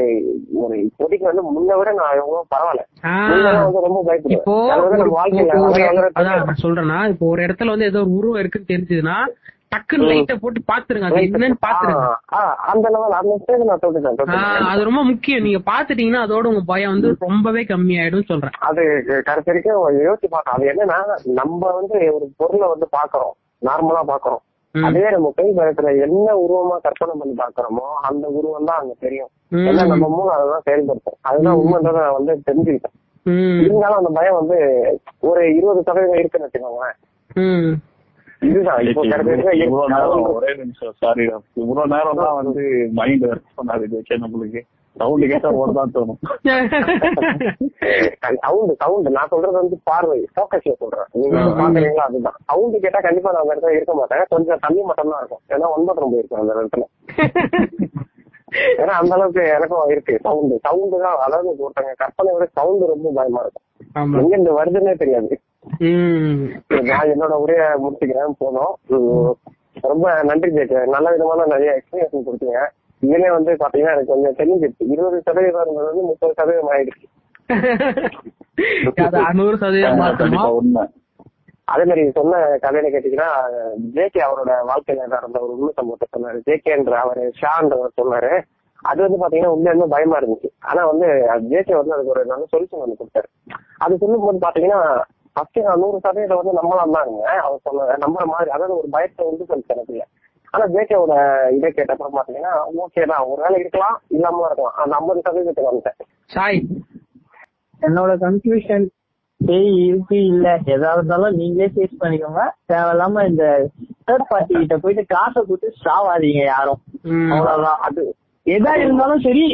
ஒரு இப்போதைக்கு வந்து முன்ன விட நான் எவ்வளவு பரவாயில்ல. வந்து ரொம்ப பயப்படுவேன். இப்போ வாழ்க்கையில அதான் நான் சொல்றேன்னா இப்போ ஒரு இடத்துல வந்து ஏதோ ஒரு உருவம் இருக்குன்னு தெரிஞ்சதுன்னா டக்குன்னு லைட்ட போட்டு பாத்துருங்க அது என்னன்னு பாத்துருங்க. அந்த லெவல் அந்த ஸ்டேஜ் நான் தொட்டுட்டேன் ஆ, தொட்டுட்டேன் அது ரொம்ப முக்கியம். நீங்க பாத்துட்டீங்கன்னா அதோட உங்க பயம் வந்து ரொம்பவே சொல்றேன். அது கடைசி வரைக்கும் யோசிச்சு அது என்னன்னா நம்ம வந்து ஒரு பொருளை வந்து பாக்குறோம். நார்மலா பாக்குறோம். அதே நம்ம கை பயத்துல என்ன உருவமா கற்பனை பண்ணி பாக்குறோமோ அந்த உருவம் தான் அங்க தெரியும். ஏன்னா நம்ம மூளை அதுதான் செயல்படுத்தும். அதுதான் உண்மைன்றத நான் வந்து தெரிஞ்சுக்கிட்டேன். இருந்தாலும் அந்த பயம் வந்து ஒரு இருபது சதவீதம் இருக்குன்னு வச்சுக்கோங்களேன். ஒரே நிமிஷம் சாரி இவ்வளவு நேரம் தான் வந்து மைண்ட் ஒர்க் பண்ணாது இது ஓகே நம்மளுக்கு. சவுண்ட் கேட்டா ஓடதான் தோணும். சவுண்ட் சவுண்ட் நான் சொல்றது வந்து பார்வை போக்கஸ்ல சொல்றேன். நீங்க பாக்குறீங்களா அதுதான். சவுண்ட் கேட்டா கண்டிப்பா நான் அந்த இடத்துல இருக்க மாட்டேன். கொஞ்சம் தண்ணி மட்டும் தான் இருக்கும். ஏன்னா ஒன்பது ரொம்ப இருக்கும் அந்த இடத்துல. ஏன்னா அந்த அளவுக்கு எனக்கும் இருக்கு சவுண்ட் சவுண்ட் தான் அதாவது ஒருத்தங்க கற்பனை விட சவுண்ட் ரொம்ப பயமா இருக்கும். எங்க இருந்து வருதுன்னே தெரியாது. நான் என்னோட உரைய முடிச்சுக்கிறேன். போதும். உம் ரொம்ப நன்றி ஜெயிக்க. நல்ல விதமான நிறைய எக்ஸ்பீரியன்ஸ் கொடுத்தீங்க. இதுலயே வந்து பாத்தீங்கன்னா எனக்கு கொஞ்சம் தெரிஞ்சிருச்சு. இருபது சதவீதம் இருந்தது வந்து முப்பது சதவீதம்? ஆயிடுச்சு நூறு சதவீதம் அதே மாதிரி சொன்ன கதையில கேட்டீங்கன்னா ஜேகே அவரோட வாழ்க்கையில நடந்த ஒரு உண்மை சம்பவத்தை சொன்னாரு. ஜேகேன்ற அவரு ஷான்றவர் சொன்னாரு. அது வந்து பாத்தீங்கன்னா உண்மையுமே பயமா இருந்துச்சு. ஆனா வந்து ஜேகே வந்து அதுக்கு ஒரு நல்ல சொல்யூஷன் வந்து கொடுத்தாரு. அது சொல்லும் போது பாத்தீங்கன்னா ஃபர்ஸ்ட் நான் நூறு சதவீதம் வந்து தான் இருந்தேன் அவர் சொன்ன நம்புற மாதிரி அதாவது ஒரு பயத்தை வந்து சொல்லிச்சு எனக்கு. ஆனா ஜேகேவோட இதை கேட்டப்பறம் பாத்தீங்கன்னா ஓகே தான். ஒரு வேலை இருக்கலாம் இல்லாம இருக்கலாம். அந்த ஐம்பது சதவீதத்துக்கு வந்துட்டேன். சாய். என்னோட கன்ஃபியூஷன் பேய் இருக்கு இல்ல. எதா இருந்தாலும் நீங்களே ஃபேஸ் பண்ணிக்கோங்க. தேவையில்லாம இந்த தேர்ட் பார்ட்டி கிட்ட போயிட்டு காசை கொடுத்து சாவாதீங்க யாரும். அவ்வளவுதான். அது எதா இருந்தாலும் சரி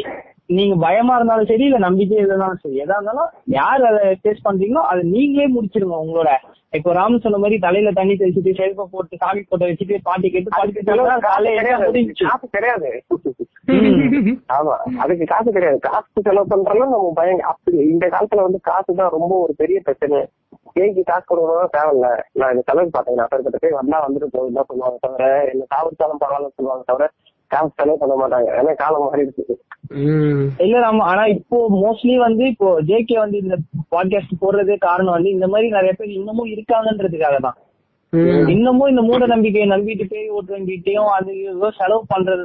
நீங்க பயமா இருந்தாலும் சரி இல்ல நம்பிக்கை இருந்தாலும் சரி எதா இருந்தாலும் யார் அதை ஃபேஸ் பண்றீங்களோ அதை நீங்களே முடிச்சிருங்க உங்களோட. இப்போ ராம் சொன்ன மாதிரி தலையில தண்ணி தெளிச்சுட்டு செருப்பை போட்டு சாமி போட்டோ வச்சுட்டு பாட்டி கேட்டு கேட்டு காசு கிடையாது. ஆமா. அதுக்கு காசு கிடையாது. காசு செலவு பண்றோம்னா நம்ம பயங்க அப்படி இந்த காலத்துல வந்து காசு தான் ரொம்ப ஒரு பெரிய பிரச்சனை. கேக்கு காசு கொடுக்கணும் தேவையில்ல. நான் இந்த செலவு பாத்தீங்கன்னா அப்பேற்பட்ட போய் வந்தா வந்துட்டு போகுது தான் சொல்லுவாங்க தவிர என்ன சாப்பிட்டாலும் பரவாயில்ல சொல்லுவாங்க தவிர காசு செலவு பண்ண மாட்டாங்க. ஏன்னா காலம் மாறிடுச்சு. இல்ல நம்ம ஆனா இப்போ மோஸ்ட்லி வந்து இப்போ ஜேகே வந்து இந்த பாட்காஸ்ட் போடுறதே காரணம் வந்து இந்த மாதிரி நிறைய பேர் இன்னமும் இருக்காங்கன்றதுக்காக தான். இன்னமும் இந்த மூட நம்பிக்கையை நம்பிட்டு பேய் ஓட்டுறங்கிட்டையும் அது ஏதோ செலவு பண்றது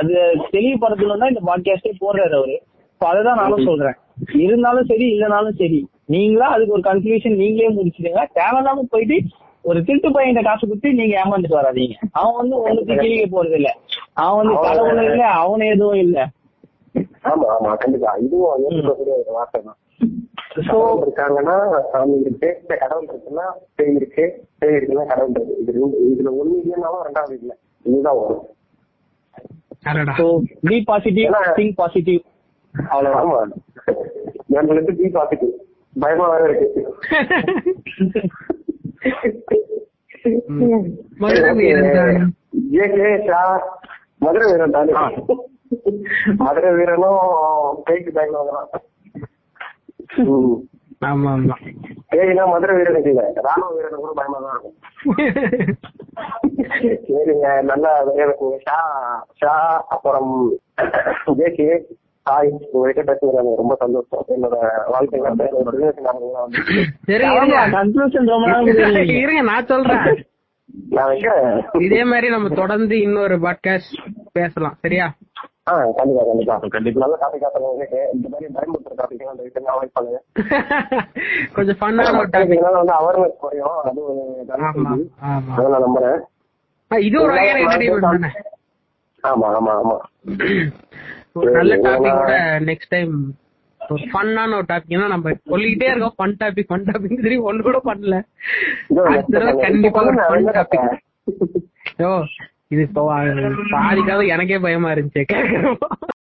அது தெளிவுபடுத்தணும் தான் இந்த பாட்காஸ்டே போடுறாரு அவரு. இப்போ அதுதான் நானும் சொல்றேன். இருந்தாலும் சரி இல்லனாலும் சரி நீங்களா அதுக்கு ஒரு கன்க்ளூஷன் நீங்களே முடிச்சிடுங்க தேவையில்லாம போயிட்டு ஒரு திருட்டு பையன் காசு கொடுத்து நீங்க ஏமாந்துட்டு வராதீங்க. அவன் வந்து ஒண்ணுக்கு கிழிக்க போறது இல்ல. அவன் வந்து கடவுளும் இல்ல அவனும் எதுவும் இல்ல. ஆமா ஆமா கண்டிப்பா. இதுவும் ஏற்றுக்கக்கூடிய ஒரு வார்த்தை தான். இருக்காங்கன்னா சாமி இருக்கு இல்ல கடவுள் இருக்குன்னா பேய் இருக்கு பேய் இருக்குன்னா கடவுள் இருக்கு. இது ரெண்டு- இதுல ஒண்ணு இல்லைனாலும் ரெண்டாவது இல்ல. இதுதான் வரும் பி பாசிட்டிவ் திங்க் பாசிட்டிவ் அவ்வளவுதான். ஆமா. நம்மளுக்கு பி பாசிட்டிவ் பயமா வேற இருக்கு. மதுரை வீரன் மதுரை வீரன் தானே? மதுரை வீரனும் பேய்க்கு பயங்கரம் ஆமா ஆமா பேய்னா மதுரை வீரனுக்கு இல்ல ராணுவ வீரனுக்கு கூட பயமா தான் இருக்கும். சரிங்க நல்லா ஷா ஷா அப்புறம் ஜேகே. ஹாய் உங்ககிட்ட பேசுறது ரொம்ப சந்தோஷம். என்னோட வாழ்க்கையில இருங்க. நான் சொல்றேன். இதே மாதிரி நம்ம தொடர்ந்து இன்னொரு பாட்காஸ்ட் பேசலாம். சரியா? கண்டிப்பா கண்டிப்பா. கண்டிப்பா. நல்ல டாபிக் இந்த மாதிரி பயன்படுத்துற டாபிக் விஷயம் அவாய்ட் பண்ணுங்க கொஞ்சம் ஃபன்னான டாபிக் இதனால வந்து அவேர்னஸ் குறையும். அது ஒரு நல்ல ஆமா செய்தி. ஆமா. அதை நான் நம்புறேன். இது ஒரு வகையான ஆமா ஆமா ஆமா. ஒரு நல்ல டாபிக்கோட நெக்ஸ்ட் டைம் ஒரு ஃபன்னான ஒரு டாபிக்னா நம்ம சொல்லிக்கிட்டே இருக்கோம் ஃபன் டாபிக் ஃபன் டாபிக் சரி ஒண்ணு கூட பண்ணல. கண்டிப்பா ஒரு ஃபன் டாபிக்? ஓ இது இப்போ எனக்கே பயமா இருந்துச்சு கேட்கறப்போ